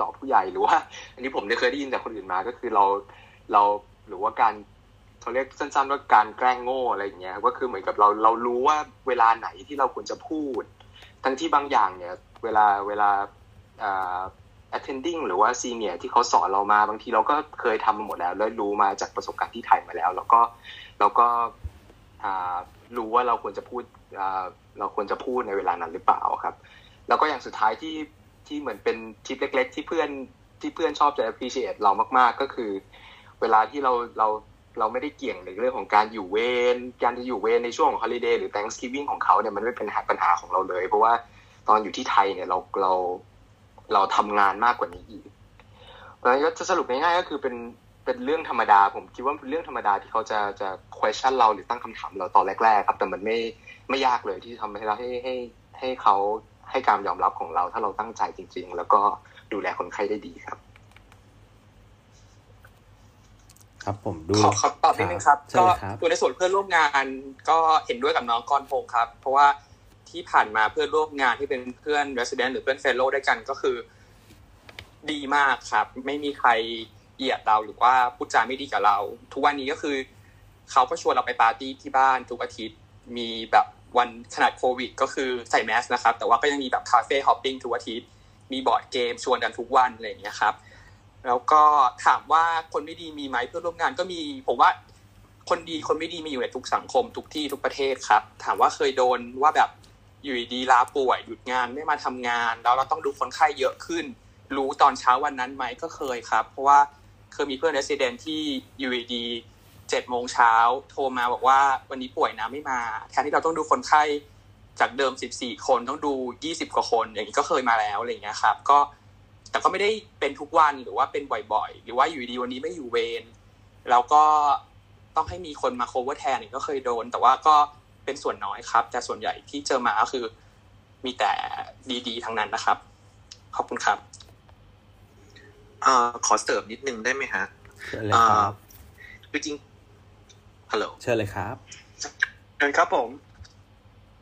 ต่อผู้ใหญ่หรือว่า อันนี้ผมได้เคยได้ยินจากคนอื่นมาก็คือเราเราหรือว่าการเขาเรียกสั้นๆว่าการแกล้งโง่อะไรอย่างเงี้ยก็คือเหมือนกับเราเรารู้ว่าเวลาไหนที่เราควรจะพูด ทั้งที่บางอย่างเนี่ย เวลาเวลา attending หรือว่า senior ที่เขาสอนเรามา บางทีเราก็เคยทำมาหมดแล้วแล้วรู้มาจากประสบการณ์ที่ไทยมาแล้ว แล้วก็แล้วก็รู้ว่าเราควรจะพูดเราควรจะพูดในเวลานั้นหรือเปล่าครับ แล้วก็อย่างสุดท้ายที่ ที่เหมือนเป็นทิปเล็ก ๆ ที่เพื่อนที่เพื่อนชอบจะ appreciate เรามากๆ ก็คือ เวลาที่เราเราเราไม่ได้เกี่ยงในเรื่องของการอยู่เวรการจะอยู่เวรในช่วงของฮอลิเดย์หรือ Thanksgiving ของเขาเนี่ยมันไม่เป็นปัญหาของเราเลย เพราะว่าตอนอยู่ที่ไทยเนี่ยเราเราเราทำงานมากกว่านี้อีกเพราะฉะนั้นก็จะสรุปง่ายๆก็คือเป็นเป็นเรื่องธรรมดา ผมคิดว่าเป็นเรื่องธรรมดาที่เขาจะจะ question เราหรือตั้งคำถามเราตอนแรก ๆ ครับ แต่มันไม่ไม่ยากเลยที่ทำให้เราให้ให้ให้เขา ให้การยอมรับของเราถ้าเราตั้งใจจริง ๆ แล้วก็ดูแลคนไข้ได้ดีครับ ครับผมดูขอขอตอบนิดนึงครับ ก็ตัวในส่วนเพื่อนร่วมงานก็เห็นด้วยกับน้องกรพงศ์ครับ เพราะว่าที่ผ่านมาเพื่อนร่วมงานที่เป็นเพื่อน resident หรือเพื่อน fellow ด้วยกันก็คือ ดีมากครับ ไม่มีใครเหยียดเราหรือว่าพูดจาไม่ดีกับเรา ทุกวันนี้ก็คือ เขาก็ชวนเราไปปาร์ตี้ที่บ้านทุกอาทิตย์มีแบบ วันขนาดโควิด ก็คือใส่แมสนะครับ แต่ว่าก็ยังมีแบบคาเฟ่ฮอปปิ้งทุกอาทิตย์ มีบอร์ดเกมชวนกันทุกวันอะไรอย่างเงี้ยครับ แล้วก็ถามว่าคนไม่ดีมีไหมเพื่อนร่วมงานก็มี ผมว่าคนดีคนไม่ดีมีอยู่ในทุกสังคมทุกที่ทุกประเทศครับ ถามว่าเคยโดนว่าแบบอยู่ดีลาป่วยหยุดงานไม่มาทำงาน แล้วเราต้องดูคนไข้เยอะขึ้น รู้ตอนเช้าวันนั้นไหมก็เคยครับ เพราะว่าเคยมีเพื่อนเรสซิเดนที่อยู่ดี เจ็ดโมงเช้าโทรมาบอกว่าวันนี้ป่วยนะไม่มาแทนที่เราต้องดูคนไข้จากเดิมสิบสี่คนต้องดูยี่สิบกว่าคน อย่างนี้ก็เคยมาแล้วอะไรอย่างเงี้ยครับ ก็แต่ก็ไม่ได้เป็นทุกวันหรือว่าเป็นบ่อยๆ หรือว่าอยู่ดีวันนี้ไม่อยู่เวรแล้วก็ต้องให้มีคนมาโคเวอร์แทนนี่ก็เคยโดน แต่ว่าก็เป็นส่วนน้อยครับ แต่ส่วนใหญ่ที่เจอมาก็คือมีแต่ดีๆทั้งนั้นนะครับ ขอบคุณครับอขอเสริมนิดนึงได้ไหมฮะเชิญเลยครับคือจริง ฮัลโหลเชิญเลยครับเชิญครับผม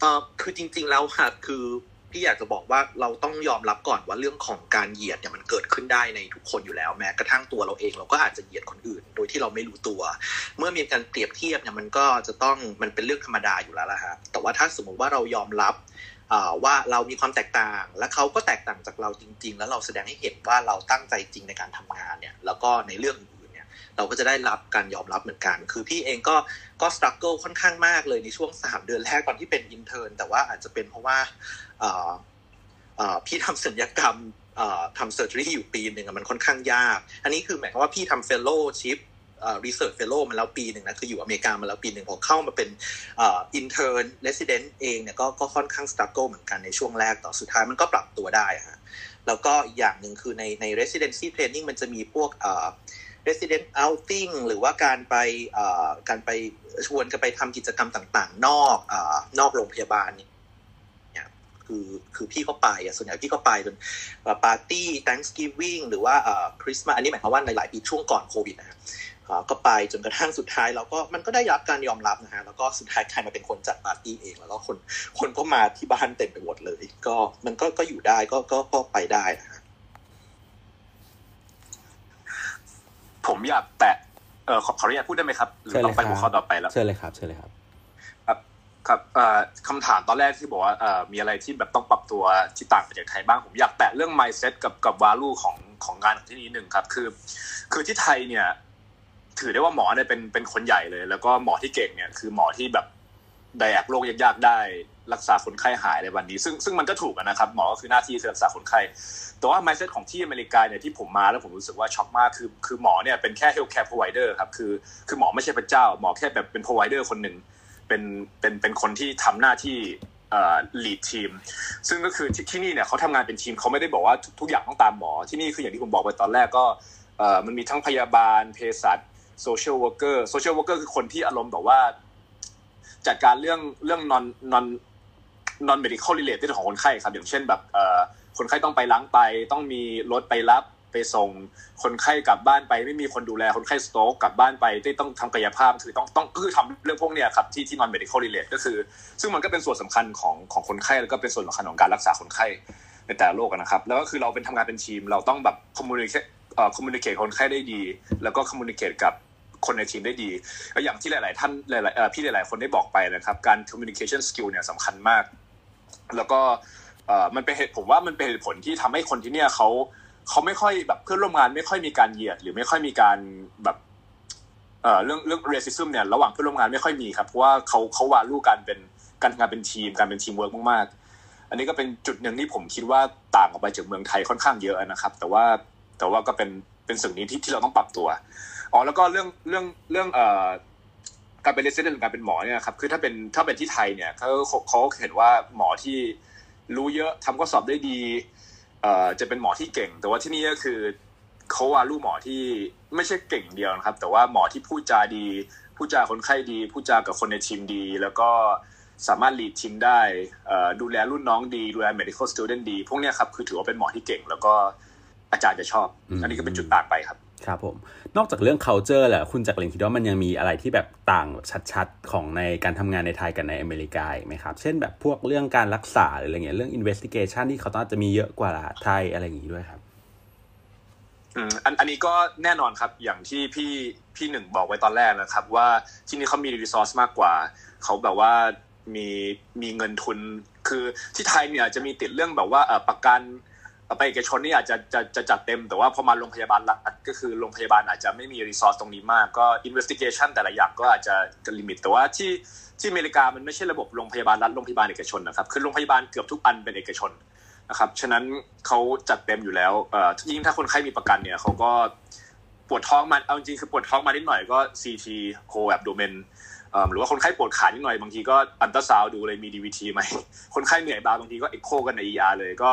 เอ่อคือจริง ๆ แล้วค่ะคือพี่อยากจะบอกว่าเราต้องยอมรับก่อนว่าเรื่องของการเหยียดเนี่ยมันเกิดขึ้นได้ในทุกคนอยู่แล้ว แม้กระทั่งตัวเราเองเราก็อาจจะเหยียดคนอื่น โดยที่เราไม่รู้ตัว เมื่อมีการเปรียบเทียบเนี่ยมันก็จะต้องมันเป็นเรื่องธรรมดาอยู่แล้วละฮะแต่ว่าถ้าสมมติว่าเรายอมรับว่าเรามีความแตกต่าง และเขาก็แตกต่างจากเราจริง ๆ แล้วเราแสดงให้เห็นว่าเราตั้งใจจริงในการทำงานเนี่ยแล้วก็ในเรื่องอื่น เราก็จะได้รับการยอมรับเหมือนกัน คือพี่เองก็ก็ struggle ค่อนข้างมากเลยในช่วงสามเดือนแรกตอนที่เป็น intern แต่ว่าอาจจะเป็นเพราะว่าพี่ทำศัลยกรรมทำ surgery อยู่ปีหนึ่งมันค่อนข้างยาก อันนี้คือหมายความว่าพี่ทำ fellowship research fellow มาแล้วปีหนึ่งนะคืออยู่อเมริกามาแล้วปีหนึ่งพอเข้ามาเป็น intern resident เองเนี่ยก็ก็ค่อนข้าง struggle เหมือนกันในช่วงแรกแต่สุดท้ายมันก็ปรับตัวได้ฮะแล้วก็อีกอย่างหนึ่งคือในใน residency training มันจะมีพวก resident outing หรือว่าการไปการไปชวนกันไปทำกิจกรรมต่างๆ นอกนอกโรงพยาบาลเนี่ยคือคือพี่ก็ไปอะส่วนใหญ่พี่ก็ไปจนปาร์ตี้ Thanksgiving หรือว่าคริสต์มาสอันนี้หมายความว่าในหลายปีช่วงก่อนโควิดนะก็ไปจนกระทั่งสุดท้ายเราก็มันก็ได้รับการยอมรับนะฮะแล้วก็สุดท้ายใครมาเป็นคนจัดปาร์ตี้เอง แล้วก็คนคนก็มาที่บ้านเต็มไปหมดเลย ก็มันก็ก็อยู่ได้ก็ก็ก็ไปได้นะฮะ ผมอยากแตะเออขอขออนุญาตพูดได้ไหมครับหรือเชิญต้เลองยไปคหัรัวข้อบต่อไปแล้วเชิญเลยครับเชิญเลยครับ ครับครับเอ่อคำถามตอนแรกที่บอกว่าเอ่อมีอะไรที่แบบต้องปรับตัวที่ต่างไปจากไทยบ้าง ผมอยากแตะเรื่อง mindset กับกับ value ของของงานของที่นี้หนึ่งครับ คือ คือที่ไทยเนี่ย ถือได้ว่าหมอเนี่ยเป็นเป็นคนใหญ่เลย แล้วก็หมอที่เก่งเนี่ยคือหมอที่แบบแบกโรคยากๆได้ รักษาคนไข้หายในวันนี้ ซึ่งซึ่งมันก็ถูกนะครับหมอก็คือหน้าที่คือรักษาคนไข้แต่ว่า mindset ของที่อเมริกาเนี่ยที่ผมมาแล้วผมรู้สึกว่าช็อกมากคือคือหมอเนี่ยเป็นแค่ health care provider ครับคือคือหมอไม่ใช่พระเจ้า หมอแค่แบบเป็น provider คนหนึ่งเป็นเป็นเป็นคนที่ทำหน้าที่เอ่อ lead team ซึ่งก็คือที่ที่นี่เนี่ยเขาทำงานเป็นทีมเขาไม่ได้บอกว่าทุกทุกอย่างต้องตามหมอที่นี่คืออย่างที่ผมบอกไปตอนแรกก็เอ่อมันมีทั้งพยาบาลเภสัช social worker social worker คือคนที่อารมณ์แบบว่าจัดการเรื่องเรื่อง non non non medical related ของคนไข้ครับ อย่างเช่นแบบเอ่อคนไข้ต้องไปล้างไตต้องมีรถไปรับไปส่งคนไข้กลับบ้านไป ไม่มีคนดูแลคนไข้สโตรกกลับบ้านไปที่ต้องทำกายภาพคือต้องต้องก็คือทำเรื่องพวกเนี้ยครับที่ที่ non medical related ก็คือ ซึ่งมันก็เป็นส่วนสำคัญของของคนไข้แล้วก็เป็นส่วนสำคัญของการรักษาคนไข้ในแต่ละโรคนะครับ แล้วก็คือเราเป็นทำงานเป็นทีม เราต้องแบบ communicate เอ่อ communicate กับคนไข้ได้ดี แล้วก็ communicate กับคนในทีมได้ดีก็อย่างที่หลาย ๆ ท่านหลายๆพี่หลาย ๆ คนได้บอกไปนะครับ การ communication skill เนี่ยสำคัญมาก แล้วก็เอ่อมันเป็นเหตุผมว่ามันเป็นเหตุผลที่ทำให้คนที่เนี่ยเขาเขาไม่ค่อยแบบเพื่อนร่วมงานไม่ค่อยมีการเหยียด หรือไม่ค่อยมีการแบบเอ่อเรื่องเรื่อง racism เนี่ยระหว่างเพื่อนร่วมงานไม่ค่อยมีครับเพราะว่าเขาเขา value การเป็นการทำงานเป็นทีมการเป็นทีมเวิร์กมากๆ อันนี้ก็เป็นจุดหนึ่งที่ผมคิดว่าต่างออกไปจากเมืองไทยค่อนข้างเยอะนะครับ แต่ว่าแต่ว่าก็เป็นเป็นสิ่งนี้ที่ที่เราต้องปรับตัวอ๋อแล้วก็เรื่องเรื่องเรื่องเอ่อ การเป็นเรสเซนต์หรือการเป็นหมอเนี่ยครับคือถ้าเป็นถ้าเป็นที่ไทยเนี่ยเขาเขาเขาเห็นว่าหมอที่รู้เยอะทำข้อสอบได้ดีเอ่อจะเป็นหมอที่เก่ง แต่ว่าที่นี่ก็คือเขาวาลูหมอที่ไม่ใช่เก่งอย่างเดียวนะครับ แต่ว่าหมอที่พูดจาดีพูดจาคนไข้ดีพูดจากับคนในทีมดี แล้วก็สามารถลีดทีมได้เอ่อดูแลรุ่นน้องดี ดูแล medical student ดี พวกเนี้ยครับ คือถือว่าเป็นหมอที่เก่ง แล้วก็อาจารย์จะชอบ อันนี้ก็เป็นจุดต่างไปครับ ครับผมนอกจากเรื่อง culture แหละคุณจักรินคิดว่ามันยังมีอะไรที่แบบต่างชัดๆ ของในการทำงานในไทยกับในอเมริกาไหมครับ เช่นแบบพวกเรื่องการรักษาหรืออะไรเงี้ยเรื่อง investigation ที่เขาต้องจะมีเยอะกว่าไทยอะไรอย่างงี้ด้วยครับอืมอันอันนี้ก็แน่นอนครับอย่างที่พี่พี่หนึ่งบอกไว้ตอนแรกนะครับ ว่าที่นี่เขามี resource มากกว่า เขาแบบว่ามีมีเงินทุน คือที่ไทยเนี่ยจะมีติดเรื่องแบบว่าประกัน ไปเอกชนนี่อาจจะจะจะจัดเต็ม แต่ว่าพอมาโรงพยาบาลรัฐก็คือโรงพยาบาลอาจจะไม่มี resource ตรงนี้มากก็ investigation แต่ละอย่างก็อาจจะจะ limit แต่ว่าที่ที่อเมริกามันไม่ใช่ระบบโรงพยาบาลรัฐโรงพยาบาลเอกชนนะครับคือโรงพยาบาลเกือบทุกอันเป็นเอกชนนะครับฉะนั้นเขาจัดเต็มอยู่แล้วเอ่อยิ่งถ้าคนไข้มีประกันเนี่ยเขาก็ปวดท้องมาเอาจริงคือปวดท้องมานิดหน่อยก็ CT โคแอบโดเมนหรือว่าคนไข้ปวดขานิดหน่อยบางทีก็อันตราซาวดูเลยมี DVT ไหมคนไข้เหนื่อยมาบางทีก็เอ็กโคกันใน ER เลยก็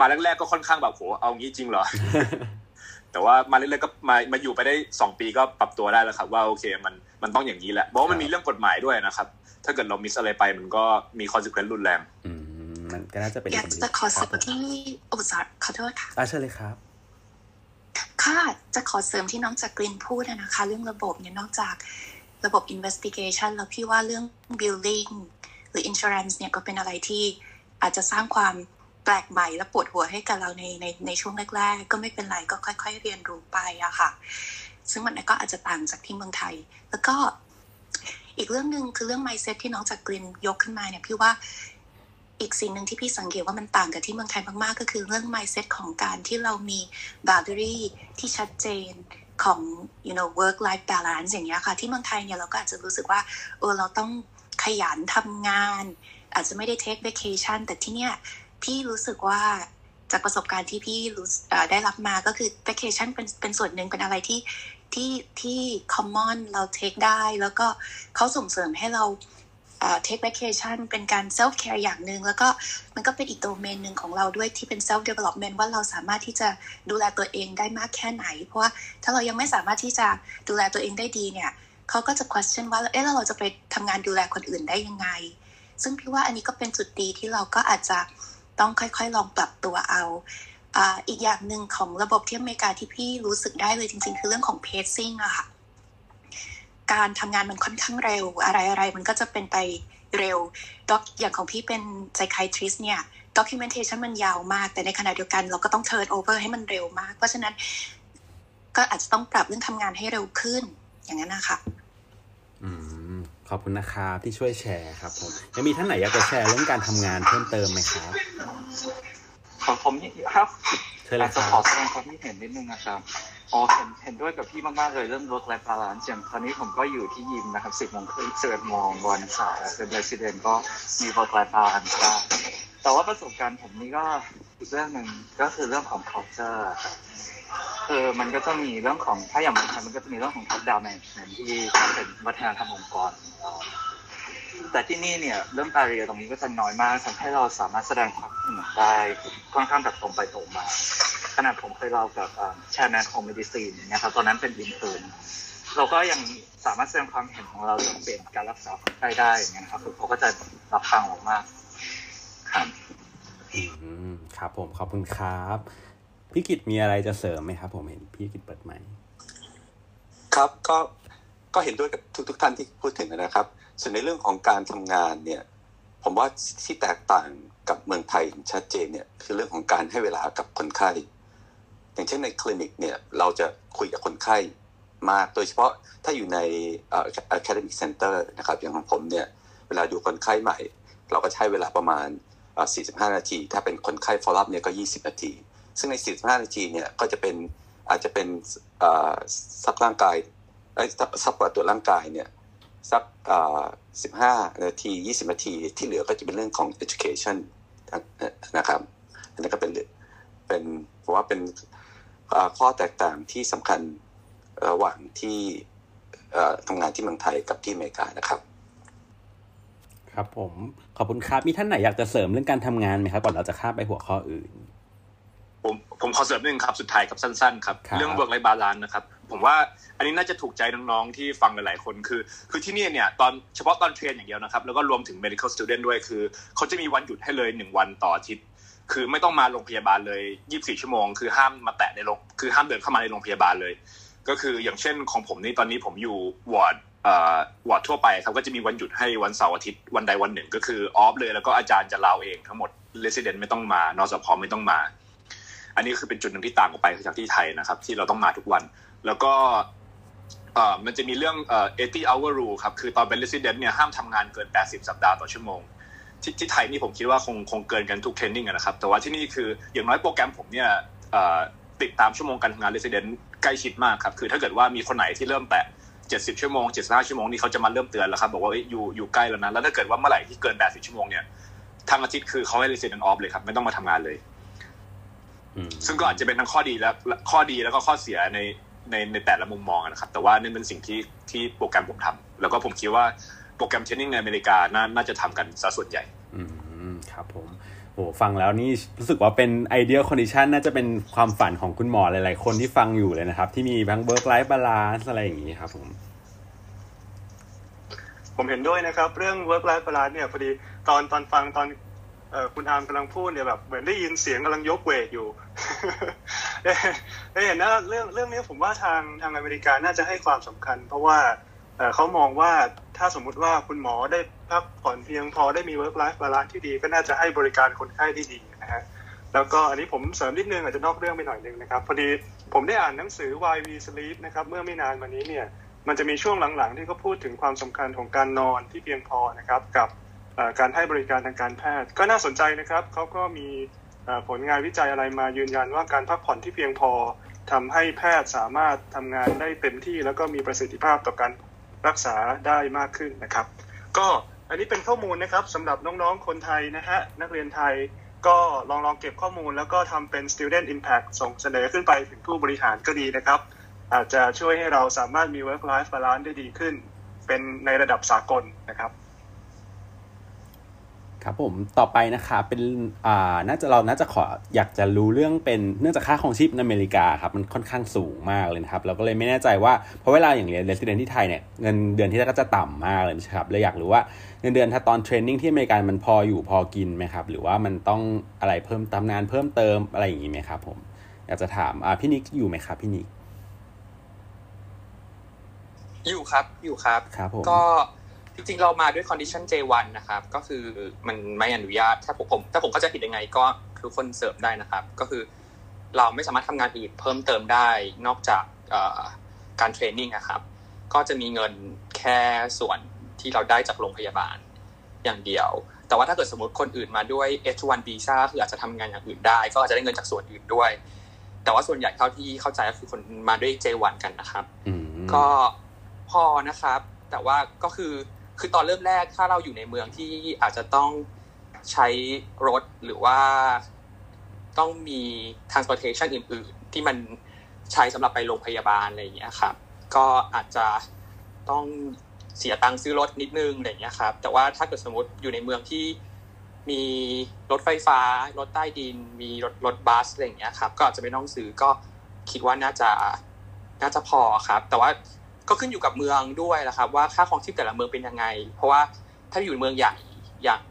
มาแรกๆก็ค่อนข้างแบบโหเอางี้จริงเหรอ แต่ว่ามาเรื่อยๆก็มามาอยู่ไปได้สองปีก็ปรับตัวได้แล้วครับว่าโอเคมันมันต้องอย่างนี้แหละเพราะว่ามันมีเรื่องกฎหมายด้วยนะครับ ถ้าเกิดเรา miss อะไรไปมันก็มีคอนซ e เควนต์รุนแรงมันก็น่าจะเป็นอยากจะขอเสริมที่อุตสาหขอโทษค่ะอ่าเชิญเลยครับ ค่ะจะขอเสริมที่น้องจากกลินพูดอะนะคะ เรื่องระบบเนี่ยนอกจากระบบ investigation แล้วพี่ว่าเรื่อง building หรือ insurance เนี่ยก็เป็นอะไรที่อาจจะสร้างความ แปลกใหม่และปวดหัวให้กับเราในในในช่วงแรกๆ ก็ไม่เป็นไรก็ค่อย ๆ เรียนรู้ไปอะค่ะ ซึ่งมันก็อาจจะต่างจากที่เมืองไทย แล้วก็อีกเรื่องหนึ่งคือเรื่อง mindset ที่น้องจากกลินยกขึ้นมาเนี่ยพี่ว่าอีกสิ่งหนึ่งที่พี่สังเกตว่ามันต่างกับที่เมืองไทยมากๆ ก็คือเรื่อง mindset ของการที่เรามี boundary ที่ชัดเจนของ you know work life balance อย่างเงี้ยค่ะ ที่เมืองไทยเนี่ยเราก็อาจจะรู้สึกว่าเออเราต้องขยันทำงาน อาจจะไม่ได้ take vacation แต่ที่เนี่ย พี่รู้สึกว่าจากประสบการณ์ที่พี่รู้ได้รับมาก็คือ vacation เป็นเป็นส่วนหนึ่งเป็นอะไรที่ที่ที่ common เรา take ได้ แล้วก็เขาส่งเสริมให้เรา take vacation เป็นการ self care อย่างหนึ่งแล้วก็มันก็เป็นอีกโดเมนหนึ่งของเราด้วยที่เป็น self development ว่าเราสามารถที่จะดูแลตัวเองได้มากแค่ไหน เพราะว่าถ้าเรายังไม่สามารถที่จะดูแลตัวเองได้ดีเนี่ยเขาก็จะ question ว่าเอ๊ะแล้วเราจะไปทำงานดูแลคนอื่นได้ยังไง ซึ่งพี่ว่าอันนี้ก็เป็นจุดดีที่เราก็อาจจะ ต้องค่อยๆ ลองปรับตัวเอาอีกอย่างหนึ่งของระบบที่อเมริกาที่พี่รู้สึกได้เลยจริงๆ คือเรื่องของ pacing อะค่ะ การทำงานมันค่อนข้างเร็ว อะไรอะไรมันก็จะเป็นไปเร็วด็อกอย่างของพี่เป็น psychiatrist เนี่ย documentation มันยาวมาก แต่ในขณะเดียวกันเราก็ต้อง turn over ให้มันเร็วมาก เพราะฉะนั้นก็อาจจะต้องปรับเรื่องทำงานให้เร็วขึ้นอย่างนั้นนะคะอืม ขอบคุณนะครับที่ช่วยแชร์ครับผมยังมีท่านไหนอยากจะแชร์เรื่องการทำงานเพิ่มเติมไหมครับของผมครับอยากจะขอแสดงความคิดเห็นนิดนึงนะครับอ๋อเห็นเห็นด้วยกับพี่มากๆเลยเรื่อง work life balance อย่างตอนนี้ผมก็อยู่ที่ยิมนะครับสิบโมงครึ่งสิบเอ็ดโมงวันเสาร์เป็น resident ก็มี work life balance ได้แต่ว่าประสบการณ์ผมนี่ก็อีกเรื่องหนึ่งก็คือเรื่องของ culture คื อมันก็จะมีเรื่องของถ้าอย่างมืองไทยมันก็จะมีเรื่องของ top down management ที่เป็นวัฒนธรรมองค์กร แต่ที่นี่เนี่ยเรื่องการเรียนตรงนี้ก็จะน้อยมากทำให้เราสามารถแสดงความเห็นได้ค่อนข้างแบบตรงไปตรงมาขนาดผมเคย round กับ chairman ของ medicine นะครับตอนนั้นเป็น intern เราก็ยังสามารถแสดงความเห็นของเราเปลี่ยนการรักษาคนไข้ได้อย่างเงี้ยครับเขาก็จะรับฟังเรามากครับอืมครับผมขอบคุณครับ พี่กิตมีอะไรจะเสริมไหมครับ ผมเห็นพี่กิตเปิดไมค์ครับก็ก็เห็นด้วยกับทุกทุกท่านที่พูดถึงนะครับ ส่วนในเรื่องของการทำงานเนี่ย ผมว่าที่แตกต่างกับเมืองไทยชัดเจนเนี่ยคือเรื่องของการให้เวลากับคนไข้ อย่างเช่นในคลินิกเนี่ยเราจะคุยกับคนไข้มาก โดยเฉพาะถ้าอยู่ใน academic center นะครับอย่างของผมเนี่ยเวลาดูคนไข้ใหม่ เราก็ใช้เวลาประมาณ 45 นาที ถ้าเป็นคนไข้ follow up เนี่ยก็ 20 นาที ซึ่งใน 45 นาทีเนี่ยก็จะเป็นอาจจะเป็นซักร่างกายซักประวัติตรวจร่างกายเนี่ยสักสิบห้านาทียี่สิบนาทีที่เหลือก็จะเป็นเรื่องของ education นะครับอันนี้ก็เป็นเป็นผมว่าเป็นข้อแตกต่างที่สำคัญระหว่างที่ทำงานที่เมืองไทยกับที่อเมริกานะครับ ครับผม ขอบคุณครับ มีท่านไหนอยากจะเสริมเรื่องการทำงานไหมครับ ก่อนเราจะข้ามไปหัวข้ออื่น ผมผมขอเสริมหนึ่งครับสุดท้ายครับสั้นๆครับเรื่อง work-life balance นะครับผมว่าอันนี้น่าจะถูกใจน้องๆที่ฟังหลายๆคนคือ คือที่นี่เนี่ยตอนเฉพาะตอน train อย่างเดียวนะครับ แล้วก็รวมถึง medical student ด้วยคือ เขาจะมีวันหยุดให้เลยหนึ่งวันต่ออาทิตย์ คือไม่ต้องมาโรงพยาบาลเลย 24 ชั่วโมง คือห้ามมาแตะในโรงคือห้ามเดินเข้ามาในโรงพยาบาลเลย ก็คืออย่างเช่นของผมนี่ตอนนี้ผมอยู่วอร์ดเอ่อวอร์ดทั่วไปครับก็จะมีวันหยุดให้วันเสาร์อาทิตย์วันใดวันหนึ่งก็คือ off เลยแล้วก็อาจารย์จะ round เองทั้งหมด resident ไม่ต้องมานอสพอไม่ต้องมา อันนี้คือเป็นจุดหนึ่งที่ต่างออกไปจากที่ไทยนะครับ ที่เราต้องมาทุกวัน แล้วก็มันจะมีเรื่องเอ่อ80 hour rule ครับ คือตอนเป็น resident เนี่ยห้ามทำงานเกิน 80 สัปดาห์ต่อชั่วโมง ที่ที่ไทยนี่ผมคิดว่าคงคงเกินกันทุกเทรนนิ่งนะครับ แต่ว่าที่นี่คืออย่างน้อยโปรแกรมผมเนี่ยติดตามชั่วโมงการทำงาน resident ใกล้ชิดมากครับ คือถ้าเกิดว่ามีคนไหนที่เริ่มแตะ70 ชั่วโมง 75 ชั่วโมงนี่เขาจะมาเริ่มเตือนแล้วครับ บอกว่าอยู่อยู่ใกล้แล้วนะ แล้วถ้าเกิดว่าเมื่อไหร่ที่เกิน 80 ชั่วโมงเนี่ยทางอาทิตย์คือเขาให้ resident off เลยครับไม่ต้องมาทำงานเลย ซึ่งก็อาจจะเป็นทั้งข้อดีและข้อดีแล้วก็ข้อเสียในในในแต่ละมุมมองนะครับ แต่ว่านี่เป็นสิ่งที่ที่โปรแกรมผมทำแล้วก็ผมคิดว่าโปรแกรม training ในอเมริกาน่าน่าจะทำกันซะส่วนใหญ่ อืมครับผมโอ้ฟังแล้วนี่รู้สึกว่าเป็น ideal condition น่าจะเป็นความฝันของคุณหมอหลายๆ คนที่ฟังอยู่เลยนะครับ ที่มีทั้ง work-life balance อะไรอย่างนี้ครับผม ผมเห็นด้วยนะครับ เรื่อง work life balance เนี่ยพอดีตอนตอนฟังตอน คุณอาร์มกำลังพูดเนี่ยแบบเหมือนได้ยินเสียงกำลังยกเวทอยู่ได้เห็นนะเรื่องเรื่องนี้ผมว่าทางทางอเมริกาน่าจะให้ความสำคัญ เพราะว่าเขามองว่าถ้าสมมุติว่าคุณหมอได้พักผ่อนเพียงพอได้มี work life balance ที่ดี ก็น่าจะให้บริการคนไข้ที่ดีนะฮะแล้วก็อันนี้ผมเสริมนิดนึงอาจจะนอกเรื่องไปหน่อยนึงนะครับพอดีผมได้อ่านหนังสือ Why We Sleep นะครับเมื่อไม่นานมานี้เนี่ยมันจะมีช่วงหลังๆ ที่เขาพูดถึงความสำคัญของการนอนที่เพียงพอนะครับกับ การให้บริการทางการแพทย์ ก็น่าสนใจนะครับเขาก็มีผลงานวิจัยอะไรมายืนยันว่าการพักผ่อนที่เพียงพอทำให้แพทย์สามารถทำงานได้เต็มที่ แล้วก็มีประสิทธิภาพต่อการรักษาได้มากขึ้นนะครับ ก็อันนี้เป็นข้อมูลนะครับสำหรับน้องๆคนไทยนะฮะนักเรียนไทยก็ลองลองเก็บข้อมูลแล้วก็ทำเป็น student impact ส่งเสนอขึ้นไปถึงผู้บริหารก็ดีนะครับ อาจจะช่วยให้เราสามารถมี work life balance ได้ดีขึ้น เป็นในระดับสากลนะครับ ครับผมต่อไปนะครับเป็นอ่าน่าจะเราน่าจะขออยากจะรู้เรื่องเป็นเนื่องจากค่าของชีพในอเมริกาครับมันค่อนข้างสูงมากเลยนะครับเราก็เลยไม่แน่ใจว่าเพราะเวลาอย่างเรียนเรส i เดนที่ไทยเนี่ยเงินเดือนที่ไทยก็จะต่ำมากเลยใช่ครับเลยอยากรู้ว่าเงินเดือนถ้าตอนเทรนนิ่งที่อเมริกามันพออยู่พอกินไหมครับหรือว่ามันต้องอะไรเพิ่มตำนานเพิ่มเติมอะไรอย่างนี้ไหมครับผมอยากจะถามอ่าพี่นิกอยู่ไหมครับพี่นิกอยู่ครับอยู่ครับ ครับผมก็ จริงๆเรามาด้วย condition J1 นะครับ ก็คือมันไม่อนุญาตถ้าผมผมถ้าผมเข้าใจผิดยังไงก็ทุกคนเสริมได้นะครับ ก็คือเราไม่สามารถทำงานอื่นเพิ่มเติมได้นอกจากเอ่อการเทรนนิ่งนะครับ ก็จะมีเงินแค่ส่วนที่เราได้จากโรงพยาบาลอย่างเดียว แต่ว่าถ้าเกิดสมมติคนอื่นมาด้วย H1 visa คืออาจจะทำงานอย่างอื่นได้ ก็อาจจะได้เงินจากส่วนอื่นด้วย แต่ว่าส่วนใหญ่เท่าที่เข้าใจก็คือคนมาด้วย J1 กันนะครับอืมก็พอนะครับ แต่ว่าก็คือ คือตอนเริ่มแรกถ้าเราอยู่ในเมืองที่อาจจะต้องใช้รถหรือว่าต้องมี transportation อื่น ๆ ที่มันใช้สำหรับไปโรงพยาบาลอะไรอย่างเงี้ยครับ ก็อาจจะต้องเสียตังค์ซื้อรถนิดนึงอะไรอย่างเงี้ยครับ แต่ว่าถ้าเกิดสมมติอยู่ในเมืองที่มีรถไฟฟ้า รถใต้ดิน มีรถรถบัสอะไรอย่างเงี้ยครับ ก็อาจจะไม่ต้องซื้อก็คิดว่าน่าจะน่าจะพอครับ แต่ว่า ก็ขึ้นอยู่กับเมืองด้วยนะครับว่าค่าครองชีพแต่ละเมืองเป็นยังไง เพราะว่าถ้าอยู่ในเมืองใหญ่อย่าง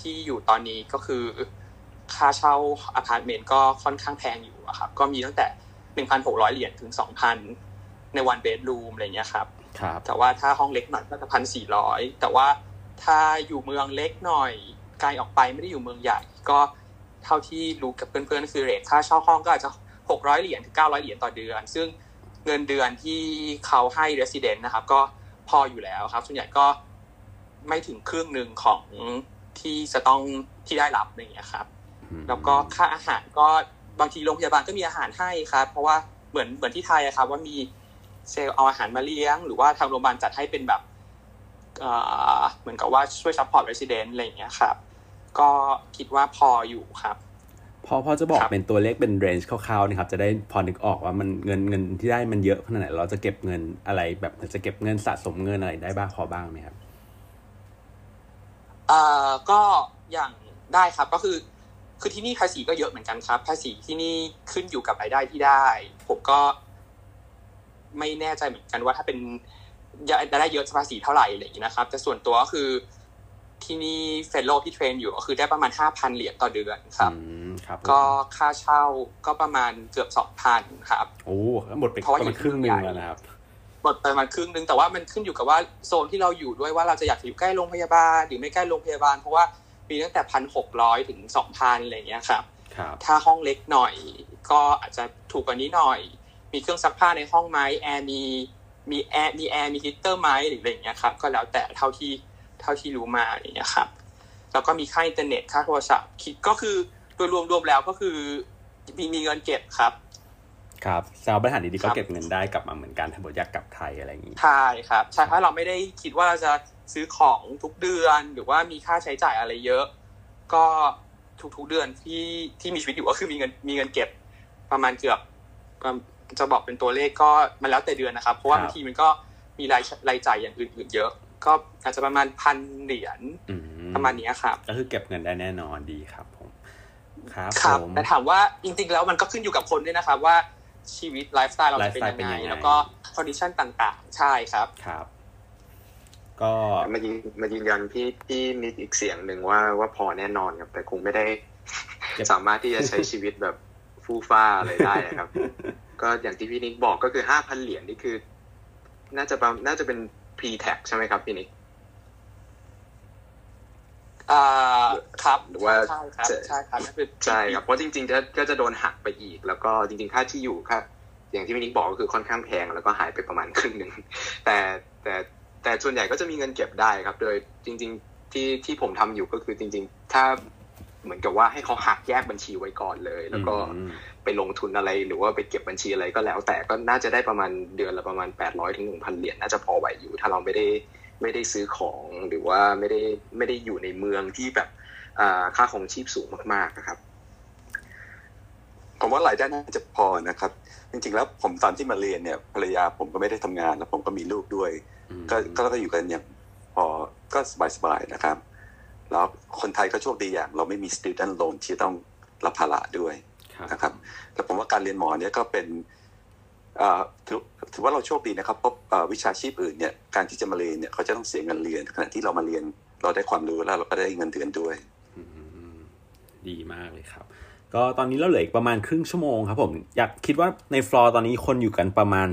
ที่อยู่ตอนนี้ก็คือ ค่าเช่าอพาร์ตเมนต์ก็ค่อนข้างแพงอยู่อะครับก็มีตั้งแต่หนึ่งพันหกร้อยเหรียญถึงสองพันใน one bedroom อะไรอย่างเงี้ยครับครับ แต่ว่าถ้าห้องเล็กหน่อยก็จะพันสี่ร้อยแต่ว่าถ้าอยู่เมืองเล็กหน่อยไกลออกไปไม่ได้อยู่เมืองใหญ่ ก็เท่าที่รู้กับเพื่อนๆคือเรทค่าเช่าห้องก็อาจจะหกร้อยเหรียญถึงเก้าร้อยเหรียญต่อเดือน ซึ่ง เงินเดือนที่เขาให้ resident นะครับ ก็พออยู่แล้วครับ ส่วนใหญ่ก็ไม่ถึงครึ่งหนึ่งของที่จะต้องที่ได้รับอย่างเงี้ยครับ แล้วก็ค่าอาหารก็บางทีโรงพยาบาลก็มีอาหารให้ครับ เพราะว่าเหมือนเหมือนที่ไทยอะครับ ว่ามีเซลล์เอาอาหารมาเลี้ยง หรือว่าทางโรงพยาบาลจัดให้เป็นแบบเอ่อเหมือนกับว่าช่วย support resident อะไรอย่างเงี้ยครับ ก็คิดว่าพออยู่ครับ พอพอจะบอกเป็นตัวเลขเป็น range คร่าวๆนะครับจะได้พอนึกออกว่ามันเงินเงินที่ได้มันเยอะขนาดไหนเราจะเก็บเงินอะไรแบบจะเก็บเงินสะสมเงินอะไรได้บ้างพอบ้างไหมครับเอ่อก็อย่างได้ครับก็คือ คือที่นี่ภาษีก็เยอะเหมือนกันครับ ภาษีที่นี่ขึ้นอยู่กับรายได้ที่ได้ ผมก็ ไม่แน่ใจเหมือนกันว่าถ้าเป็นรายได้เยอะจะภาษีเท่าไหร่อะไรอย่างนี้นะครับ แต่ส่วนตัวก็คือ ที่นี่เฟลโลที่เทรนอยู่ก็คือได้ประมาณห้าพันเหรียญต่อเดือนครับครับ ก็ค่าเช่าก็ประมาณเกือบสองพันครับ โอ้หมดไปเพราะว่าประมาณครึ่งหนึ่งแล้วนะครับหมดไปประมาณครึ่งหนึ่งแต่ว่ามันขึ้นอยู่กับว่าโซนที่เราอยู่ด้วยว่าเราจะอยากอยู่ใกล้โรงพยาบาลหรือไม่ใกล้โรงพยาบาล เพราะว่ามีตั้งแต่พันหกร้อยถึงสองพันอะไรอย่างเงี้ยครับครับถ้าห้องเล็กหน่อย ก็อาจจะถูกกว่านี้หน่อย มีเครื่องซักผ้าในห้องไหมแอร์มีมีแอร์มีแอร์มีฮีตเตอร์ไหมหรืออะไรอย่างเงี้ยครับก็แล้วแต่เท่าที่ เท่าที่รู้มาอย่างเงี้ยครับ แล้วก็มีค่าอินเทอร์เน็ตค่าโทรศัพท์คิดก็คือโดยรวมๆแล้วก็คือมีมีเงินเก็บครับ ครับถ้าบริหารดีๆครัก็บเก็บเงินได้กลับมาเหมือนกันถ้าบทอยากกลับไทยอะไรอย่างนี้ใช่ครับใช่ถ้าเราไม่ได้คิดว่าเราจะซื้อของทุกเดือนหรือว่ามีค่าใช้จ่ายอะไรเยอะ ก็ทุกๆเดือนที่ที่มีชีวิตอยู่ก็คือมีเงินมีเงินเก็บประมาณเกือบจะบอกเป็นตัวเลขก็มันแล้วแต่เดือนนะครับ เพราะว่าครับบางทีมันก็มีรายรายจ่ายอย่างอื่นๆเยอะ ก็อาจจะประมาณพันเหรียญอืประมาณนี้ครับ ก็คือเก็บเงินได้แน่นอนดีครับผม ครับครับผมแต่ถามว่าจริง ๆ แล้วมันก็ขึ้นอยู่กับคนด้วยนะครับว่าชีวิตไลฟ์สไตล์เราจะเป็นไลฟ์สไตล์ยังเป็นไงยังไง แล้วก็condition ต่างๆ ใช่ครับครับก็มายืนมายืนยันพี่พี่มีอีกเสียงหนึ่งว่าว่าพอแน่นอนครับ แต่คงไม่ได้ สามารถที่จะใช้ชีวิตแบบฟู่ฟ้าอะไรได้นะครับ ก็อย่างที่พี่นิกบอกก็คือห้าพันเหรียญนี่คือ น่าจะประน่าจะเป็น pre tax ใช่ไหมครับพี่นิกอ่าครับหรือว่าใช่ครับจะใช่ครับนั่นคือใช่ครับเพราะจริงๆจะก็จะโดนหักไปอีก แล้วก็จริง ๆ ค่าที่อยู่ค่าอย่างที่พี่นิกบอกก็คือค่อนข้างแพงแล้วก็หายไปประมาณครึ่งหนึ่งแต่แต่แต่ส่วนใหญ่ก็จะมีเงินเก็บได้ครับ โดยจริง ๆ ที่ที่ผมทำอยู่ก็คือจริง ๆ ถ้า เหมือนกับว่าให้เขาหักแยกบัญชีไว้ก่อนเลย แล้วก็อืมไปลงทุนอะไรหรือว่าไปเก็บบัญชีอะไรก็แล้ว แต่ก็น่าจะได้ประมาณเดือนละประมาณแปดร้อยถึงหนึ่งพันเหรียญน่าจะพอไหวอยู่ ถ้าเราไม่ได้ไม่ได้ซื้อของหรือว่าไม่ได้ไม่ได้อยู่ในเมืองที่แบบค่าของชีพสูงมากๆนะครับผมว่ารายได้น่าจะพอนะครับ จริงๆแล้วผมตอนที่มาเรียนเนี่ยภรรยาผมก็ไม่ได้ทำงานแล้วผมก็มีลูกด้วย ก็ก็อยู่กันอย่างพอก็สบายๆนะครับ แล้วคนไทยก็โชคดีอย่าง เราไม่มี student loan ที่ต้องรับภาระด้วยนะครับแต่ผมว่าการเรียนหมอเนี่ยก็เป็นถือถือว่าเราโชคดีนะครับเพราะวิชาชีพอื่นเนี่ยการที่จะมาเรียนเนี่ยเขาจะต้องเสียเงินเรียน ขณะที่เรามาเรียนเราได้ความรู้แล้วเราก็ได้เงินเดือนด้วยดีมากเลยครับ ก็ตอนนี้เราเหลืออีกประมาณครึ่งชั่วโมงครับผม อยากคิดว่าในฟลอร์ตอนนี้คนอยู่กันประมาณ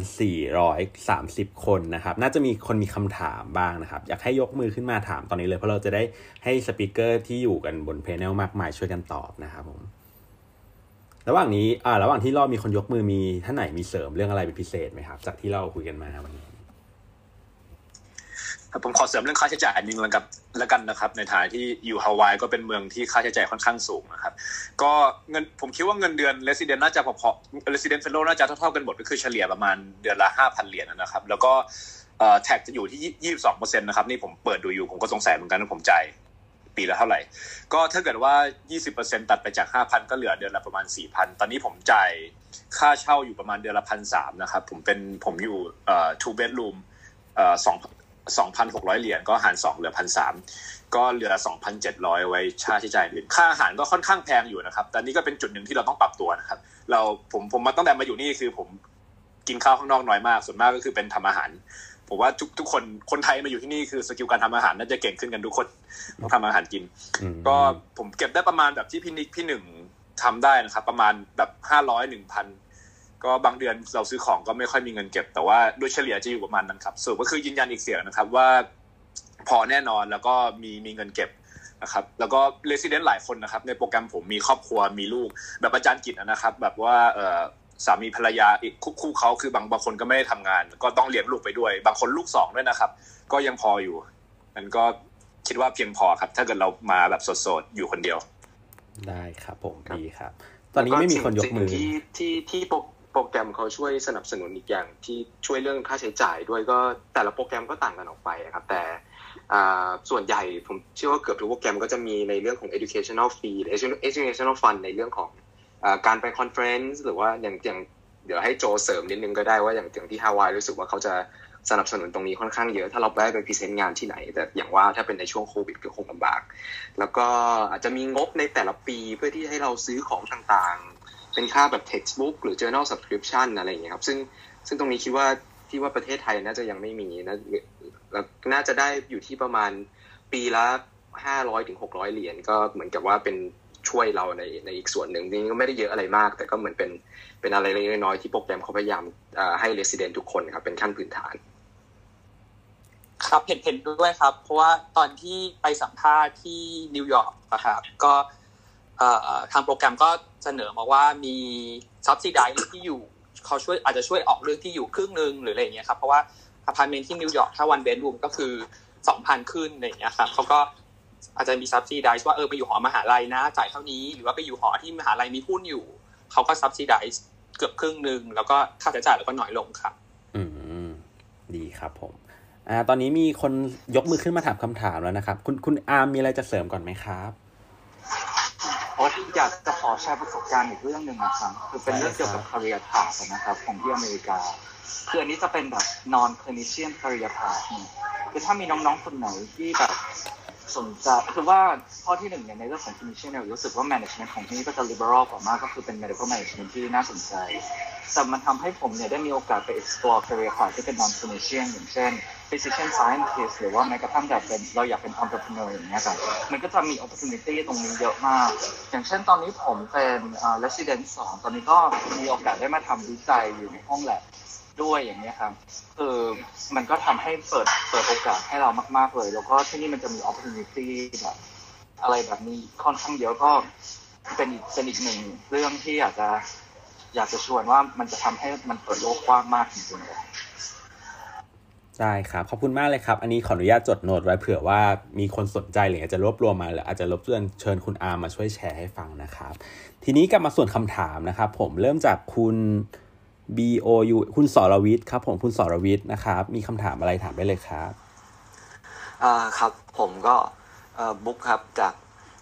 430 คนนะครับ น่าจะมีคนมีคำถามบ้างนะครับ อยากให้ยกมือขึ้นมาถามตอนนี้เลย เพราะเราจะได้ให้สปิเกอร์ที่อยู่กันบนเพนลมากมายช่วยกันตอบนะครับผม ระหว่างนี้อ่าระหว่างที่รอมีคนยกมือมีท่านไหนมีเสริมเรื่องอะไรเป็นพิเศษไหมครับ จากที่เราคุยกันมาวันนี้ ผมขอเสริมเรื่องค่าใช้จ่ายนิดนึงแล้วกับแล้วกันนะครับ ในฐานะที่อยู่ฮาวายก็เป็นเมืองที่ค่าใช้จ่ายค่อนข้างสูงนะครับ ก็เงินผมคิดว่าเงินเดือน resident น่าจะพอๆ resident fellow น่าจะเท่าๆกันหมดก็คือเฉลี่ยประมาณเดือนละห้าพันเหรียญนะครับ แล้วก็ tax จะอยู่ที่ยี่สิบสองเปอร์เซ็นต์นะครับนี่ผมเปิดดูอยู่ผมก็สงสัยเหมือนกันว่าผมจ่ายปีละเท่าไหร่ ก็ถ้าเกิดว่า 20%ตัดไปจาก 5,000 ก็เหลือเดือนละประมาณ 4,000 ตอนนี้ผมจ่ายค่าเช่าอยู่ประมาณเดือนละพันสามนะครับ ผมเป็นผมอยู่เอ่อ two bedroom เอ่อสอง สองพันหกร้อยเหรียญก็หารสองเหลือพันสามก็เหลือสองพันเจ็ดร้อยไว้ค่าใช้จ่ายอื่นค่าอาหารก็ค่อนข้างแพงอยู่นะครับ แต่นี่ก็เป็นจุดหนึ่งที่เราต้องปรับตัวนะครับ เราผมผมมาตั้งแต่มาอยู่นี่คือผมกินข้าวข้างนอกน้อยมาก ส่วนมากก็คือเป็นทำอาหาร ผมว่าทุกทุกคนคนไทยมาอยู่ที่นี่คือสกิลการทำอาหารน่าจะเก่งขึ้นกันทุกคนต้องทำอาหารกิน ก็ผมเก็บได้ประมาณแบบที่พี่นิกพี่หนึ่งทำได้นะครับ ประมาณแบบห้าร้อยหนึ่งพัน ก็บางเดือนเราซื้อของก็ไม่ค่อยมีเงินเก็บ แต่ว่าโดยเฉลี่ยจะอยู่ประมาณนั้นครับส่วนก็คือยืนยันอีกเสียงนะครับว่าพอแน่นอนแล้วก็มีมีเงินเก็บนะครับแล้วก็เลสซิเดนต์หลายคนนะครับ ในโปรแกรมผมมีครอบครัวมีลูก แบบอาจารย์กิจนะครับ แบบว่าเออสามีภรรยาอีกคู่เขาคือบางบางคนก็ไม่ได้ทำงาน ก็ต้องเลี้ยงลูกไปด้วย บางคนลูกสองด้วยนะครับ ก็ยังพออยู่มันก็คิดว่าเพียงพอครับ ถ้าเกิดเรามาแบบสดๆอยู่คนเดียว ได้ครับผมดีครับ ตอนนี้ไม่มีคนยกมือที่ที่ที่ โปรแกรมเขาช่วยสนับสนุนอีกอย่างที่ช่วยเรื่องค่าใช้จ่ายด้วยก็แต่ละโปรแกรมก็ต่างกันออกไปครับ แต่ส่วนใหญ่ผมเชื่อว่าเกือบทุกโปรแกรมก็จะมีในเรื่องของ educational fee educational fund ในเรื่องของการไป conference หรือว่าอย่างอย่างเดี๋ยวให้โจเสริมนิดนึงก็ได้ว่าอย่างอย่างที่ฮาวายรู้สึกว่าเขาจะสนับสนุนตรงนี้ค่อนข้างเยอะ ถ้าเราได้ไป present งานที่ไหน แต่อย่างว่าถ้าเป็นในช่วงโควิดก็คงลำบาก แล้วก็อาจจะมีงบในแต่ละปีเพื่อที่ให้เราซื้อของต่าง เป็นค่าแบบ textbook หรือ journal subscription อะไรอย่างเงี้ยครับซึ่งซึ่งตรงนี้คิดว่าที่ว่าประเทศไทยน่าจะยังไม่มีนะแล้วน่าจะได้อยู่ที่ประมาณปีละห้าร้อยถึงหกร้อยเหรียญก็เหมือนกับว่าเป็นช่วยเราในในอีกส่วนหนึ่งนี่ก็ไม่ได้เยอะอะไรมาก แต่ก็เหมือนเป็นเป็นอะไรเล็กน้อยที่โปรแกรมเขาพยายามให้เรสซิเดนทุกคนครับเป็นขั้นพื้นฐาน ครับเห็นเห็นด้วยครับ เพราะว่าตอนที่ไปสัมภาษณ์ที่นิวยอร์กนะครับก็ ทางโปรแกรมก็เสนอมาว่ามี subsidize ที่อยู่เขาช่วยอาจจะช่วยออกเรื่องที่อยู่ครึ่งหนึ่งหรืออะไรอย่างเงี้ยครับเพราะว่าอพาร์ตเมนต์ที่นิวยอร์กถ้า one bedroom ก็คือสองพันขึ้นอะไรอย่างเงี้ยครับเขาก็อาจจะมี subsidize ว่าเออไปอยู่หอมหาลัยนะ จ่ายเท่านี้หรือว่าไปอยู่หอที่มหาลัยมีหุ้นอยู่เขาก็ subsidize เกือบครึ่งหนึ่งแล้วก็ค่าใช้จ่ายแล้วก็น้อยลงครับ อืมดีครับผมอ่าตอนนี้มีคนยกมือขึ้นมาถามคำถามแล้วนะครับ คุณคุณอาร์มมีอะไรจะเสริมก่อนไหมครับ โอ้อยากจะขอแชร์ประสบการณ์อีกเรื่องหนึ่งนะครับคือเป็นเรื่องเกี่ยวกับ career path นะครับของที่อเมริกาคืออันนี้จะเป็นแบบ non clinician career path คือถ้ามีน้องๆคนไหนที่แบบ สนใจคือว่าข้อที่หนึ่งเนี่ยในเรื่องของ clinician เนี่ยรู้สึกว่า management ของที่นี่ก็จะ liberal กว่ามากก็คือเป็น medical management ที่น่าสนใจ แต่มันทำให้ผมเนี่ยได้มีโอกาสไป explore career path ที่เป็น non clinician อย่างเช่น physician scientist หรือว่าแม้กระทั่งแบบเป็นเราอยากเป็น entrepreneur อย่างเงี้ยครับมันก็จะมี opportunity ตรงนี้เยอะมาก อย่างเช่นตอนนี้ผมเป็น resident สองตอนนี้ก็มีโอกาสได้มาทำวิจัยอยู่ในห้องแลบ ด้วยอย่างเงี้ยครับเออมันก็ทำให้เปิดเปิดโอกาสให้เรามาก ๆเลย แล้วก็ที่นี่มันจะมี opportunity แบบอะไรแบบนี้ค่อนข้างเยอะก็เป็นอีกเป็นอีกหนึ่งเรื่องที่อยากจะอยากจะชวนว่ามันจะทำให้มันเปิดโลกกว้างมากจริงๆเลยได้ครับ ขอบคุณมากเลยครับ อันนี้ขออนุญาตจดโน้ตไว้เผื่อว่ามีคนสนใจหรืออาจจะรวบรวมมาหรืออาจจะรบกวนเชิญคุณอาร์มาช่วยแชร์ให้ฟังนะครับ ทีนี้กลับมาส่วนคำถามนะครับ ผมเริ่มจากคุณ B O U คุณสรวิทย์ครับผมคุณสรวิทย์นะครับ มีคำถามอะไรถามได้เลยครับอ่าครับผมก็บุ๊กครับจาก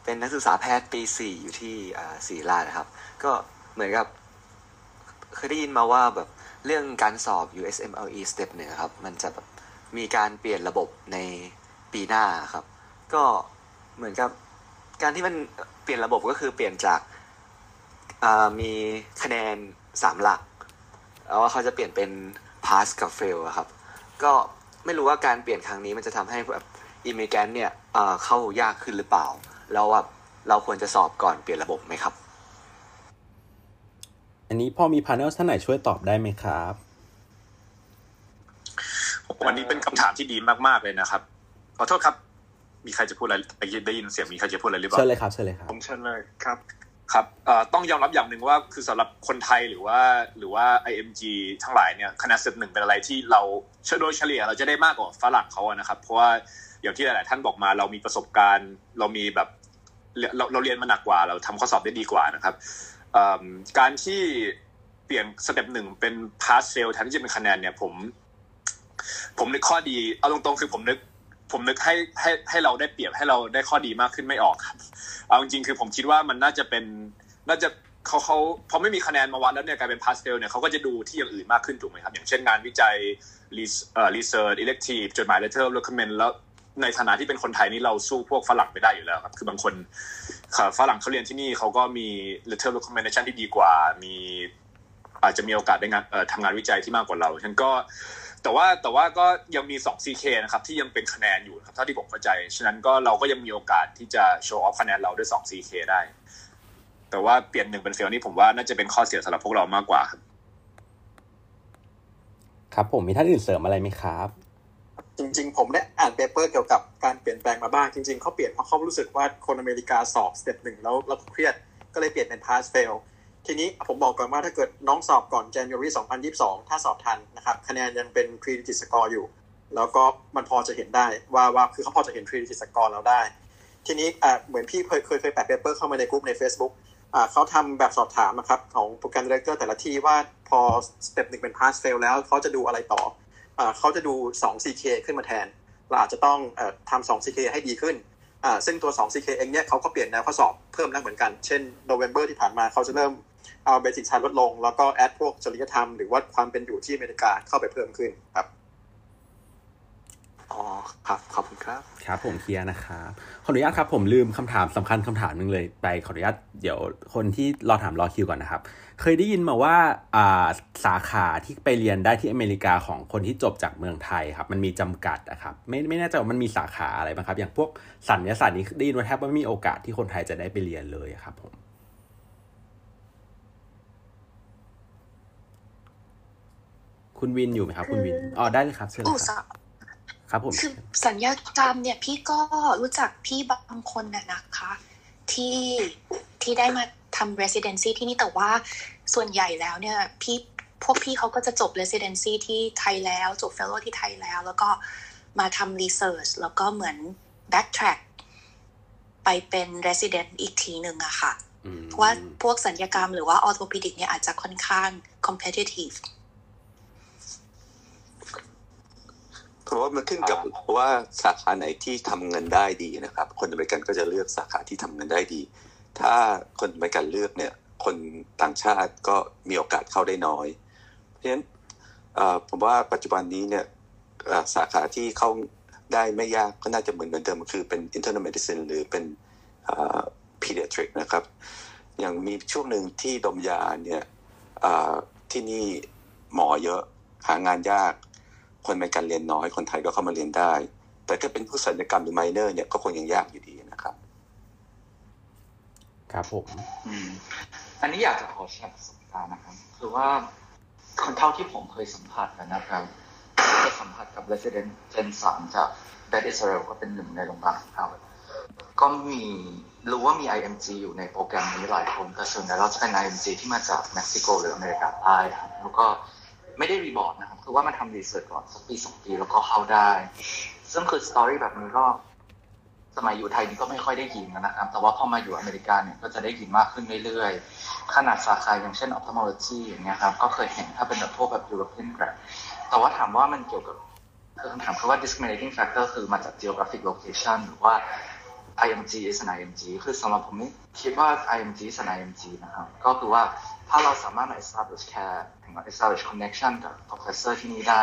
เป็นนักศึกษาแพทย์ปีสี่อยู่ที่ศรีราชนะครับ ก็เหมือนกับ เคยได้ยินมาว่าแบบเรื่องการสอบ USMLE Step หนึ่งครับ มันจะแบบมีการเปลี่ยนระบบในปีหน้าครับ ก็เหมือนกับการที่มันเปลี่ยนระบบก็คือเปลี่ยนจากมีคะแนนสามหลัก แล้วว่าเขาจะเปลี่ยนเป็น pass กับ fail อะครับ ก็ไม่รู้ว่าการเปลี่ยนครั้งนี้มันจะทำให้แบบ immigrant เนี่ยเอ่อเข้ายากขึ้นหรือเปล่า แล้วว่าเราควรจะสอบก่อนเปลี่ยนระบบไหมครับ อันนี้พอมี panel ท่านไหนช่วยตอบได้ไหมครับอันนี้เป็นคำถามที่ดีมากๆเลยนะครับ ขอโทษครับ มีใครจะพูดอะไรได้ยินเสียงมีใครจะพูดอะไรหรือเปล่าเชิญเลยครับเชิญเลยครับผมเชิญเลยครับ ครับต้องยอมรับอย่างหนึ่งว่าคือสำหรับคนไทยหรือว่าหรือว่า IMG ทั้งหลายเนี่ยคะแนนเซตหนึ่งเป็นอะไรที่เราโดยเฉลี่ยเราจะได้มากกว่าฝรั่งเขาอะนะครับ เพราะว่าอย่างที่หลาย ๆ ท่านบอกมาเรามีประสบการณ์ เรามีแบบเราเราเรียนมาหนักกว่า เราทำข้อสอบได้ดีกว่านะครับการที่เปลี่ยนสเต็ปหนึ่งเป็น pass fail แทนที่จะเป็นคะแนนเนี่ยผม ผมนึกข้อดีเอาตรง ๆ คือผมนึก ผมนึกให้ให้ให้เราได้เปรียบให้เราได้ข้อดีมากขึ้นไม่ออกครับเอาจริงๆคือผมคิดว่ามันน่าจะเป็นน่าจะเขาเขาพอไม่มีคะแนนมาวัดแล้วเนี่ยกลายเป็น pass fail เนี่ยเขาก็จะดูที่อย่างอื่นมากขึ้นถูกไหมครับ อย่างเช่นงานวิจัยรีเอ่อรีเสิร์ชอิเล็กทีฟจดหมายเลเทอร์ recommend แล้วในฐานะที่เป็นคนไทยนี่เราสู้พวกฝรั่งไม่ได้อยู่แล้วครับ คือบางคนค่ะฝรั่งเขาเรียนที่นี่เขาก็มี letter recommendation ที่ดีกว่า มีอาจจะมีโอกาสได้งานเอ่อทำงานวิจัยที่มากกว่าเรา ฉันก็ แต่ว่าแต่ว่าก็ยังมี 2 CK นะครับที่ยังเป็นคะแนนอยู่นะครับเท่าที่ผมเข้าใจ ฉะนั้นก็เราก็ยังมีโอกาสที่จะ show off คะแนนเราด้วย 2 CK ได้ แต่ว่าเปลี่ยนหนึ่งเป็น fail นี่ผมว่าน่าจะเป็นข้อเสียสำหรับพวกเรามากกว่าครับ ครับผมมีท่านอื่นเสริมอะไรไหมครับ จริง ๆ ผมได้อ่าน paper เกี่ยวกับการเปลี่ยนแปลงมาบ้างจริง ๆเขาเปลี่ยนเพราะเขารู้สึกว่าคนอเมริกาสอบ step หนึ่งแล้วแล้วเครียดก็เลยเปลี่ยนเป็น pass fail ทีนี้ผมบอกก่อนว่าถ้าเกิดน้องสอบก่อน January 2022 ถ้าสอบทันนะครับ คะแนนยังเป็น credit score อยู่ แล้วก็มันพอจะเห็นได้ว่าว่าคือเขาพอจะเห็น credit score เราได้ ทีนี้อ่าเหมือนพี่เคยเคยเคยแปะ paper เข้ามาในกลุ่มใน Facebook อ่าเขาทำแบบสอบถามนะครับ ของโปรแกรม director แต่ละที่ว่าพอ step หนึ่งเป็น pass fail แล้วเขาจะดูอะไรต่ออ่าเขาจะดู 2 CK ขึ้นมาแทน เราอาจจะต้องเอ่อทำ2 CK ให้ดีขึ้นอ่าซึ่งตัว 2 CK เองเนี่ยเขาก็เปลี่ยนแนวข้อสอบเพิ่มแล้วเหมือนกัน เช่น November ที่ผ่านมาเขาจะเริ่ม เอา basic science ลดลง แล้วก็ add พวกจริยธรรมหรือว่าความเป็นอยู่ที่อเมริกาเข้าไปเพิ่มขึ้นครับอ๋อครับขอบคุณครับครับผมเคลียร์นะครับขออนุญาตครับผมลืมคำถามสำคัญคำถามหนึ่งเลยไปขออนุญาตเดี๋ยวคนที่รอถามรอคิวก่อนนะครับ เคยได้ยินมาว่าอ่าสาขาที่ไปเรียนได้ที่อเมริกาของคนที่จบจากเมืองไทยครับมันมีจำกัดนะครับไม่ไม่แน่ใจว่ามันมีสาขาอะไรบ้างครับ อย่างพวกสัญญาศาสตร์นี้ได้ยินว่าแทบไม่มีโอกาสที่คนไทยจะได้ไปเรียนเลยครับผม คุณวินอยู่ไหมครับ คุณวินอ๋อได้เลยครับเชิญเลยอุตคสารับหครับผมคือสัญญากรรมเนี่ยพี่ก็รู้จักพี่บางคนน่ะนะคะ ที่ที่ได้มาทำ residency ที่นี่แต่ว่าส่วนใหญ่แล้วเนี่ยพี่พวกพี่เขาก็จะจบ residency ที่ไทยแล้วจบ fellow ที่ไทยแล้ว แล้วก็มาทำ research แล้วก็เหมือน backtrack ไปเป็น resident อีกทีหนึ่งอะค่ะ เพราะว่าพวกสัญญกรรมหรือว่า orthopedic เนี่ยอาจจะค่อนข้าง competitive เพราะว่ามันขึ้นกับว่าสาขาไหนที่ทำเงินได้ดีนะครับ คนอเมริกันก็จะเลือกสาขาที่ทำเงินได้ดี ถ้าคนอเมริกันเลือกเนี่ย คนต่างชาติก็มีโอกาสเข้าได้น้อย เพราะฉะนั้นเอ่อผมว่าปัจจุบันนี้เนี่ยเอ่อสาขาที่เข้าได้ไม่ยากก็น่าจะเหมือนเหมือนเดิมคือเป็น internal medicine หรือเป็นเอ่อ pediatric นะครับ อย่างมีช่วงหนึ่งที่ดมยาเนี่ยเอ่อที่นี่หมอเยอะหางานยาก คนอเมริกันเรียนน้อยคนไทยก็เข้ามาเรียนได้ แต่ถ้าเป็นผู้ศัลยกรรมหรือไมเนอร์เนี่ยก็คงยังยากอยู่ดีนะครับ ครับผมอืมอันนี้อยากจะขอแชร์ประสบการณ์นะครับ คือว่าคนเท่าที่ผมเคยสัมผัสนะครับเคยสัมผัสกับ Resident Gen 3จาก Beth Israel ก็เป็นหนึ่งในโรงพยาบาลของเขาก็มีรู้ว่ามี IMG อยู่ในโปรแกรมนี้หลายคนแต่ส่วนใหญ่เราจะเป็น IMG ที่มาจากเม็กซิโกหรืออเมริกาใต้ครับแล้วก็ไม่ได้รีบอร์ดนะครับ คือว่ามาทำ research ก่อนสักปีสองปีแล้วก็เข้าได้ ซึ่งคือ story แบบนี้ก็สมัยอยู่ไทยนี่ก็ไม่ค่อยได้ยินนะครับ แต่ว่าพอมาอยู่อเมริกาเนี่ยก็จะได้ยินมากขึ้นเรื่อยๆ ขนาดสาขาอย่างเช่น ophthalmology อย่างเงี้ยครับ ก็เคยเห็นถ้าเป็นแบบพวกแบบ European grad แต่ว่าถามว่ามันเกี่ยวกับคือคำถามคือว่า discriminating factor คือมาจาก geographic location หรือว่า IMG is an IMG คือสำหรับผมนี่คิดว่า IMG is an IMG นะครับ ก็คือว่า ถ้าเราสามารถมา establish care ถึง establish connection กับ professor ที่นี่ได้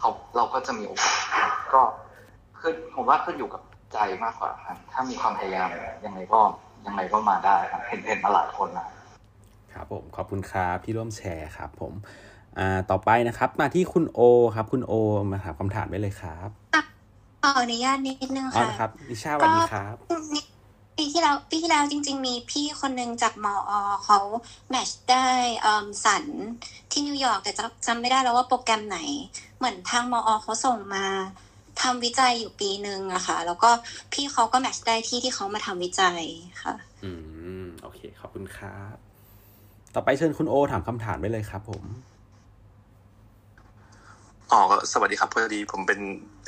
เขาเราก็จะมีโอกาสก็คือผมว่าขึ้นอยู่กับใจมากกว่าครับถ้ามีความพยายามยังไงก็ยังไงก็มาได้ครับเห็นเห็นมาหลายคนนะครับผมขอบคุณครับที่ร่วมแชร์ครับ ผมอ่าต่อไปนะครับ มาที่คุณโอครับ คุณโอมาถามคำถามได้เลยครับขออนุญาตนิดนึงอ๋อค่ะนะครับนิชาสวัสดีครับ ปีที่แล้วปีที่แล้วจริง ๆ มีพี่คนหนึ่งจากมอเขาแมชได้สันที่นิวยอร์กแต่จำจำไม่ได้แล้วว่าโปรแกรมไหน เหมือนทางมอเขาส่งมาทำวิจัยอยู่ปีหนึ่งอะค่ะ แล้วก็พี่เขาก็แมชได้ที่ที่เขามาทำวิจัยค่ะ อืม โอเค ขอบคุณครับ ต่อไปเชิญคุณโอถามคำถามได้เลยครับผม อ๋อสวัสดีครับ พอดีผมเป็น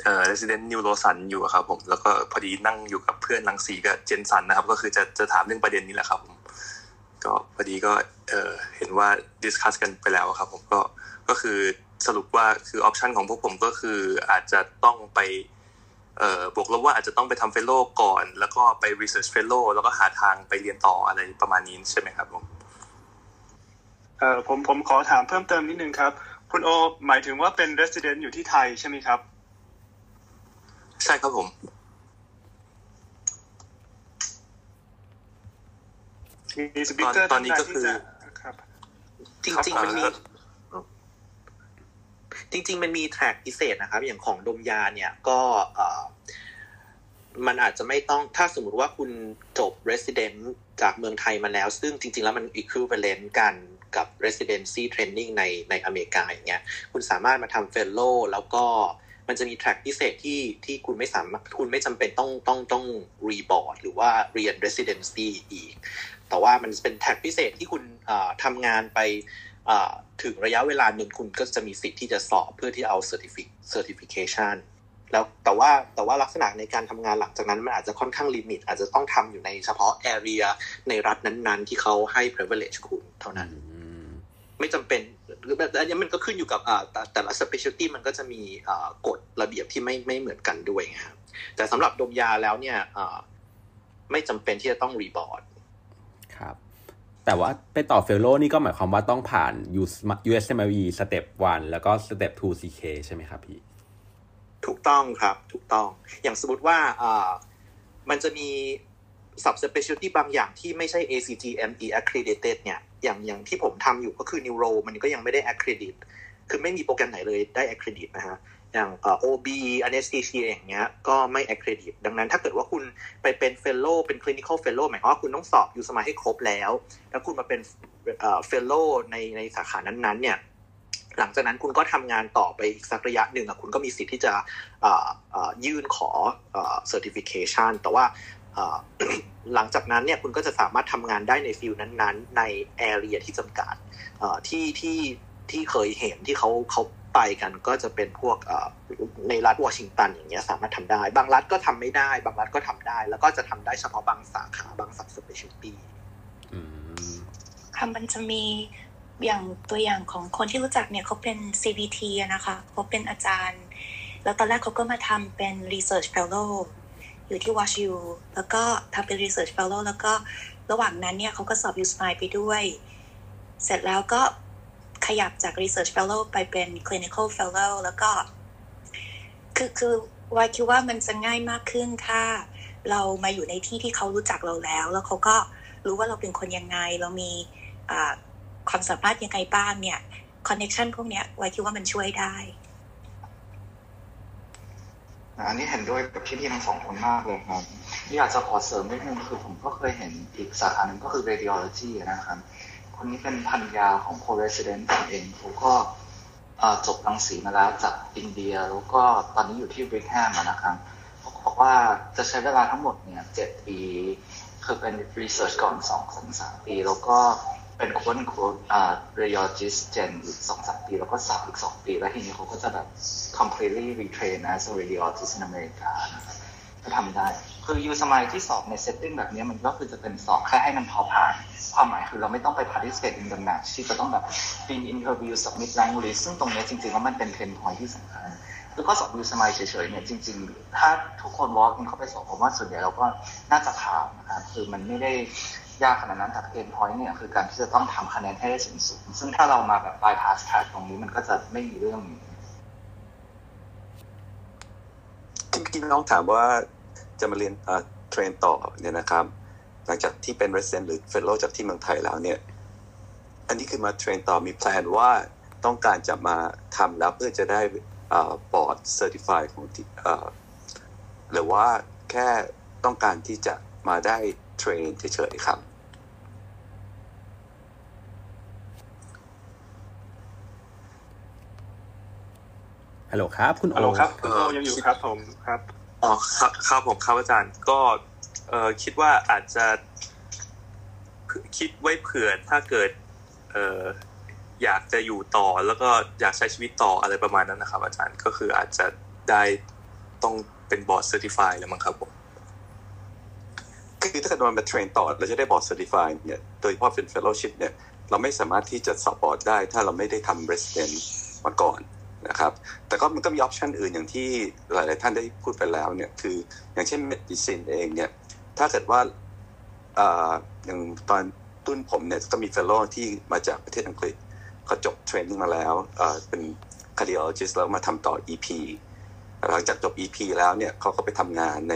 เอ่อ resident neuro ศัลย์อยู่ครับผม แล้วก็พอดีนั่งอยู่กับเพื่อนรังสีกับ gen ศัลย์นะครับ ก็คือจะจะถามเรื่องประเด็นนี้แหละครับผมก็พอดีก็เออเห็นว่า discuss กันไปแล้วครับผมก็ก็คือสรุปว่าคือ option ของพวกผมก็คืออาจจะต้องไปเอ่อบวกลบว่าอาจจะต้องไปทำเฟลโลก่อน แล้วก็ไป research fellow แล้วก็หาทางไปเรียนต่ออะไรประมาณนี้ใช่ไหมครับผมเอ่อผมผมขอถามเพิ่มเติมนิดนึงครับ คุณโอหมายถึงว่าเป็น resident อยู่ที่ไทยใช่ไหมครับ ใช่ครับผม มีสปิเกอร์ตอนนี้ก็คือครับ จริงๆมันมีจริง ๆ มันมีแทร็กพิเศษนะครับ อย่างของดมยาเนี่ยก็เอ่อมันอาจจะไม่ต้องถ้าสมมุติว่าคุณจบ resident จากเมืองไทยมาแล้ว ซึ่งจริง ๆ แล้วมัน equivalent กัน กับ residency training ในในอเมริกาอย่างเงี้ยคุณสามารถมาทำ fellow แล้วก็มันจะมีแทร็กพิเศษที่ที่คุณไม่สามารถคุณไม่จำเป็นต้องต้องต้อง rebord หรือว่าเรียน residency อีก แต่ว่ามันเป็นแท็กพิเศษที่คุณทำงานไปถึงระยะเวลาหนึ่งคุณก็จะมีสิทธิ์ที่จะสอบเพื่อที่เอา certific certification แล้วแต่ว่าแต่ว่าลักษณะในการทำงานหลังจากนั้นมันอาจจะค่อนข้างลิมิต อาจจะต้องทำอยู่ในเฉพาะ area ในรัฐนั้นๆ ที่เขาให้ privilege คุณเท่านั้น ไม่จำเป็นหรือแบบอันนี้มันก็ขึ้นอยู่กับอ่าแต่แต่ละ specialty มันก็จะมีอ่ากฎระเบียบที่ไม่ไม่เหมือนกันด้วยไงครับแต่สำหรับดมยาแล้วเนี่ยอ่าไม่จำเป็นที่จะต้อง re-board ครับ แต่ว่าไปต่อ fellow นี่ก็หมายความว่าต้องผ่าน USMLE step 1แล้วก็ step 2 CK ใช่ไหมครับพี่ถูกต้องครับถูกต้องอย่างสมมติว่าอ่ามันจะมี subspecialty บางอย่างที่ไม่ใช่ ACGME accredited เนี่ย อย่างอย่างที่ผมทำอยู่ก็คือ neuro มันก็ยังไม่ได้ accredit คือไม่มีโปรแกรมไหนเลยได้ accredit นะฮะอย่างเอ่อ OB anesthesia อย่างเงี้ยก็ไม่ accredit ดังนั้นถ้าเกิดว่าคุณไปเป็น fellow เป็น clinical fellow หมายความว่าคุณต้องสอบอยู่สมัยให้ครบแล้ว แล้วคุณมาเป็นเอ่อ fellow ในในสาขานั้นๆเนี่ยหลังจากนั้นคุณก็ทำงานต่อไปอีกสักระยะหนึ่งคุณก็มีสิทธิ์ที่จะยื่นขอเอ่อ certification แต่ว่า หลังจากนั้นเนี่ยคุณก็จะสามารถทำงานได้ในฟิลนั้นๆ ใน area ที่จำกัดที่ที่ที่เคยเห็นที่เขาเขาไปกันก็จะเป็นพวกในรัฐวอชิงตันอย่างเงี้ยสามารถทำได้ บางรัฐก็ทำไม่ได้ บางรัฐก็ทำได้ แล้วก็จะทำได้เฉพาะบางสาขาบาง subspecialty ค่ะมันจะมีอย่างตัวอย่างของคนที่รู้จักเนี่ยเขาเป็น CBT นะคะเขาเป็นอาจารย์ แล้วตอนแรกเขาก็มาทำเป็น Research Fellow อยู่ที่ WashU แล้วก็ทำเป็น Research Fellow แล้วก็ระหว่างนั้นเนี่ยเขาก็สอบ USMILE ไปด้วย เสร็จแล้วก็ขยับจาก Research Fellow ไปเป็น Clinical Fellow แล้วก็ คือคือวายคิดว่ามันจะง่ายมากขึ้นถ้าเรามาอยู่ในที่ที่เขารู้จักเราแล้ว แล้วเขาก็รู้ว่าเราเป็นคนยังไง เรามีความสามารถยังไงบ้างเนี่ยคอนเน t ชันพวกเนี้ยวายคิดว่ามันช่วยได้ อันนี้เห็นด้วยกับพี่ๆทั้งสองคนมากเลยครับนี่อยากจะขอเสริมนิดนึงคือผมก็เคยเห็นอีกสาขาหนึ่งก็คือ radiology นะครับ คนนี้เป็นพันยาของ co-resident ผมเองผมก็จบรังสีมาแล้วจากอินเดีย แล้วก็ตอนนี้อยู่ที่บริแฮมนะครับเขาบอกว่าจะใช้เวลาทั้งหมดเนี่ยเจ็ดปี คือเป็น research ก่อนสองสามปี แล้วก็ เป็นคน quote อ่า radiologist gen อีกสองสามปี แล้วก็สอบอีกสองปี แล้วทีนี้เขาก็จะแบบ completely retrain as a radiologist in America นะครับก็ทำได้ คือยูสมัยที่สอบใน setting แบบนี้มันก็คือจะเป็นสอบแค่ให้มันพอผ่าน ความหมายคือเราไม่ต้องไป participate in the match ที่จะต้องแบบ be interview submit language ซึ่งตรงนี้จริงๆแล้วมันเป็น pain point ที่สำคัญแล้วก็สอนยูสมายเฉยๆเนี่ยจริง ๆ ถ้าทุกคน walk in เข้าไปสอนผมว่าส่วนใหญ่เราก็น่าจะผ่านนะครับคือมันไม่ได้ ยากขนาดนั้นแต่เกมพอยต์เนี่ยคือการที่จะต้องทำคะแนนให้ได้สูงสูงซึ่งถ้าเรามาแบบ bypass track ตรงนี้มันก็จะไม่มีเรื่องนี้ที่เมื่อน้องถามว่าจะมาเรียน train ต่อเนี่ยนะครับ หลังจากที่เป็น resident หรือ fellow จากที่เมืองไทยแล้วเนี่ย อันนี้คือมา train ต่อมี plan ว่าต้องการจะมาทำแล้วเพื่อจะได้ board certified ของหรือว่าแค่ต้องการที่จะมาได้ train เฉยๆครับ ฮัลโหลครับ คุณโอฮัลโหลครับคุณโอยังอยู่ครับผมครับอ๋อครับครับผมครับอาจารย์ก็เออคิดว่าอาจจะคิดไว้เผื่อถ้าเกิดเอออยากจะอยู่ต่อแล้วก็อยากใช้ชีวิตต่ออะไรประมาณนั้นนะครับ อาจารย์ก็คืออาจจะได้ต้องเป็น board certified แล้วมั้งครับผม คือถ้าเกิดมันมา train ต่อเราจะได board certified เนี่ยโดยเฉพาะเป็น fellowship เนี่ยเราไม่สามารถที่จะสอบบอร์ดได้ ถ้าเราไม่ได้ทำ resident มาก่อนนะครับแต่ก็มันก็มี option อื่นอย่างที่หลาย ๆ ท่านได้พูดไปแล้วเนี่ยคืออย่างเช่น medicine เองเนี่ยถ้าเกิดว่าอย่างตอนรุ่นผมเนี่ยก็มี fellow ที่มาจากประเทศอังกฤษเขาจบ training มาแล้วเป็น cardiologist แล้วมาทำต่อ EP หลังจากจบ EP แล้วเนี่ยเขาก็ไปทำงานใน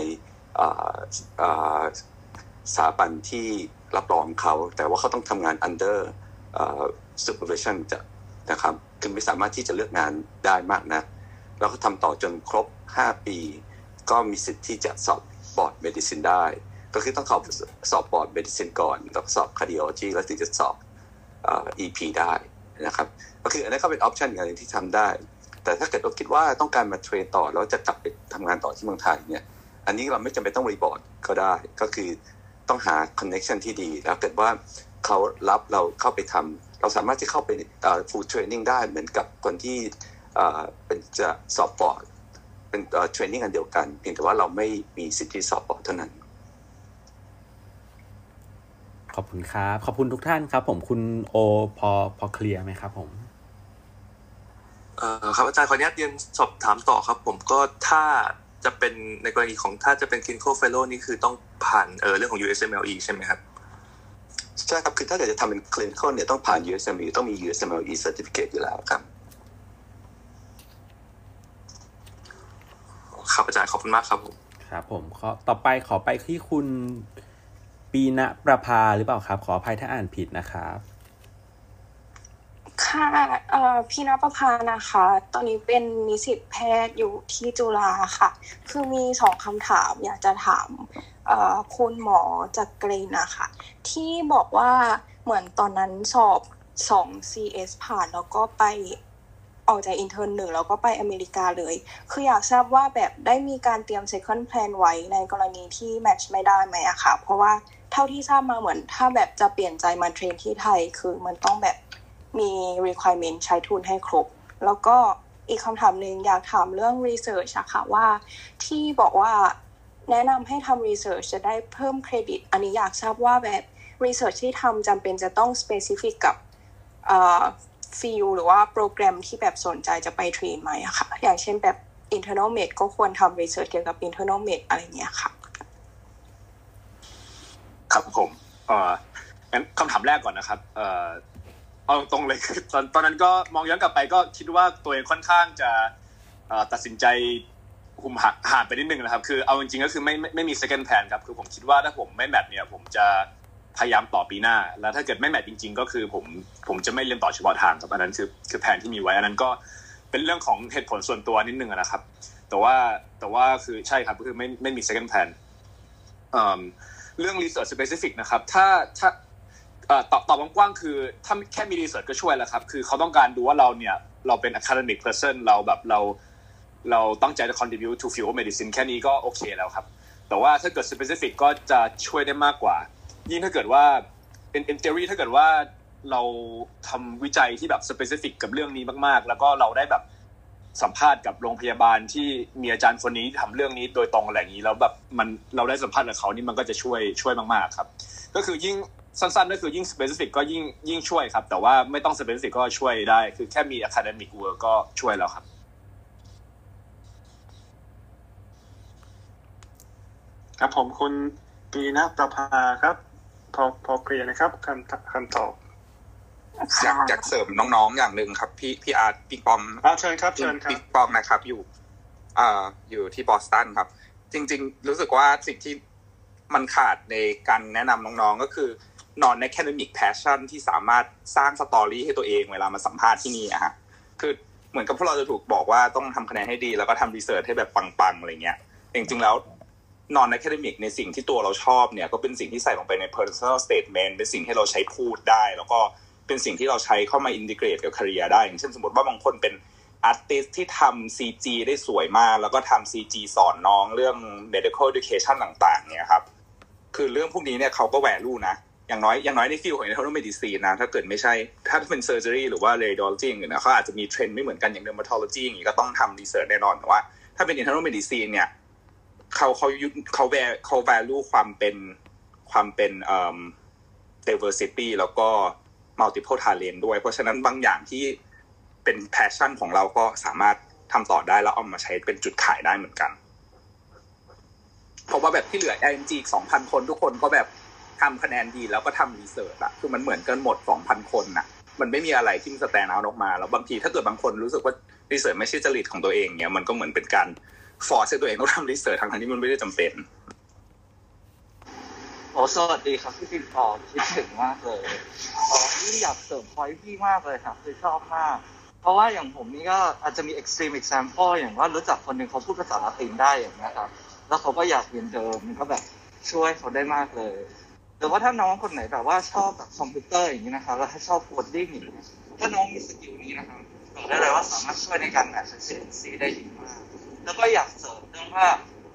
สถาบันที่รับรองเขา แต่ว่าเขาต้องทำงาน under supervision จะนะครับคือไม่สามารถที่จะเลือกงานได้มากนะแล้วก็ทำต่อจนครบ 5 ปี ก็มีสิทธิ์ที่จะสอบบอร์ด medicine ได้ ก็คือต้องสอบสอบบอร์ด medicine ก่อนแล้วสอบ cardiology แล้วถึงจะสอบ EP ได้นะครับก็คืออันนี้ก็เป็น option อย่างหนึ่งที่ทำได้ แต่ถ้าเกิดเราคิดว่าต้องการมา train ต่อแล้วจะกลับไปทำงานต่อที่เมืองไทยเนี่ยอันนี้เราไม่จำเป็นต้อง re-board ก็ได้ ก็คือ ต้องหา connection ที่ดีแล้วเกิดว่าเขารับเราเข้าไปทำเราสามารถที่เข้าไป full training ได้เหมือนกับคนที่เป็นจะสอบบอร์ดเป็น training อันเดียวกันเพียงแต่ว่าเราไม่มีสิทธิสอบบอร์ดเท่านั้นขอบคุณครับ ขอบคุณทุกท่านครับผมคุณโอพอพอ clear ไหมครับผมเอ่อครับอาจารย์ขออนุญาตเรียนสอบถามต่อครับ ผมก็ถ้า จะเป็นในกรณีของถ้าจะเป็น clinical fellow นี่คือต้องผ่านเออเรื่องของ USMLE ใช่ไหมครับ ใช่ครับ คือถ้าเกิดจะทำเป็น clinical เนี่ยต้องผ่าน USMLE ต้องมี USMLE certificate อยู่แล้วครับครับอาจารย์ขอบคุณมากครับผมครับผมขอต่อไปขอไปที่คุณปีณประภาหรือเปล่าครับ ขออภัยถ้าอ่านผิดนะครับ ค่ะเอ่อพี่นประภานะคะ ตอนนี้เป็นนิสิตแพทย์อยู่ที่จุฬาค่ะ คือมีสองคำถามอยากจะถามเอ่อคุณหมอจากเกรนนะคะที่บอกว่าเหมือนตอนนั้นสอบสอง CS ผ่านแล้วก็ไปออกจาก intern หนึ่งแล้วก็ไปอเมริกาเลย คืออยากทราบว่าแบบได้มีการเตรียม second plan ไว้ในกรณีที่ match ไม่ได้ไหมอะค่ะ เพราะว่าเท่าที่ทราบมาเหมือนถ้าแบบจะเปลี่ยนใจมา train ที่ไทย คือมันต้องแบบ มี requirement ใช้ทุนให้ครบ แล้วก็อีกคำถามหนึ่งอยากถามเรื่อง research อะค่ะว่าที่บอกว่าแนะนำให้ทำ research จะได้เพิ่มเครดิต อันนี้อยากทราบว่าแบบ research ที่ทำจำเป็นจะต้อง specific กับฟิลหรือว่าโปรแกรมที่แบบสนใจจะไปเทรนไหมอะค่ะ อย่างเช่นแบบ internal med ก็ควรทำ research เกี่ยวกับ internal med อะไรเงี้ยค่ะ ครับผมเอ่องั้นคำถามแรกก่อนนะครับ เอ่อ เอาตรงเลยคือตอนตอนนั้นก็มองย้อนกลับไปก็คิดว่าตัวเองค่อนข้างจะตัดสินใจคุมหักห่างไปนิดนึงนะครับ คือเอาจริงๆก็คือไม่ไม่ไม่มี second plan ครับ คือผมคิดว่าถ้าผมไม่แมทเนี่ย ผมจะพยายามต่อปีหน้า แล้วถ้าเกิดไม่แมทจริง ๆ ก็คือผมผมจะไม่เรียนต่อเฉพาะทางครับอันนั้นคือคือแผนที่มีไว้อันนั้นก็เป็นเรื่องของเหตุผลส่วนตัวนิดนึงนะครับ แต่ว่าแต่ว่าคือใช่ครับก็คือไม่ไม่มี second plan เอ่อเรื่อง research specific นะครับ ถ้าถ้า ตอบตอบกว้างๆคือถ้าแค่มี research ก็ช่วยแล้วครับ คือเขาต้องการดูว่าเราเนี่ย เราเป็น academic person เราแบบเรา เราตั้งใจจะ contribute to field of medicine แค่นี้ก็โอเคแล้วครับ แต่ว่าถ้าเกิด specific ก็จะช่วยได้มากกว่า ยิ่งถ้าเกิดว่า in in theory ถ้าเกิดว่าเราทำวิจัยที่แบบ specific กับเรื่องนี้มากๆ แล้วก็เราได้แบบสัมภาษณ์กับโรงพยาบาลที่มีอาจารย์คนนี้ทำเรื่องนี้โดยตรงอะไรอย่างนี้แล้วแบบมันเราได้สัมภาษณ์กับเขานี่มันก็จะช่วยช่วยมากๆครับ ก็คือยิ่ง สั้นๆก็คือยิ่ง specific ก็ยิ่งยิ่งช่วยครับ แต่ว่าไม่ต้อง specific ก็ช่วยได้ คือแค่มี academic work ก็ช่วยแล้วครับ ครับผมคุณปีนะประภาครับ พอพอ clear นะครับคำคำตอบอยากอยากเสริมน้องๆอย่างหนึ่งครับ พี่พี่อาร์ตปิงปองเชิญครับเชิญครับปิงปองนะครับอยู่อ่าอยู่ที่บอสตันครับ จริง ๆ รู้สึกว่าสิ่งที่มันขาดในการแนะนำน้องๆก็คือ นอนในแค a มิกแพชชั่นที่สามารถสร้างสตอรี่ให้ตัวเองเวลามาสัมภาษณ์ที่นี่อะฮะคือเหมือนกับพวกเราจะถูกบอกว่าต้องทำคะแนนให้ดี แล้วก็ทำ research ให้แบบปังๆอะไรเงี้ยจริงๆแล้วนอนในแค a มิกในสิ่งที่ตัวเราชอบเนี่ยก็เป็นสิ่งที่ใส่ลงไปใน personal statement เป็นสิ่งที่เราใช้พูดได้ แล้วก็เป็นสิ่งที่เราใช้เข้ามา integrate กับ career ได้ อย่างเช่นสมมติว่าบางคนเป็น artist ที่ทำ CG ได้สวยมาก แล้วก็ทำ CG สอนน้องเรื่อง medical education ต่างๆ เนี่ยครับ คือเรื่องพวกนี้เนี่ยเขาก็ value นะ อย่างน้อยอย่างน้อยใน field ของ internal medicine นะถ้าเกิดไม่ใช่ ถ้าเป็น surgery หรือว่า radiology อย่างอื่นนะเขาอาจจะมีเทรนด์ไม่เหมือนกันอย่าง dermatology อย่างนี้ก็ต้องทำ research แน่นอนแต่ว่า ถ้าเป็น internal medicine เนี่ยเขาเขาเขาแวร์เขา value ความเป็นความเป็นเอ่อ diversity แล้วก็ multiple talent ด้วย เพราะฉะนั้นบางอย่างที่เป็น passion ของเราก็สามารถทำต่อได้แล้วเอามาใช้เป็นจุดขายได้เหมือนกันเพราะว่าแบบที่เหลือ IMG อีก2,000 คนทุกคนก็แบบ ทำคะแนนดีแล้วก็ทำรีเสิร์ชอะคือมันเหมือนกันหมด2,000คนน่ะมันไม่มีอะไรที่สแตนเอาออกมาแล้วบางทีถ้าเกิดบางคนรู้สึกว่ารีเสิร์ชไม่ใช่จริตของตัวเองเนี่ยมันก็เหมือนเป็นการforce ตัวเองต้องทำ research ทั้งที่มันไม่ได้จำเป็นโอ้สวัสดีครับพี่ปิงปองคิดถึงมากเลยอ๋อพี่อยากเสริมพอยพี่มากเลยครับคือชอบมาก เพราะว่าอย่างผมนี่ก็อาจจะมี extreme example อย่างว่ารู้จักคนหนึ่งเขาพูดภาษาละตินได้อย่างนี้ครับ แล้วเขาก็อยากเรียน derm มันก็แบบช่วยเขาได้มากเลย หรือว่าถ้าน้องคนไหนแบบว่าชอบแบบคอมพิวเตอร์อย่างนี้นะครับแล้วถ้าชอบ coding อย่างนี้ถ้าน้องมี skill นี้นะครับบอกได้เลยว่าสามารถช่วยในการแมทช์ CNC ได้ดีมากแล้วก็อยากเสริมเรื่องว่า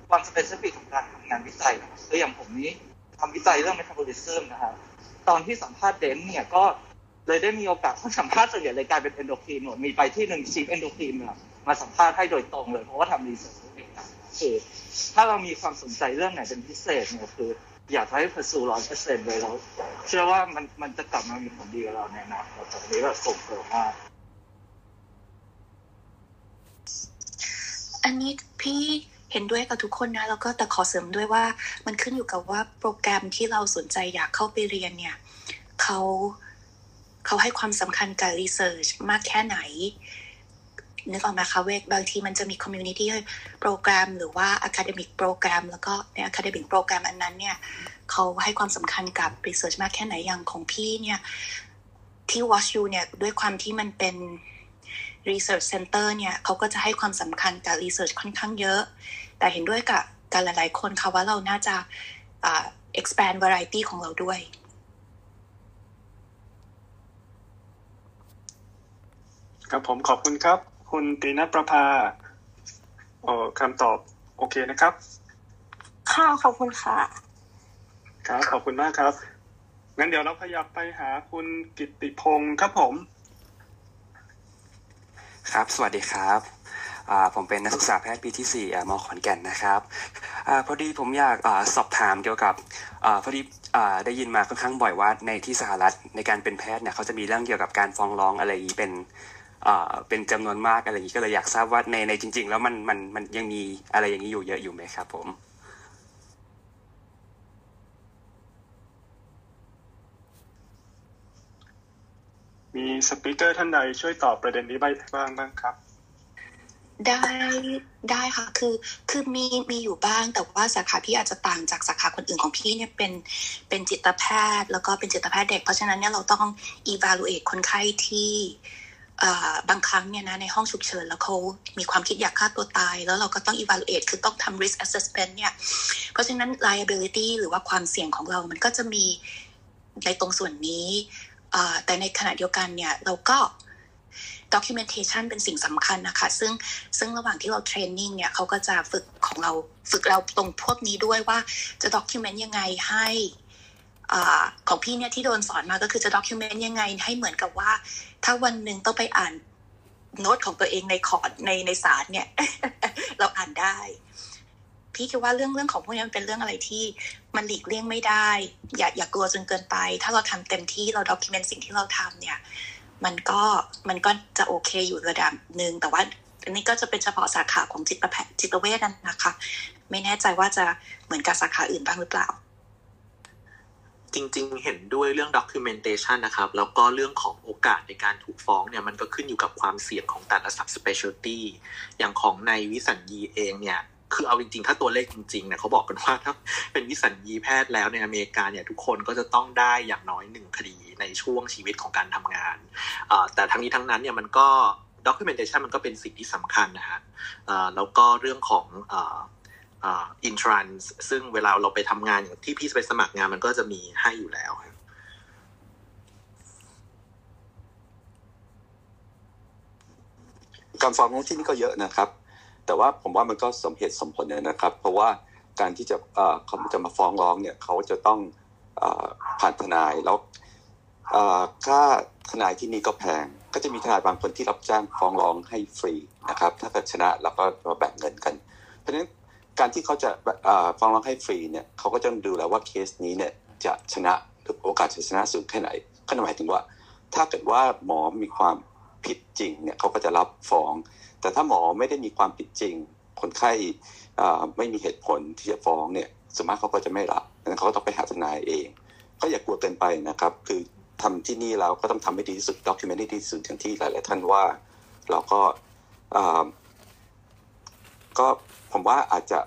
ความ specific ของการทำงานวิจัยนะคืออย่างผมนี้ทำวิจัยเรื่อง metabolism นะครับตอนที่สัมภาษณ์เดนเนี่ยก็เลยได้มีโอกาสเขาสัมภาษณ์ส่วนใหญ่เลยกลายเป็น endocrine หมดมีไปที่หนึ่ง chief endocrine มาสัมภาษณ์ให้โดยตรงเลยเพราะว่าทำ research เองคือถ้าเรามีความสนใจเรื่องไหนเป็นพิเศษเนี่ยคือ อยากให้ pursue ร้อยเปอร์เซ็นต์เลยแล้วเชื่อว่ามันมันจะกลับมามีผลดีกับเราแน่นอนเราตรงนี้แบบส่งเสริมมากอันนี้พี่เห็นด้วยกับทุกคนนะ แล้วก็แต่ขอเสริมด้วยว่ามันขึ้นอยู่กับว่าโปรแกรมที่เราสนใจอยากเข้าไปเรียนเนี่ยเขาเขาให้ความสำคัญกับ research มากแค่ไหน นึกออกไหมคะเวกบางทีมันจะมี community โปรแกรมหรือว่า academic โปรแกรมแล้วก็ใน academic โปรแกรมอันนั้นเนี่ยเขาให้ความสำคัญกับรีเสิร์ชมากแค่ไหนอย่างของพี่เนี่ยที่ Watch You เนี่ยด้วยความที่มันเป็น Research Center เนี่ยเขาก็จะให้ความสำคัญกับ Research ค่อนข้างเยอะ แต่เห็นด้วยกับการหลาย ๆ คนค่ะว่าเราน่าจะ expand variety ของเราด้วยครับผมขอบคุณครับ คุณตีนัทประภาเอ่อคำตอบโอเคนะครับค่ะขอบคุณค่ะ ครับ ขอบคุณมากครับ งั้นเดี๋ยวเราขยับไปหาคุณกิตติพงศ์ครับผม ครับ สวัสดีครับอ่าผมเป็นนักศึกษาแพทย์ปีที่4อ่ามขอนแก่นนะครับอาพอดีผมอยากอาสอบถามเกี่ยวกับอาพอดีอ่าได้ยินมาค่อนข้างบ่อยว่าในที่สหรัฐในการเป็นแพทย์เนี่ยเขาจะมีเรื่องเกี่ยวกับการฟ้องร้องอะไรอย่างนี้เป็นอ่า เป็นจำนวนมากอะไรอย่างนี้ก็เลยอยากทราบว่าในในจริง ๆ แล้วมันมันมันยังมีอะไรอย่างนี้อยู่เยอะอยู่ไหมครับผมมีสปีกเกอร์ท่านใดช่วยตอบประเด็นนี้บ้างบ้างบ้างครับ ได้ได้ค่ะ คือคือมีมีอยู่บ้างแต่ว่าสาขาพี่อาจจะต่างจากสาขาคนอื่นของพี่เนี่ยเป็นเป็นจิตแพทย์ แล้วก็เป็นจิตแพทย์เด็ก เพราะฉะนั้นเนี่ยเราต้อง evaluate คนไข้ที่เอ่อ บางครั้งเนี่ยนะในห้องฉุกเฉินแล้วเขามีความคิดอยากฆ่าตัวตาย แล้วเราก็ต้อง evaluate คือต้องทำ risk assessment เนี่ย เพราะฉะนั้น liability หรือว่าความเสี่ยงของเรามันก็จะมีในตรงส่วนนี้แต่ในขณะเดียวกันเนี่ยเราก็ documentation เป็นสิ่งสำคัญนะคะ ซึ่งซึ่งระหว่างที่เราเทรนนิ่งเนี่ยเขาก็จะฝึกของเราฝึกเราตรงพวกนี้ด้วยว่าจะ document ยังไงให้ อของพี่เนี่ยที่โดนสอนมาก็คือจะ document ยังไง ให้เหมือนกับว่า ถ้าวันหนึ่งต้องไปอ่านโน้ตของตัวเองในคอร์ดในในสารเนี่ย เราอ่านได้ พี่คิดว่าเรื่องเรื่องของพวกนี้มันเป็นเรื่องอะไรที่มันหลีกเลี่ยงไม่ได้ อย่าอย่ากลัวจนเกินไป ถ้าเราทำเต็มที่เรา document สิ่งที่เราทำเนี่ย มันก็มันก็จะโอเคอยู่ระดับหนึ่งแต่ว่าอันนี้ก็จะเป็นเฉพาะสาขาของจิตแพทย์จิตเวชนะคะ ไม่แน่ใจว่าจะเหมือนกับสาขาอื่นบ้างหรือเปล่า จริง ๆ เห็นด้วยเรื่อง documentation นะครับ แล้วก็เรื่องของโอกาสในการถูกฟ้องเนี่ย มันก็ขึ้นอยู่กับความเสี่ยงของแต่ละ subspecialty อย่างของในวิสัญญีเองเนี่ย คือเอาจริง ๆ ถ้าตัวเลขจริงๆเนี่ยเขาบอกกันว่าถ้าเป็นวิสัญญีแพทย์แล้วในอเมริกาเนี่ย ทุกคนก็จะต้องได้อย่างน้อยหนึ่งคดีในช่วงชีวิตของการทำงาน แต่ทั้งนี้ทั้งนั้นเนี่ยมันก็ documentation มันก็เป็นสิ่งที่สำคัญนะฮะแล้วก็เรื่องของ อินทรานส์ซึ่งเวลาเราไปทำงานอย่างที่พี่ไปสมัครงานมันก็จะมีให้อยู่แล้วการฟ้องร้องที่นี่ก็เยอะนะครับ แต่ว่าผมว่ามันก็สมเหตุสมผลนะครับ เพราะว่าการที่จะเขาจะมาฟ้องร้องเนี่ยเขาจะต้องผ่านทนายแล้วค่าทนายที่นี่ก็แพง ก็จะมีทนายบางคนที่รับจ้างฟ้องร้องให้ฟรีนะครับ ถ้าเกิดชนะเราก็มาแบ่งเงินกัน เพราะฉะนั้น การที่เขาจะฟ้องร้องให้ฟรีเนี่ยเขาก็จะดูแล้วว่าเคสนี้เนี่ยจะชนะโอกาสจะชนะสูงแค่ไหนก็หมายถึงว่า ถ้าเกิดว่าหมอมีความผิดจริงเนี่ยเขาก็จะรับฟ้อง แต่ถ้าหมอไม่ได้มีความผิดจริง คนไข้ไม่มีเหตุผลที่จะฟ้องเนี่ยสมมติเขาก็จะไม่รับดังนั้นเขาก็ต้องไปหาทนายเอง ก็อย่ากลัวเกินไปนะครับ คือทำที่นี่แล้วก็ต้องทำให้ดีที่สุดด็อกิเมนต์ให้ดีที่สุดอย่างที่หลาย ๆ ท่านว่า เราก็ ก็ผมว่าอาจจะ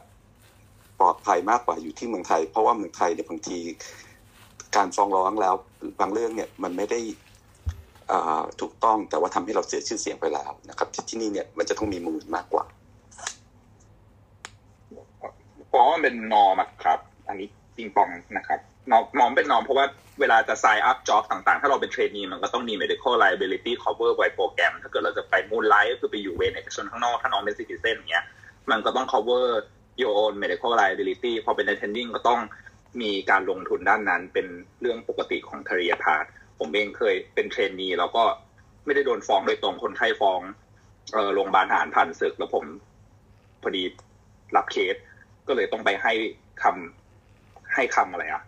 ปลอดภัยมากกว่าอยู่ที่เมืองไทย เพราะว่าเมืองไทยเนี่ยบางทีการฟ้องร้องแล้วบางเรื่องเนี่ยมันไม่ได้ถูกต้องแต่ว่าทำให้เราเสียชื่อเสียงไปแล้วนะครับ ที่ที่นี่เนี่ยมันจะต้องมีมูลมากกว่าเพราะมันเป็นนอมครับ อันนี้ปิงปองนะครับนอมนอมเป็นนอมเพราะว่าเวลาจะ sign up job ต่างๆ ถ้าเราเป็นเทรนนีมันก็ต้องมี medical liability cover ไว้โปรแกรม ถ้าเกิดเราจะไปมูลไลฟ์ก็คือไปอยู่เวรเอกชนข้างนอก ถ้าน้องเป็น citizen อย่างเงี้ย มันก็ต้อง cover your own medical liability พอเป็น attending ก็ต้องมีการลงทุนด้านนั้นเป็นเรื่องปกติของ career path ผมเองเคยเป็นเทรนนีแล้วก็ไม่ได้โดนฟ้องโดยตรงคนไข้ฟ้องโรงพยาบาลทหารผ่านศึกแล้วผมพอดีรับเคส ก็เลยต้องไปให้คำให้คำอะไรอะ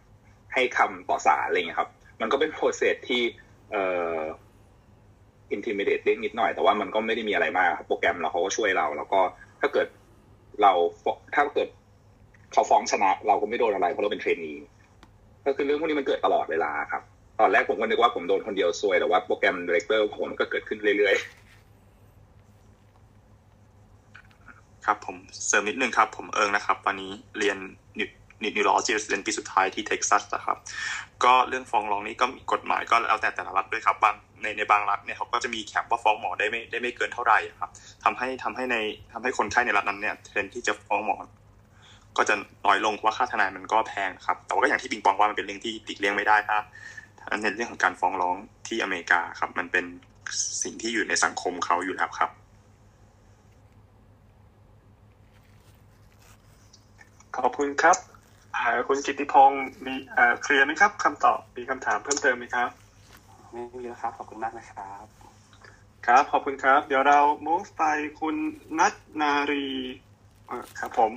ให้คำต่อศาลอะไรเงี้ยครับ มันก็เป็น process ที่เอ่อ intimidate นิดหน่อยแต่ว่ามันก็ไม่ได้มีอะไรมากครับโปรแกรมเราเขาก็ช่วยเรา แล้วก็ถ้าเกิด เราถ้าเกิดเขาฟ้องชนะ เราก็ไม่โดนอะไรเพราะเราเป็น trainee ก็คือเรื่องพวกนี้มันเกิดตลอดเวลาครับ ตอนแรกผมก็นึกว่าผมโดนคนเดียวซวยแต่ว่า program director ผมก็เกิดขึ้นเรื่อยๆ ครับผมเสริมนิดนึงครับ ผมเอิงนะครับ ตอนนี้เรียน นิวโลจีเรียนปีสุดท้ายที่เท็กซัสนะครับ ก็เรื่องฟ้องร้องนี้ก็มีกฎหมายก็แล้วแต่แต่ละรัฐด้วยครับบางในในบางรัฐเนี่ยเขาก็จะมีแคปว่าฟ้องหมอได้ไม่ได้ไม่เกินเท่าไหร่ครับทำให้ทำให้ในทำให้คนไข้ในรัฐนั้นเนี่ยเทรนที่จะฟ้องหมอ ก็จะน้อยลงเพราะว่าค่าทนายมันก็แพงครับ แต่ว่าก็อย่างที่ปิงปองว่ามันเป็นเรื่องที่ติดเลี่ยงไม่ได้ถ้าในเรื่องของการฟ้องร้องที่อเมริกาครับ มันเป็นสิ่งที่อยู่ในสังคมเขาอยู่แล้วครับขอบคุณครับ คุณกิติพงศ์มีเคลียร์ไหมครับคำตอบมีคำถามเพิ่มเติมไหมครับไม่มีแล้วครับขอบคุณมากนะครับ ครับขอบคุณครับ เดี๋ยวเรา move ไปคุณนัทนารีครับผม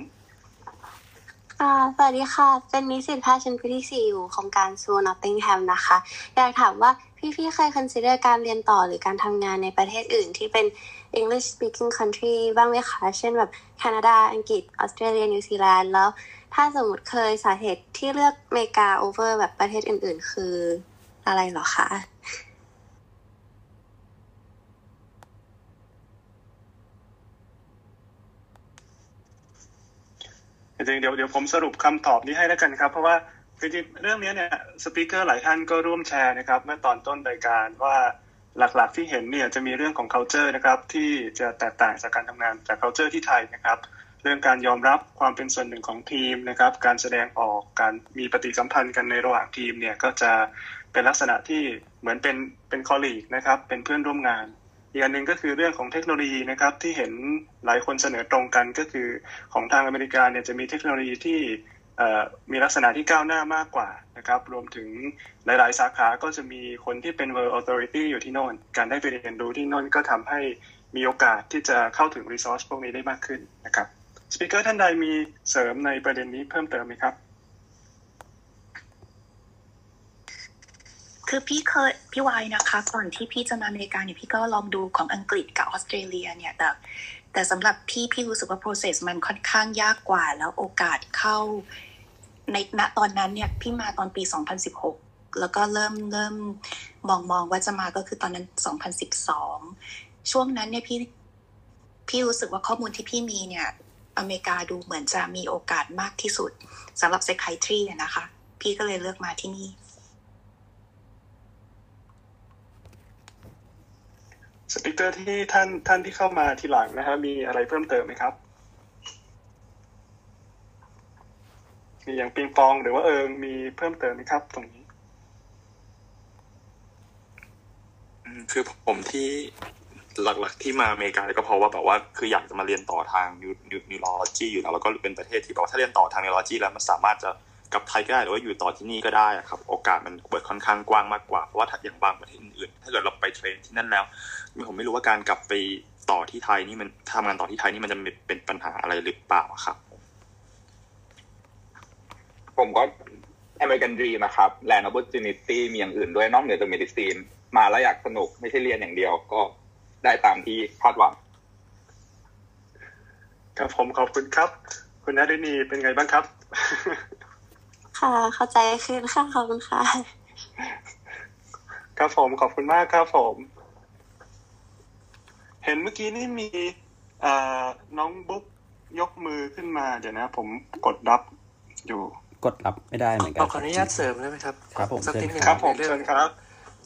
ค่ะสวัสดีค่ะ เป็นนิสิตแพทย์ชั้นปีที่สี่อยู่ของการซูนอตติงแฮมนะคะ อยากถามว่าพี่ๆเคย consider การเรียนต่อหรือการทำงานในประเทศอื่นที่เป็น English speaking country บ้างไหมคะ เช่นแบบแคนาดา อังกฤษ ออสเตรเลีย นิวซีแลนด์ แล้ว ถ้าสมมติเคยสาเหตุที่เลือกอเมริกา over แบบประเทศอื่น ๆ คืออะไรหรอคะจริงเดี๋ยวเดี๋ยวผมสรุปคำตอบนี้ให้แล้วกันครับ เพราะว่าจริงๆเรื่องนี้เนี่ยสปิเกอร์หลายท่านก็ร่วมแชร์นะครับ เมื่อตอนต้นรายการว่าหลักๆที่เห็นเนี่ยจะมีเรื่องของ culture นะครับที่จะแตกต่างจากการทำงานจาก culture ที่ไทยนะครับ เรื่องการยอมรับความเป็นส่วนหนึ่งของทีมนะครับ การแสดงออกการมีปฏิสัมพันธ์กันในระหว่างทีมเนี่ยก็จะเป็นลักษณะที่เหมือนเป็นเป็นคอลลีกนะครับเป็นเพื่อนร่วมงานอีกอันหนึ่งก็คือเรื่องของเทคโนโลยีนะครับที่เห็นหลายคนเสนอตรงกันก็คือของทางอเมริกาเนี่ยจะมีเทคโนโลยีที่มีลักษณะที่ก้าวหน้ามากกว่านะครับ รวมถึงหลาย ๆ สาขาก็จะมีคนที่เป็น World Authority อยู่ที่โน่น การได้ไปเรียนรู้ที่โน่นก็ทำให้มีโอกาสที่จะเข้าถึง resource พวกนี้ได้มากขึ้นนะครับ สปิเกอร์ท่านใดมีเสริมในประเด็นนี้เพิ่มเติมไหมครับ คือพี่เคยพี่วายนะคะก่อนที่พี่จะมาอเมริกาเนี่ยพี่ก็ลองดูของอังกฤษกับออสเตรเลียเนี่ยแต่แต่สำหรับพี่พี่รู้สึกว่า process มันค่อนข้างยากกว่าแล้วโอกาสเข้าในณตอนนั้นเนี่ยพี่มาตอนปี 2016 แล้วก็เริ่มเริ่มมองมองว่าจะมาก็คือตอนนั้น 2012 ช่วงนั้นเนี่ยพี่พี่รู้สึกว่าข้อมูลที่พี่มีเนี่ย อเมริกาดูเหมือนจะมีโอกาสมากที่สุดสำหรับ psychiatry อะนะคะ พี่ก็เลยเลือกมาที่นี่ speaker ที่ท่านท่านที่เข้ามาทีหลังนะฮะมีอะไรเพิ่มเติมไหมครับ มีอย่างปิงปองหรือว่าเอิงมีเพิ่มเติมไหมครับ ตรงนี้อืมคือผมที่ หลักๆที่มาอเมริกาก็เพราะว่าแบบว่าคืออยากจะมาเรียนต่อทาง neuro neurology อยู่แล้วแล้วก็เป็นประเทศที่แบบว่าถ้าเรียนต่อทาง neurology แล้วมันสามารถจะกลับไทยก็ได้หรือว่าอยู่ต่อที่นี่ก็ได้ครับ โอกาสมันเปิดค่อนข้างกว้างมากกว่าเพราะว่าอย่างบางประเทศอื่นถ้าเกิดเราไป train ที่นั่นแล้วผมไม่รู้ว่าการกลับไปต่อที่ไทยนี่มันทำงานต่อที่ไทยนี่มันจะเป็นปัญหาอะไรหรือเปล่าครับ ผมก็ American Dream นะครับ Land Opportunity มีอย่างอื่นด้วยนอกเหนือจาก Medicine มาแล้วอยากสนุกไม่ใช่เรียนอย่างเดียวก็ ได้ตามที่คาดหวัง ครับผมขอบคุณครับ คุณนารินีเป็นไงบ้างครับ ค่ะ เข้าใจขึ้นค่ะขอบคุณค่ะ ครับผมขอบคุณมากครับผม เห็นเมื่อกี้นี่มีอ่าน้องบุ๊กยกมือขึ้นมาเดี๋ยวนะ ผมกดรับอยู่กดรับไม่ได้เหมือนกันขอขออนุญาตเสริมได้ไหมครับ ครับผมสักเชิญนิดหนึงครับผมในเรื่องเชิญครับ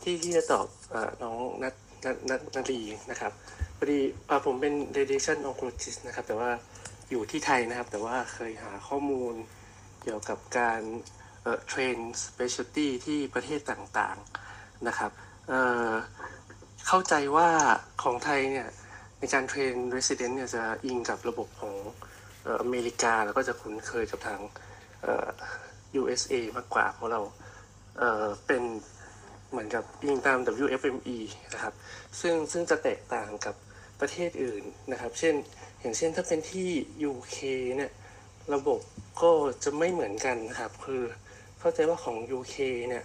ที่ที่จะตอบเอ่อน้องนัท นัทนัทนัทลีนะครับพอดีผมเป็น radiation oncologist นะครับ แต่ว่าอยู่ที่ไทยนะครับ แต่ว่าเคยหาข้อมูลเกี่ยวกับการเอ่อเทรน specialty ที่ประเทศต่างๆนะครับเเข้าใจว่าของไทยเนี่ย ในการเทรน resident เนี่ยจะอิงกับระบบของเอเมริกา แล้วก็จะคุ้นเคยกับทาง USA มากกว่าเพราะเราเเป็น เหมือนกับอิงตาม WFME นะครับ ซึ่งซึ่งจะแตกต่างกับประเทศอื่นนะครับ เช่น อย่างเช่นถ้าเป็นที่ UK เนี่ยระบบก็จะไม่เหมือนกันนะครับ คือเข้าใจว่าของ UK เนี่ย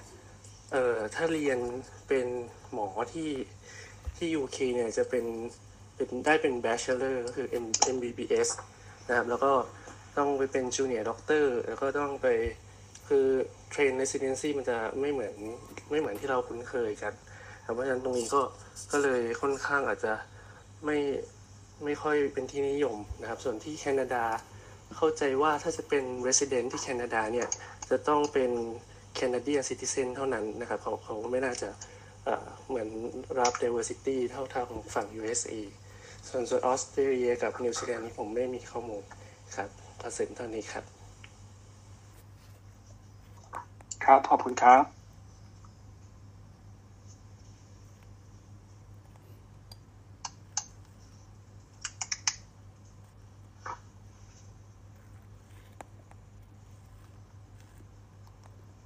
เอ่อ ถ้าเรียนเป็นหมอที่ที่ UK เนี่ยจะเป็นเป็นได้เป็น Bachelor ก็คือ M MBBS นะครับ แล้วก็ต้องไปเป็น Junior Doctor แล้วก็ต้องไป คือเทรน Residency มันจะไม่เหมือนไม่เหมือนที่เราคุ้นเคยกันเพราะฉะนั้นตรงนี้ก็ก็เลยค่อนข้างอาจจะไม่ไม่ค่อยเป็นที่นิยมนะครับ ส่วนที่แคนาดาเข้าใจว่าถ้าจะเป็น resident ที่แคนาดาเนี่ย จะต้องเป็น Canadian citizen เท่านั้นนะครับเขาเขาไม่น่าจะเหมือนรับ diversity เท่าเท่าของฝั่ง USA ส่วนส่วนออสเตรเลียกับนิวซีแลนด์นี่ผมไม่มีข้อมูลครับเปอร์เซ็นต์เท่านี้ครับ ครับ ขอบคุณครับ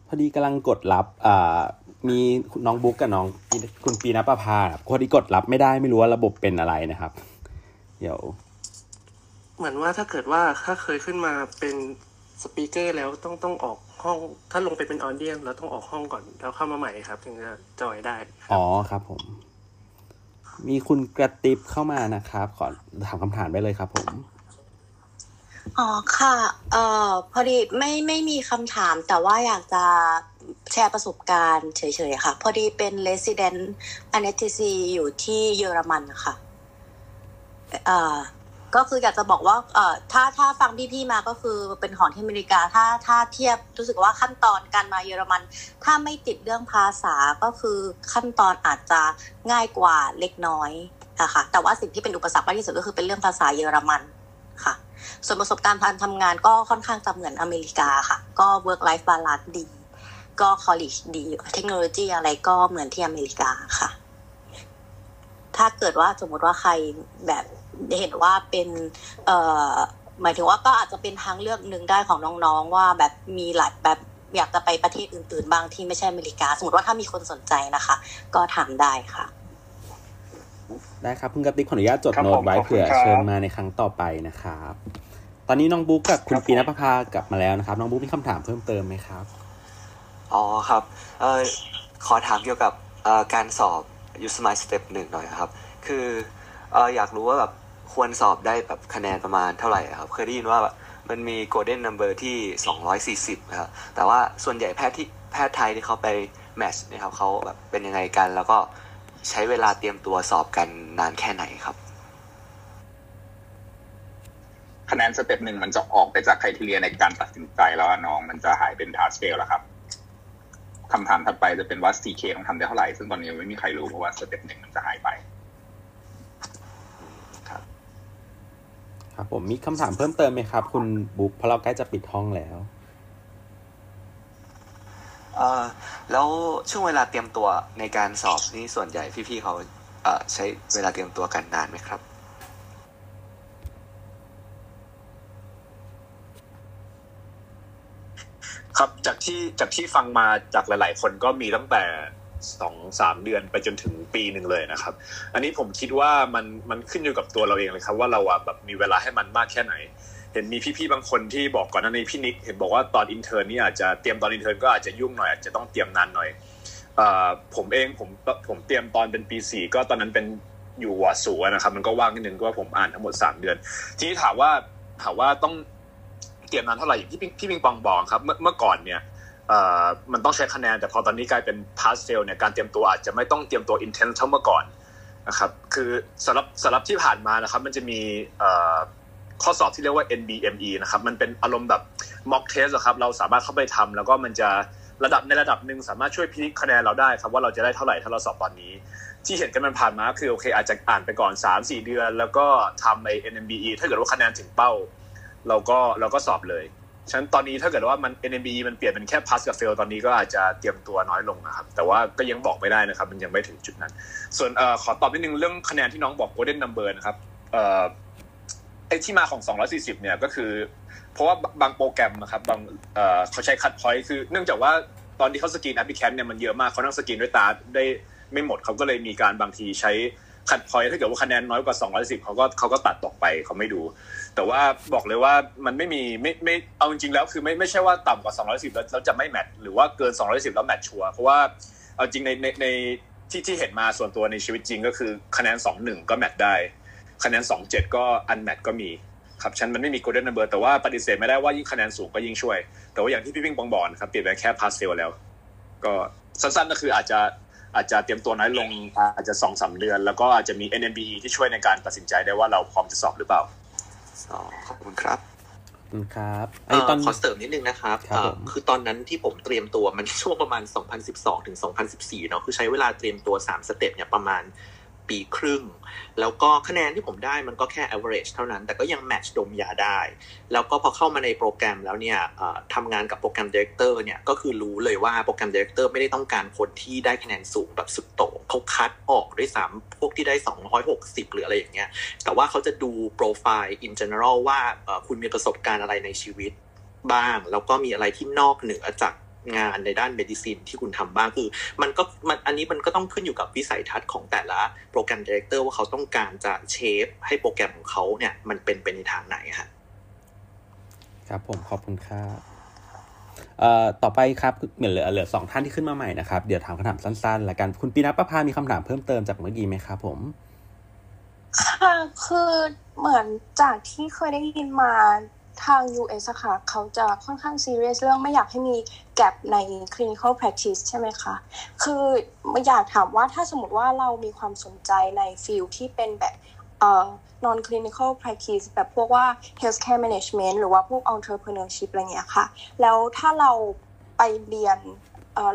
พอดีกำลังกดรับอ่ามีน้องบุ๊กกับน้องปีคุณปีนประภาครับพอดีกดรับไม่ได้ไม่รู้ว่าระบบเป็นอะไรนะครับ เดี๋ยว เหมือนว่าถ้าเกิดว่าถ้าเคยขึ้นมาเป็น สปีกเกอร์แล้วต้องต้องออกห้อง ถ้าลงไปเป็นออเดียนแล้วต้องออกห้องก่อนแล้วเข้ามาใหม่ครับ ถึงจะจอยได้ อ๋อครับผม มีคุณกระติบเข้ามานะครับ ขอถามคำถามได้เลยครับผม อ๋อค่ะ เอ่อพอดีไม่ไม่มีคำถามแต่ว่าอยากจะแชร์ประสบการณ์เฉยๆค่ะ พอดีเป็น resident anesthesia อยู่ที่เยอรมันค่ะ เอ่อ ก็คืออยากจะบอกว่าเอ่อถ้าถ้าฟังพี่ๆมาก็คือเป็นของที่อเมริกาถ้าถ้าเทียบรู้สึกว่าขั้นตอนการมาเยอรมัน ถ้าไม่ติดเรื่องภาษาก็คือขั้นตอนอาจจะง่ายกว่าเล็กน้อยอะค่ะแต่ว่าสิ่งที่เป็นอุปสรรคมากที่สุดก็คือเป็นเรื่องภาษาเยอรมันค่ะ ส่วนประสบการณ์การทำงานก็ค่อนข้างจะเหมือนอเมริกาค่ะ ก็ work life balance ดี ก็ college ดี เทคโนโลยีอะไรก็เหมือนที่อเมริกาค่ะ ถ้าเกิดว่าสมมติว่าใครแบบ เห็นว่าเป็นเอ่อหมายถึงว่าก็อาจจะเป็นทางเลือกหนึ่งได้ของน้องๆ ว่าแบบมีหลายแบบอยากจะไปประเทศอื่นๆบางที่ไม่ใช่อเมริกา สมมติว่าถ้ามีคนสนใจนะคะ ก็ถามได้ค่ะ ได้ครับคุณกระติบขออนุญาตจดครับโน้ผตมไว้ขอบคุณเผื่อครับ เชิญมาในครั้งต่อไปนะครับ ตอนนี้น้องบุ๊กกับคุณปีนประภากลับมาแล้วนะครับ น้องบุ๊กมีคำถามเพิ่มเติมไหมครับ อ๋อครับเอ่อขอถามเกี่ยวกับเอ่อการสอบ u s m i Step หนึ่งหน่อยครับ คือเอ่ออยากรู้ว่าแบบ ควรสอบได้แบบคะแนนประมาณเท่าไหร่ครับเคยได้ยินว่าแบบมันมี golden number ที่ 240นะครับแต่ว่าส่วนใหญ่แพทย์ที่แพทย์ไทยที่เขาไป match นะครับเขาแบบเป็นยังไงกัน แล้วก็ใช้เวลาเตรียมตัวสอบกันนานแค่ไหนครับ คะแนน step หนึ่งมันจะออกไปจาก criteria ในการตัดสินใจแล้วน้องมันจะหายเป็น pass fail แล้วครับคำถามถัดไปจะเป็นว่า CK ต้องทำได้เท่าไหร่ ซึ่งตอนนี้ไม่มีใครรู้เพราะว่า step หนึ่งมันจะหายไป ครับผมมีคำถามเพิ่มเติมไหมครับ คุณบุ๊คเพราะเราใกล้จะปิดห้องแล้วเอ่อแล้วช่วงเวลาเตรียมตัวในการสอบนี่ส่วนใหญ่พี่ๆเขาเอ่อใช้เวลาเตรียมตัวกันนานไหมครับ ครับจากที่จากที่ฟังมาจากหลาย ๆ คนก็มีตั้งแต่ สองสามเดือนไปจนถึงปีหนึ่งเลยนะครับ อันนี้ผมคิดว่ามันมันขึ้นอยู่กับตัวเราเองเลยครับ ว่าเราอะแบบมีเวลาให้มันมากแค่ไหน เห็นมีพี่ๆบางคนที่บอกก่อนหน้านี้พี่นิกเห็นบอกว่าตอน intern นี่อาจจะเตรียมตอน intern ก็อาจจะยุ่งหน่อยอาจจะต้องเตรียมนานหน่อยอผมเองผมผมเตรียมตอนเป็นปีสี่ก็ตอนนั้นเป็นอยู่วอสูนะครับ มันก็ว่างนิดนึงก็ผมอ่านทั้งหมดสามเดือน ทีนี้ถามว่าถามว่าต้องเตรียมนานเท่าไหร่อย่างที่พี่พี่ปิงปองบอกครับ เมื่อเมื่อก่อนเนี่ย มันต้องใช้คะแนน แต่พอตอนนี้กลายเป็น pass fail เนี่ยการเตรียมตัวอาจจะไม่ต้องเตรียมตัว intense เท่าเมื่อก่อนนะครับคือสำหรับสำหรับที่ผ่านมานะครับ มันจะมีข้อสอบที่เรียกว่า NBME นะครับ มันเป็นอารมณ์แบบ mock test อะครับ เราสามารถเข้าไปทำแล้วก็มันจะระดับในระดับหนึ่งสามารถช่วยพิจิตคะแนนเราได้ครับว่าเราจะได้เท่าไหร่ถ้าเราสอบตอนนี้ ที่เห็นกันมันผ่านมาคือโอเค อาจจะอ่านไปก่อน 3-4 เดือน แล้วก็ทำไอ้ NMBE ถ้าเกิดว่าคะแนนถึงเป้า เราก็เราก็สอบเลย ฉะนั้นตอนนี้ถ้าเกิดว่ามัน NMB มันเปลี่ยนเป็นแค่ pass กับ fail ตอนนี้ก็อาจจะเตรียมตัวน้อยลงนะครับ แต่ว่าก็ยังบอกไม่ได้นะครับ มันยังไม่ถึงจุดนั้น ส่วนอขอตอบนิดนึงเรื่องคะแนนที่น้องบอก golden number นะครับไอ้ที่มาของ 240 เนี่ยก็คือ เพราะว่าบางโปรแกรมนะครับบางเขาใช้ cut point คือ เนื่องจากว่าตอนที่เขา screen application เนี่ยมันเยอะมากเขานั่งสกรีนด้วยตาได้ไม่หมดเขาก็เลยมีการบางทีใช้ cut point ถ้าเกิดว่าคะแนนน้อยกว่า 210เขาก็เขาก็ตัดตกไปเขาไม่ดู แต่ว่าบอกเลยว่ามันไม่มีไม่ไม่เอาจริงๆแล้วคือไม่ไม่ใช่ว่าต่ำกว่า 210 แล้วแล้วจะไม่ match หรือว่าเกิน 210 แล้ว match ชัวร์เพราะว่าเอาจริงในในในที่ที่เห็นมาส่วนตัวในชีวิตจริงก็คือคะแนน 21 ก็แมทได้ คะแนน 27 ก็อันแมทก็มีครับฉันมันไม่มี golden number แต่ว่าปฏิเสธไม่ได้ว่ายิ่งคะแนนสูงก็ยิ่งช่วย แต่ว่าอย่างที่พี่พิงปองบอกนะครับเปลี่ยนไปแค่ pass fail แล้ว ก็สั้นๆก็คืออาจจะอาจจะเตรียมตัวน้อยลงอาจจะสองสาเดือน แล้วก็อาจจะมี NMBE ที่ช่วยในการตัดสินใจได้ว่าเราพร้อมจะสอบหรือเปล่า ขอบคุณครับครับเอ่อขอเสริมนิดนึงนะครับครับผมเอ่อคือตอนนั้นที่ผมเตรียมตัวมันช่วงประมาณ 2012 ถึง 2014 เนาะคือใช้เวลาเตรียมตัว 3 สเต็ปเนี่ยประมาณ ปีครึ่ง แล้วก็คะแนนที่ผมได้มันก็แค่ average เท่านั้น แต่ก็ยัง match ดมยาได้ แล้วก็พอเข้ามาในโปรแกรมแล้วเนี่ยทำงานกับโปรแกรม director เนี่ยก็คือรู้เลยว่าโปรแกรม director ไม่ได้ต้องการคนที่ได้คะแนนสูงแบบสุดโต่งเขาคัดออกด้วยซ้ำพวกที่ได้ 260 หรืออะไรอย่างเงี้ย แต่ว่าเขาจะดูโปรไฟล์ in general ว่าคุณมีประสบการณ์อะไรในชีวิตบ้าง แล้วก็มีอะไรที่นอกเหนือจาก งานในด้าน medicine ที่คุณทำบ้างคือมันก็มันอันนี้มันก็ต้องขึ้นอยู่กับวิสัยทัศน์ของแต่ละ program director ว่าเขาต้องการจะ shape ให้โปรแกรมของเขาเนี่ยมันเป็นไปในทางไหนฮะครับผมขอบคุณครับเอ่อต่อไปครับเหมือนเหลือเหลือสองท่านที่ขึ้นมาใหม่นะครับ เดี๋ยวถามคำถามสั้นๆละกันคุณปีนัทประภามีคำถามเพิ่มเติมจากเมื่อกี้ไหมครับผม ค่ะคือเหมือนจากที่เคยได้ยินมา ทาง US อะค่ะเขาจะค่อนข้างซีเรียสเรื่องไม่อยากให้มี gap ใน clinical practice ใช่ไหมคะ คือไม่อยากถามว่าถ้าสมมติว่าเรามีความสนใจใน field ที่เป็นแบบเอ่อ non clinical practice แบบพวกว่า healthcare management หรือว่าพวก entrepreneurship อะไรเงี้ยค่ะ แล้วถ้าเราไปเรียน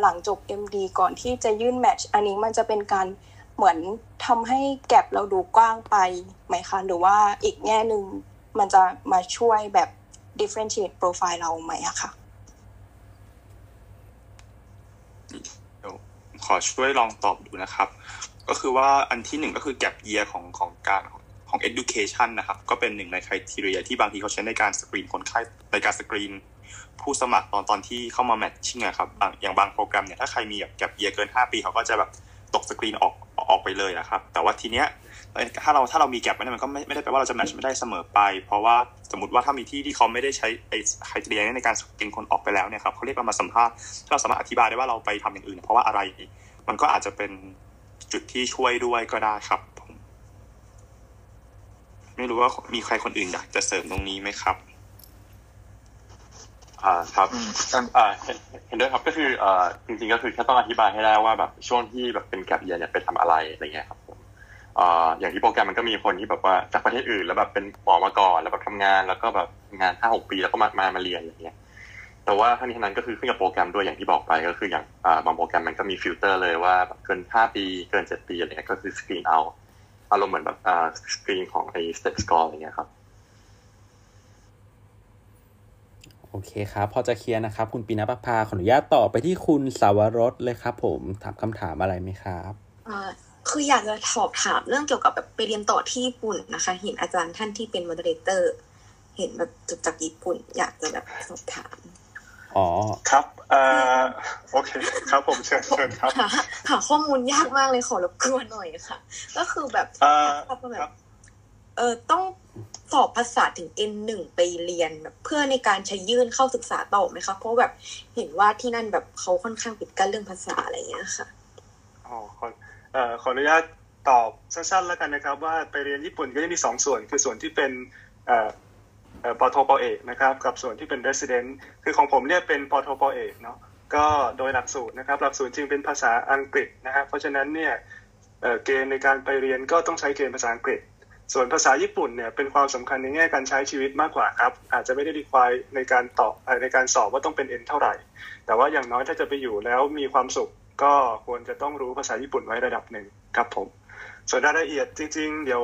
หลังจบ MD ก่อนที่จะยื่น match อันนี้มันจะเป็นการเหมือนทำให้แกลบเราดูกว้างไปไหมคะ หรือว่าอีกแง่หนึ่ง มันจะมาช่วยแบบ differentiate profile เราไหมอะค่ะขอช่วยลองตอบดูนะครับ ก็คือว่าอันที่หนึ่งก็คือ gap year ของของการของ education นะครับ ก็เป็นหนึ่งในคุณทีเรียที่บางทีเขาใช้ในการสกรีนคนไข้ในการสกรีนผู้สมัครตอนตอนที่เข้ามาแมทชิ่งอะครับบางอย่างบางโปรแกรมเนี่ยถ้าใครมีแบบ gap year เกิน 5 ปีเขาก็จะแบบตกสกรีนออกออกไปเลยนะครับ แต่ว่าทีเนี้ย ถ้าเราถ้าเรามีแกลบไว้มันก็ไม่ไม่ได้แปลว่าเราจะแมทช์ไม่ได้เสมอไป เพราะว่าสมมติว่าถ้ามีที่ที่เขาไม่ได้ใช้ไอ้ไครเทียในการเกณฑ์คนออกไปแล้วเนี่ยครับเขาเรียกมาสัมภาษณ์ถ้าเราสามารถอธิบายได้ว่าเราไปทำอย่างอื่น เพราะว่าอะไรมันก็อาจจะเป็นจุดที่ช่วยด้วยก็ได้ครับผมไม่รู้ว่ามีใครคนอื่นอยากจะเสริมตรงนี้ไหมครับอ่าครับอ่าเห็นเห็นด้วยครับก็คืออ่าจริงๆก็คือแค่ต้องอธิบายให้ได้ว่าแบบช่วงที่แบบเป็นแกลบเยียเนี่ยไปทำอะไรอะไรเงี้ยครับผม อ่าอย่างที่โปรแกรมมันก็มีคนที่แบบว่าจากประเทศอื่น แล้วแบบเป็นหมอมาก่อนแล้วแบบทำงาน แล้วก็แบบงานห้าหกปีแล้วก็มามามาเรียนอย่างเงี้ย แต่ว่าทั้งนี้ทั้งนั้นก็คือขึ้นกับโปรแกรมด้วยอย่างที่บอกไปก็คืออย่างอ่าบางโปรแกรมมันก็มีฟิลเตอร์เลยว่าแบบเกินห้าปีเกินเจ็ดปีอะไรเงี้ยก็คือสกรีนเอาอารมณ์เหมือนแบบอ่าสกรีนของไอ้สเต t สกอร์อะไรเงี้ยครับโอเคครับ พอจะเคลียร์นะครับ คุณปีนปภาขออนุญาตต่อไปที่คุณสาวรสเลยครับผมถามคำถามอะไรไหมครับอ่า คืออยากจะสอบถามเรื่องเกี่ยวกับแบบไปเรียนต่อที่ญี่ปุ่นนะคะ เห็นอาจารย์ท่านที่เป็น m o เ e เตอร์ เห็นแบบจบจากญี่ปุ่น อยากจะแบบสอบถาม อ๋อ ครับเอ่อโอเค ครับผมเชิญเชิญครับหาหาข้อมูลยากมากเลยขอรบกวนหน่อยค่ะ ก็คือแบบเอ่อแบบเออต้องสอบภาษาถึง N1 ไปเรียนแบบเพื่อในการใช้ยื่นเข้าศึกษาต่อไหมคะ เพราะแบบเห็นว่าที่นั่นแบบเขาค่อนข้างปิดกั้นเรื่องภาษาอะไรอย่างเงี้ยค่ะอ๋อ ขอเอ่อขออนุญาตตอบสั้นๆแล้วกันนะครับ ว่าไปเรียนญี่ปุ่นก็จะมีสองส่วน คือส่วนที่เป็นเอ่อเอ่อปโทปเอกนะครับกับส่วนที่เป็น resident คือของผมเนี่ยเป็นปโทปเอกเนาะก็โดยหลักสูตรนะครับหลักสูตรจริงเป็นภาษาอังกฤษนะครับเพราะฉะนั้นเนี่ยเกณฑ์ในการไปเรียนก็ต้องใช้เกณฑ์ภาษาอังกฤษ ส่วนภาษาญี่ปุ่นเนี่ยเป็นความสำคัญในแง่การใช้ชีวิตมากกว่าครับ อาจจะไม่ได้ดีควายในการตอบในการสอบว่าต้องเป็น N เท่าไหร่ แต่ว่าอย่างน้อยถ้าจะไปอยู่แล้วมีความสุข ก็ควรจะต้องรู้ภาษาญี่ปุ่นไว้ระดับหนึ่งครับผม ส่วนรายละเอียดจริง ๆ เดี๋ยว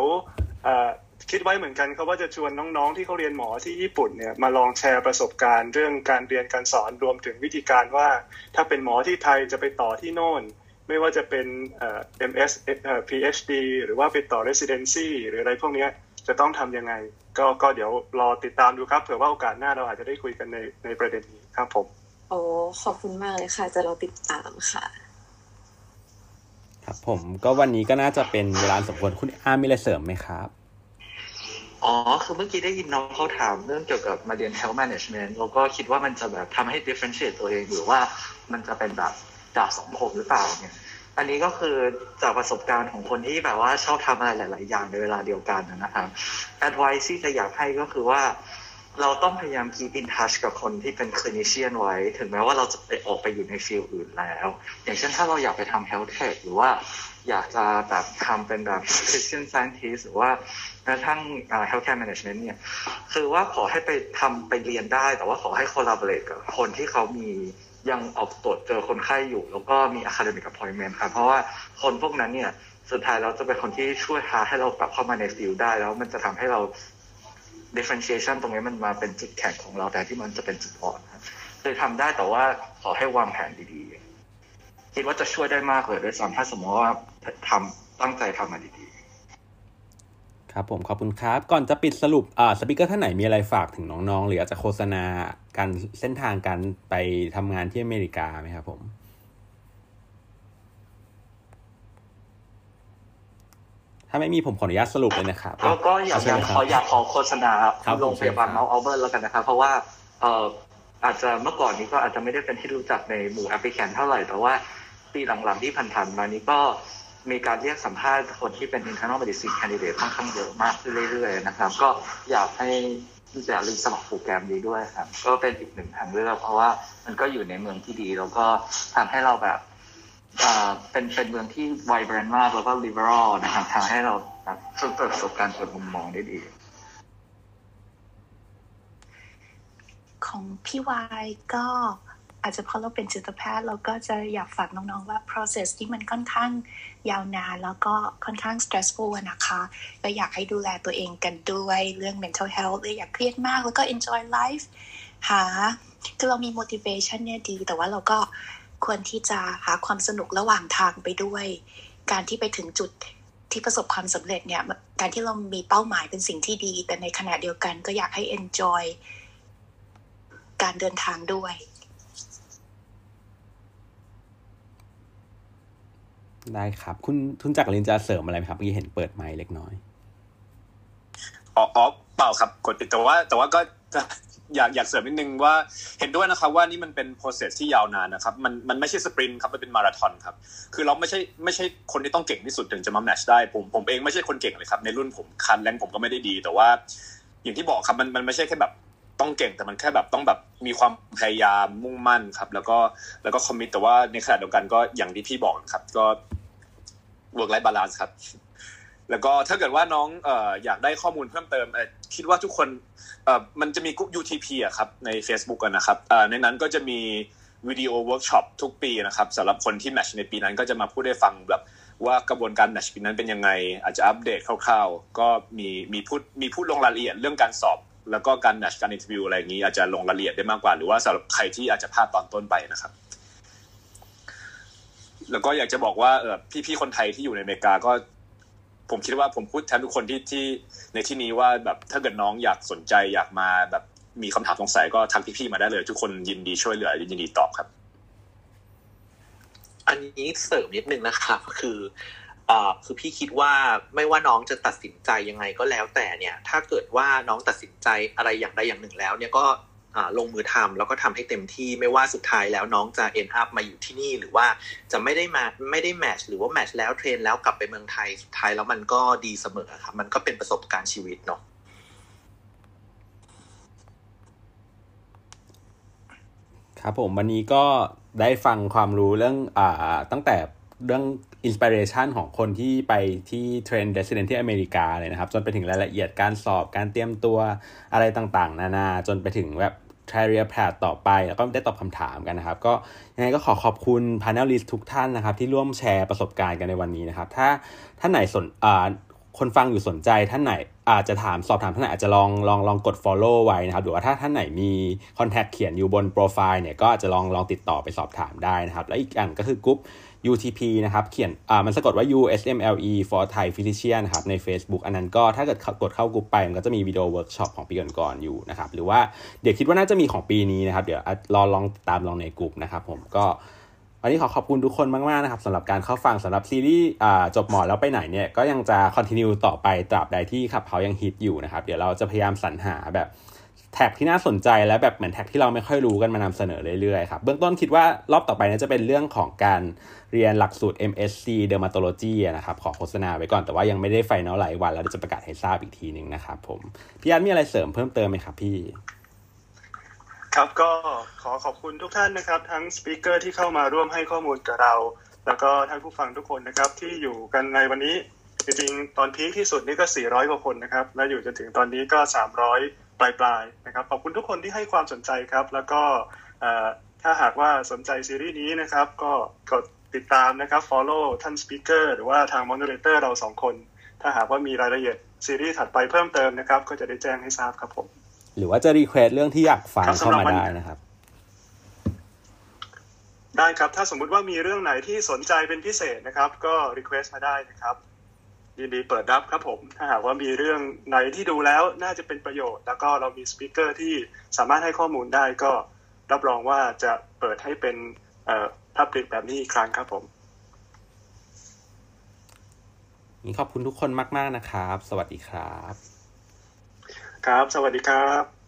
คิดไว้เหมือนกันครับว่าจะชวนน้องๆที่เขาเรียนหมอที่ญี่ปุ่นเนี่ยมาลองแชร์ประสบการณ์เรื่องการเรียนการสอนรวมถึงวิธีการว่า ถ้าเป็นหมอที่ไทยจะไปต่อที่โน่น ไม่ว่าจะเป็นเอ่อ MS เอ่อ PhD หรือว่าไปต่อ Residency หรืออะไรพวกนี้จะต้องทำยังไง ก็ก็เดี๋ยวรอติดตามดูครับเผื่อว่าโอกาสหน้าเราอาจจะได้คุยกันในในประเด็นนี้ครับผม โอ้ขอบคุณมากเลยค่ะ จะรอติดตามค่ะ ครับผมก็วันนี้ก็น่าจะเป็นเวลาสมควรคุณอามีอะไรเสริมไหมครับ อ๋อ คือเมื่อกี้ได้ยินน้องเขาถามเรื่องเกี่ยวกับมาเรียน health management แล้วก็คิดว่ามันจะแบบทำให้ differentiate ตัวเองหรือว่ามันจะเป็นแบบดาบสองคมหรือเปล่าเนี่ย อันนี้ก็คือจากประสบการณ์ของคนที่แบบว่าชอบทำอะไรหลาย ๆ อย่างในเวลาเดียวกันนะครับ advice ที่จะอยากให้ก็คือว่า เราต้องพยายาม keep in touch กับคนที่เป็น clinician ไว้ ถึงแม้ว่าเราจะไปออกไปอยู่ในฟิลอื่นแล้ว อย่างเช่นถ้าเราอยากไปทำ health tech หรือว่าอยากจะแบบทำเป็นแบบ Christian scientist หรือว่าแม้กระทั่ง healthcare management เนี่ย คือว่าขอให้ไปทำไปเรียนได้ แต่ว่าขอให้ collaborate กับคนที่เขามียังออกตรวจเจอคนไข้อยู่ แล้วก็มี academic appointment ครับ เพราะว่าคนพวกนั้นเนี่ยสุดท้ายเราจะเป็นคนที่ช่วยพาให้เรากลับเข้ามาในฟิลได้ แล้วมันจะทำให้เรา differentiation ตรงนี้มันมาเป็นจุดแข็งของเราแต่ที่มันจะเป็นจุดอ่อนครับคือทำได้แต่ว่าขอให้วางแผนดีๆ คิดว่าจะช่วยได้มากเลยด้วยซ้ำถ้าสมมติว่าทำตั้งใจทำมาดีๆ ครับผมขอบคุณครับ ก่อนจะปิดสรุปอ่าสปิเกอร์ท่านไหนมีอะไรฝากถึงน้องๆ หรืออาจจะโฆษณาการเส้นทางการไปทำงานที่อเมริกาไหมครับผม ถ้าไม่มีผมขออนุญาตสรุปเลยนะครับก็ก็อยากเชิอญยากเลยคขรัอบอยากขอโฆษณาครับโรงพยาบาลผมเมาส์อัลเบิร์ตแล้วกันนะครับ เพราะว่าเอ่ออาจจะเมื่อก่อนนี้ก็อาจจะไม่ได้เป็นที่รู้จักในหมู่แอปพลิแคนเท่าไหร่ แต่ว่าปีหลังๆที่ผ่านๆมานี้ก็มีการเรียกสัมภาษณ์คนที่เป็น internal medicine candidate ค่อนข้างเยอะมากขึ้นเรื่อยๆนะครับ ก็อยากให้อย่าลืมสมัครโปรแกรมนี้ด้วยครับ ก็เป็นอีกหนึ่งทางเลือกเพราะว่ามันก็อยู่ในเมืองที่ดี แล้วก็ทำให้เราแบบอ่า เป็นเป็นเมืองที่ไวเบรนด์มากแล้วก็ liberal นะครับทำให้เราแบบฝึกประสบการณ์เปิดมุมมองได้ดี ของพี่วายก็อาจจะเพราะเราเป็นจิตแพทย์เราก็จะอยากฝากน้องๆว่า process ที่มันค่อนข้างยาวนาน แล้วก็ค่อนข้าง stressful นะคะก็อยากให้ดูแลตัวเองกันด้วยเรื่อง mental health เลยอย่าเครียดมากแล้วก็ enjoy life หาคือเรามี motivation เนี่ยดี แต่ว่าเราก็ ควรที่จะหาความสนุกระหว่างทางไปด้วย การที่ไปถึงจุดที่ประสบความสำเร็จเนี่ย การที่เรามีเป้าหมายเป็นสิ่งที่ดี แต่ในขณะเดียวกันก็อยากให้ enjoy การเดินทางด้วย ได้ครับ คุณทุนจักรลินจะเสริมอะไรไหมครับเมื่อกี้เห็นเปิดไมค์เล็กน้อยอ๋ออ๋อเปล่าครับกดปิดแต่ว่าแต่ว่าก็จะ อยากอยากเสริมนิดนึงว่าเห็นด้วยนะครับว่านี่มันเป็น process ที่ยาวนานนะครับ มันมันไม่ใช่สปรินต์ครับ มันเป็นมาราธอนครับ คือเราไม่ใช่ไม่ใช่คนที่ต้องเก่งที่สุดถึงจะมาแมทช์ได้ ผมผมเองไม่ใช่คนเก่งเลยครับ ในรุ่นผมคันแรงผมก็ไม่ได้ดี แต่ว่า อย่างที่บอกครับมันมันไม่ใช่แค่แบบต้องเก่งแต่มันแค่แบบต้องแบบมีความพยายามมุ่งมั่นครับ แล้วก็แล้วก็ commit แต่ว่าในขณะเดียวกันก็อย่างที่พี่บอกครับ ก็ work life balance ครับ แล้วก็ถ้าเกิดว่าน้องอออยากได้ข้อมูลเพิ่มเติมคิดว่าทุกคนมันจะมีกลุ่ม UTP อะครับใน Facebook กันนะครับในนั้นก็จะมีวิดีโอเวิร์กช็อปทุกปีนะครับสำหรับคนที่ match ในปีนั้นก็จะมาพูดให้ฟังแบบว่ากระบวนการ match ปีนั้นเป็นยังไง อาจจะอัปเดตคร่าวๆ ก็มีมีพูดมีพูดลงรายละเอียดเรื่องการสอบ แล้วก็การ match การ interview อะไรอย่างนี้ อาจจะลงรายละเอียดได้มากกว่า หรือว่าสำหรับใครที่อาจจะพลาดตอนต้นไปนะครับ แล้วก็อยากจะบอกว่าเออพี่ๆคนไทยที่อยู่ในอเมริกาก็ ผมคิดว่าผมพูดแทนทุกคนที่ที่ในที่นี้ว่าแบบถ้าเกิดน้องอยากสนใจอยากมาแบบมีคำถามสงสัยก็ทักพี่ๆมาได้เลย ทุกคนยินดีช่วยเหลือยินดีตอบครับ อันนี้เสริมนิดนึงนะครับคืออ่อคือพี่คิดว่าไม่ว่าน้องจะตัดสินใจยังไงก็แล้วแต่เนี่ย ถ้าเกิดว่าน้องตัดสินใจอะไรอย่างใดอย่างหนึ่งแล้ว เนี่ยก็ ลงมือทำแล้วก็ทำให้เต็มที่ไม่ว่าสุดท้ายแล้วน้องจะ end up มาอยู่ที่นี่หรือว่าจะไม่ได้มาไม่ได้ match หรือว่า match แล้ว train แล้วกลับไปเมืองไทยสุดท้ายแล้วมันก็ดีเสมอครับ มันก็เป็นประสบการณ์ชีวิตเนาะครับผมวันนี้ก็ได้ฟังความรู้เรื่องอ่าตั้งแต่เรื่อง inspiration ของคนที่ไปที่ train resident ที่อเมริกาเลยนะครับ จนไปถึงรายละเอียดการสอบการเตรียมตัวอะไรต่างๆ นานาจนไปถึงแบบ t r a r i e r path ต่อไป แล้วก็ได้ตอบคำถามกันนะครับ ก็ยังไงก็ขอขอบคุณ panelist ทุกท่านนะครับ ที่ร่วมแชร์ประสบการณ์กันในวันนี้นะครับ ถ้าท่านไหนสนอ่าคนฟังอยู่สนใจท่านไหนอาจจะถามสอบถามท่านไหนอาจจะลองลองลองกด follow ไว้นะครับหรือว่าถ้าท่านไหนมี contact เขียนอยู่บนโปรไฟล์เนี่ยก็อาจจะลองลองติดต่อไปสอบถามได้นะครับ และอีกอันก็คือกรุ๊ป UTP นะครับเขียนอ่ามันสะกดว่า USMLE for Thai Physician นะครับใน Facebook อันนั้นก็ถ้าเกิดกดเข้ากรุ๊ปไป มันก็จะมีวิดีโอเวิร์กช็อปของปีก่อนๆอยู่นะครับหรือว่าเดี๋ยวคิดว่าน่าจะมีของปีนี้นะครับ เดี๋ยวรอลองตามลองในกลุ่มนะครับผมก็วันนี้ขอขอบคุณทุกคนมากๆนะครับสำหรับการเข้าฟังสำหรับซีรีส์จบหมอแล้วไปไหนเนี่ยก็ยังจะ continue ต่อไปตราบใดที่ Clubhouse ยังฮิตอยู่นะครับ เดี๋ยวเราจะพยายามสรรหาแบบ track ที่น่าสนใจและแบบเหมือน track ที่เราไม่ค่อยรู้กันมานำเสนอเรื่อยๆครับเบื้องต้นคิดว่ารอบต่อไปนี่จะเป็นเรื่องของการเรียนหลักสูตร MSc Dermatology นะครับขอโฆษณาไว้ก่อนแต่ว่ายังไม่ได้ finalize วัน แล้วจะประกาศให้ทราบอีกทีหนึ่งนะครับผมพี่อาร์ตมีอะไรเสริมเพิ่มเติมไหมครับพี่ ครับก็ขอขอบคุณทุกท่านนะครับ ทั้ง speaker ที่เข้ามาร่วมให้ข้อมูลกับเรา แล้วก็ท่านผู้ฟังทุกคนนะครับที่อยู่กันในวันนี้จริงๆตอน peak ที่สุดนี่ก็ 400 กว่าคนนะครับ แล้วอยู่จนถึงตอนนี้ก็ 300 ปลายๆนะครับขอบคุณทุกคนที่ให้ความสนใจครับ แล้วก็ถ้าหากว่าสนใจซีรีส์นี้นะครับ ก็กดติดตามนะครับ follow ท่าน speaker หรือว่าทาง moderator เราสองคน ถ้าหากว่ามีรายละเอียดซีรีส์ถัดไปเพิ่มเติมนะครับ ก็จะได้แจ้งให้ทราบครับผม หรือว่าจะ request เรื่องที่อยากฟังเข้ามาได้นะครับ ได้ครับ ถ้าสมมุติว่ามีเรื่องไหนที่สนใจเป็นพิเศษนะครับ ก็ request มาได้นะครับ ยินดีเปิดรับครับผม ถ้าหากว่ามีเรื่องไหนที่ดูแล้วน่าจะเป็นประโยชน์ แล้วก็เรามี speaker ที่สามารถให้ข้อมูลได้ก็รับรองว่าจะเปิดให้เป็นเอ่อ public แบบนี้อีกครั้งครับผมนี่ขอบคุณทุกคนมาก ๆ นะครับ สวัสดีครับ ครับ สวัสดีครับ